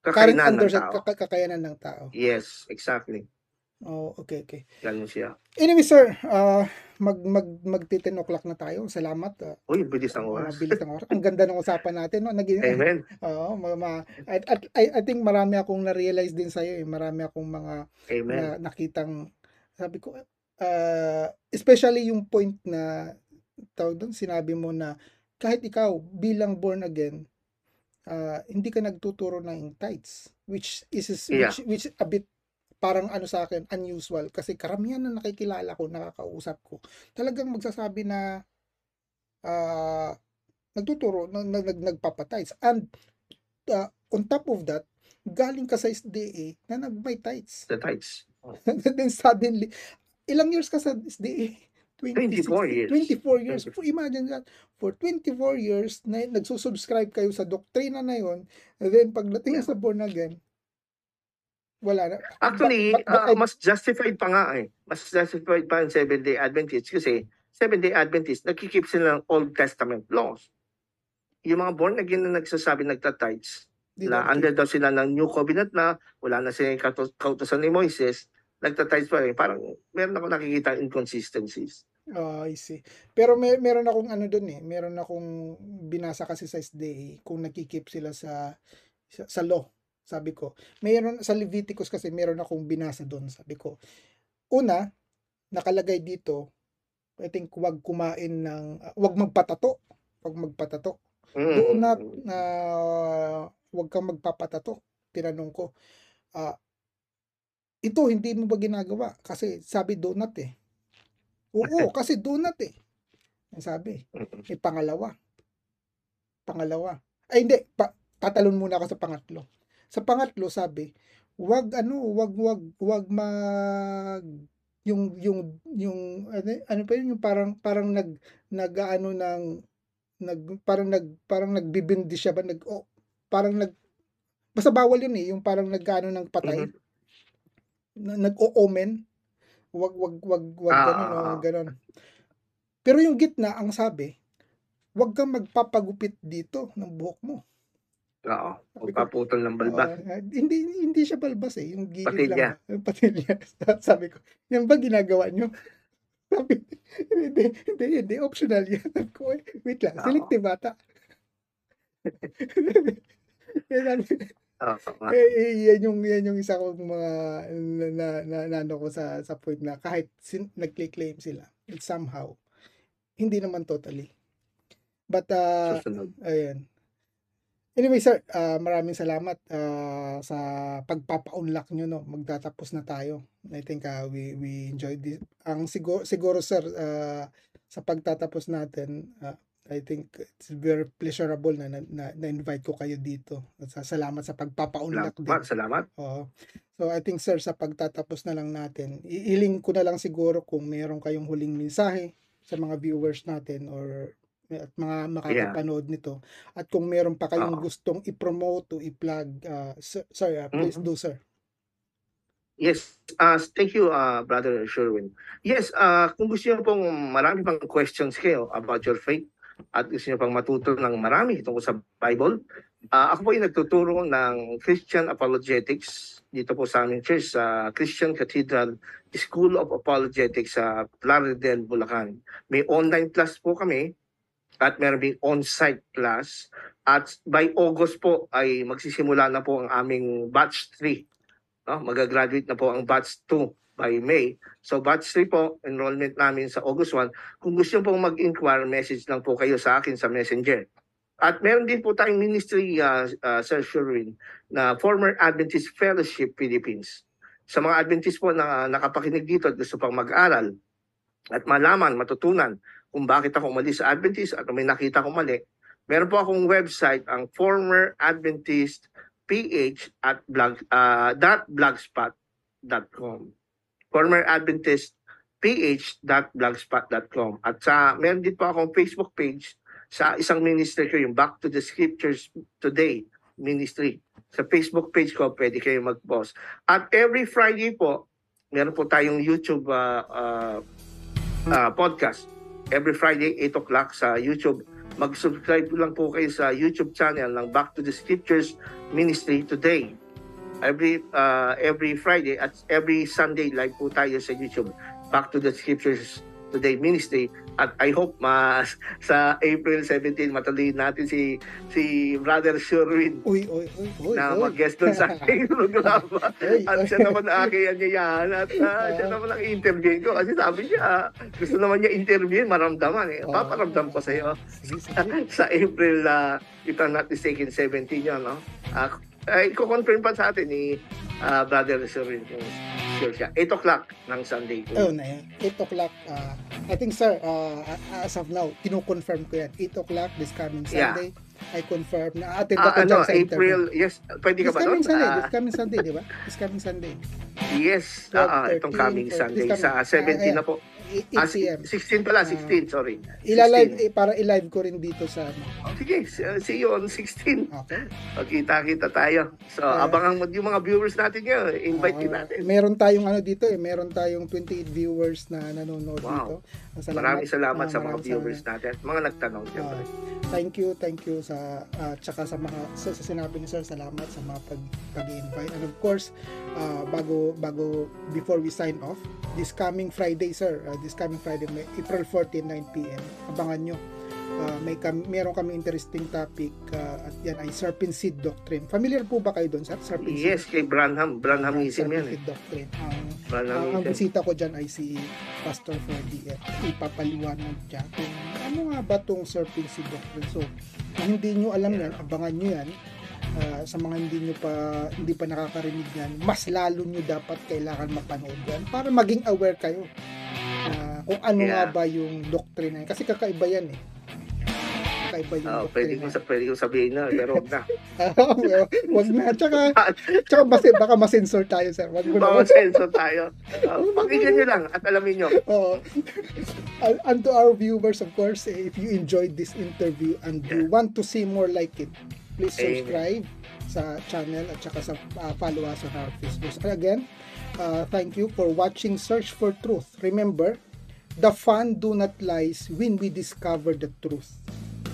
current Kakayanan ng understand tao. kaka- kakayanan ng tao. Yes, exactly. Oh, okay, okay. Ganun siya. Anyway, sir, ah mag mag magti 10 o'clock na tayo. Salamat. ah. Uy, bilis ng Oo, oras. bilis ng oras. Ang ganda ng usapan natin, no? Naging Amen. Oo, mga, mga at, at I, I think marami akong na-realize din sa iyo, eh. Marami akong mga Amen. na nakitang sabi ko uh, especially yung point na tawag doon sinabi mo na kahit ikaw bilang born again ah, hindi ka nagtuturo ng tithes which is is- Yeah. which which a bit parang ano sa akin unusual kasi karamihan na nakikilala ko nakakausap ko talagang magsasabi na ah, nagtuturo nag, nag, nag- nagpapatides and ah, on top of that galing ka sa SDA na nag-may tithes The tithes. then suddenly, ilang years ka sa SDA? 24 years. 24 years. For, imagine that. For 24 years, na, nagsusubscribe kayo sa doktrina na yon and then pagdating Yeah. sa born again, wala na. Actually, Ba- ba- ah, mas justified pa nga eh. Mas justified pa ang Seventh-day Adventists kasi Seventh-day Adventists, nagkikip sila ng Old Testament laws. Yung mga born again na nagsasabi nagtatides, na under daw sila ng New Covenant na, wala na silang kautos- kautosan ni Moises, nagtatides pa rin. Parang meron ako nakikita inconsistencies. Oh, I see. Pero may meron akong ano doon eh, meron akong binasa kasi sa SDA kung nakikip sila sa sa, sa law, sabi ko. Meron sa Leviticus kasi meron akong binasa doon, sabi ko. Una, nakalagay dito, I think wag kumain ng uh, wag magpatato, wag magpatato. Doon na Mm. na wag kang magpapatato. Tinanong ko, ah ito hindi mo ba ginagawa? Kasi sabi donut eh. Oo, kasi donut eh. Ang sabi. May pangalawa. Pangalawa. Ay hindi, pa, tatalon muna ako sa pangatlo. Sa pangatlo sabi, wag ano, wag wag wag mag yung yung yung ano, ano pa yun yung parang parang nag nag ano ng nag parang nag parang nagbibindi siya ba nag oh, parang nag basta bawal yun eh yung parang nagano ng patay Mhm. Na, nag-o-omen wag wag wag wag Ah, ganun ah, oh, ah. ganun pero yung gitna ang sabi wag kang magpapagupit dito ng buhok mo Oo. Sabi ko, Magpaputol ng balbas. Oo, hindi hindi siya balbas eh, yung gilid Patilya. lang. Patilya. Sabi ko, yan ba ginagawa nyo? Sabi, hindi, hindi, hindi, optional yan. Sabi ko, "Eh, wait lang, selective ata. Oo nga. eh, eh, yan yung yan yung isa kong mga na, na, na, na ano ko sa sa point na kahit sin, nagclaim sila somehow hindi naman totally but uh, Susunod. Ayan. Anyway, sir, ah, maraming salamat ah, sa pagpapa-unlock nyo, no. Magtatapos na tayo. I think ah, we we enjoyed this. Ang siguro siguro sir ah, sa pagtatapos natin, ah, I think it's very pleasurable na na, na, na-invite ko kayo dito. At sa salamat sa pagpapa-unlock din. Salamat. Oo. So I think sir sa pagtatapos na lang natin, iiling ko na lang siguro kung meron kayong huling mensahe sa mga viewers natin or at mga makakapanood nito. At kung meron pa kayong Oo. gustong i-promote o i-plug, uh, sir, sir, uh, please Mhm. do sir. Yes, uh, thank you, uh, Brother Sherwin. Yes, uh, kung gusto niyo pong marami pang questions kayo about your faith at gusto niyo pang matuto ng marami tungkol sa Bible, uh, ako po ay nagtuturo ng Christian Apologetics dito po sa aming church sa Christian Cathedral School of Apologetics sa Plaridel, Bulacan. May online class po kami at meron ding on-site class. At by August po ay magsisimula na po ang aming batch 3 no? Magagraduate na po ang batch 2 by May. So batch 3 po, enrollment namin sa August 1. Kung gusto pong mag-inquire, message lang po kayo sa akin sa Messenger. At meron din po tayong ministry, uh, uh, Sir Sherwin, na former Adventist Fellowship Philippines. Sa mga Adventist po na nakapakinig dito at gusto pang mag-aral at malaman, matutunan kung bakit ako umalis sa Adventist at may nakita ko mali, meron po akong website, ang former Adventist ph at blog, uh, blogspot.com. Former Adventist ph dot blogspot.com. At sa, meron din po akong Facebook page sa isang ministry ko, yung Back to the Scriptures Today ministry. Sa Facebook page ko, pwede kayo mag-post. At every Friday po, meron po tayong YouTube uh, uh, uh, podcast. Every Friday, 8 o'clock sa YouTube. Mag-subscribe lang po kayo sa YouTube channel ng Back to the Scriptures Ministry Today. Every uh, every Friday at every Sunday live po tayo sa YouTube. Back to the Scriptures Today Ministry at I hope mas sa April 17 matuloy natin si si Brother Sherwin Uy, uy, uy, uy. na mag-guest doon sa aking programa. Uy, At siya naman ang aking anyayahan at ah, siya naman ang interview ko kasi sabi niya ah, gusto naman niya interview maramdaman eh. Paparamdam ko sa iyo sa April uh, if I'm not mistaken 17 yun no. Uh, ay ko-confirm pa sa atin ni ah, Brother Sorin kung sure siya. 8 o'clock ng Sunday. Ayun na yan. 8 o'clock. uh, I think, sir, uh, as of now, kino-confirm ko yan. 8 o'clock this coming Yeah. Sunday. I confirm na attend Ah, ano, sa interview. April, yes, pwede ka This ba coming doon? Sunday, this coming Sunday, di ba? This coming Sunday. yes, 12, ah, ah, itong 13, coming Sunday. Sa coming- 17 ah, na po. 8 Ah, p.m. 16 pala, Ah. 16, sorry. Ilalive, 16. eh, para i-live ko rin dito sa, ano. Sige, see you on 16. okay. Pagkita-kita tayo. So, Ah. abangan mo yung mga viewers natin ngayon. Invite din Ah, natin. meron tayong ano dito eh, meron tayong 28 viewers na nanonood Wow. dito. Salamat. Maraming salamat Ah, sa mga viewers natin at mga nagtanong Ah, siyempre. thank you, thank you sa uh, tsaka sa mga sa, sa sinabi ni Sir, salamat sa mga pag pag-invite. And of course, ah, bago bago before we sign off, this coming Friday, Sir, ah, this coming Friday, may April 14, 9 p.m. Abangan nyo. Ah, may kam, meron kami interesting topic ah, at yan ay Serpent Seed Doctrine. Familiar po ba kayo doon, Sir? Serpent Yes, kay Branham, Branhamism yan eh. Seed Doctrine. Ang ang, ang Branhamism. bisita ko dyan ay si Pastor Ferdy at ipapaliwanag dyan kung ano nga ba tong serpent seed doctrine. So, kung hindi nyo alam yan, abangan nyo yan. Ah, sa mga hindi nyo pa hindi pa nakakarinig yan, mas lalo nyo dapat kailangan mapanood yan para maging aware kayo ah, kung ano nga Yeah. ba yung doctrine na yan. Kasi kakaiba yan eh. Kakaiba yung Ah, pwede ko pwede ko sabihin na, pero wag na. Wag na. Tsaka, tsaka basi, baka masensor tayo, sir. Wag mo na. Bawal senso tayo. Uh, pakinggan nyo lang at alamin nyo. Oo. And- and to our viewers, of course, eh, if you enjoyed this interview and you want to see more like it, please Amen. subscribe sa channel at saka sa uh, follow us on our Facebook. And again, uh, thank you for watching Search for Truth. Remember, the fun do not lies when we discover the truth,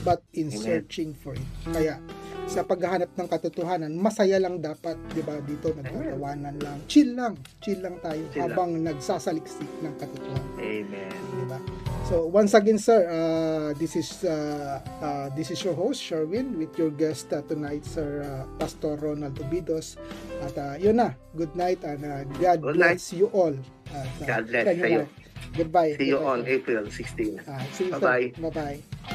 but in Amen. searching for it. Kaya, sa paghahanap ng katotohanan, masaya lang dapat, 'di ba? Dito nagtatawanan lang, chill lang, chill lang tayo Chill lang. habang nagsasaliksik ng katotohanan Amen. di ba? So once again sir, uh, this is uh, uh, this is your host Sherwin with your guest uh, tonight sir uh, Pastor Ronald Obidos. At uh, yun na, good night and uh, God Good night. bless you all. At, uh, God bless na. Goodbye. See you Goodbye, on sir. April 16. Ah, see you, sir. Bye-bye. Bye-bye.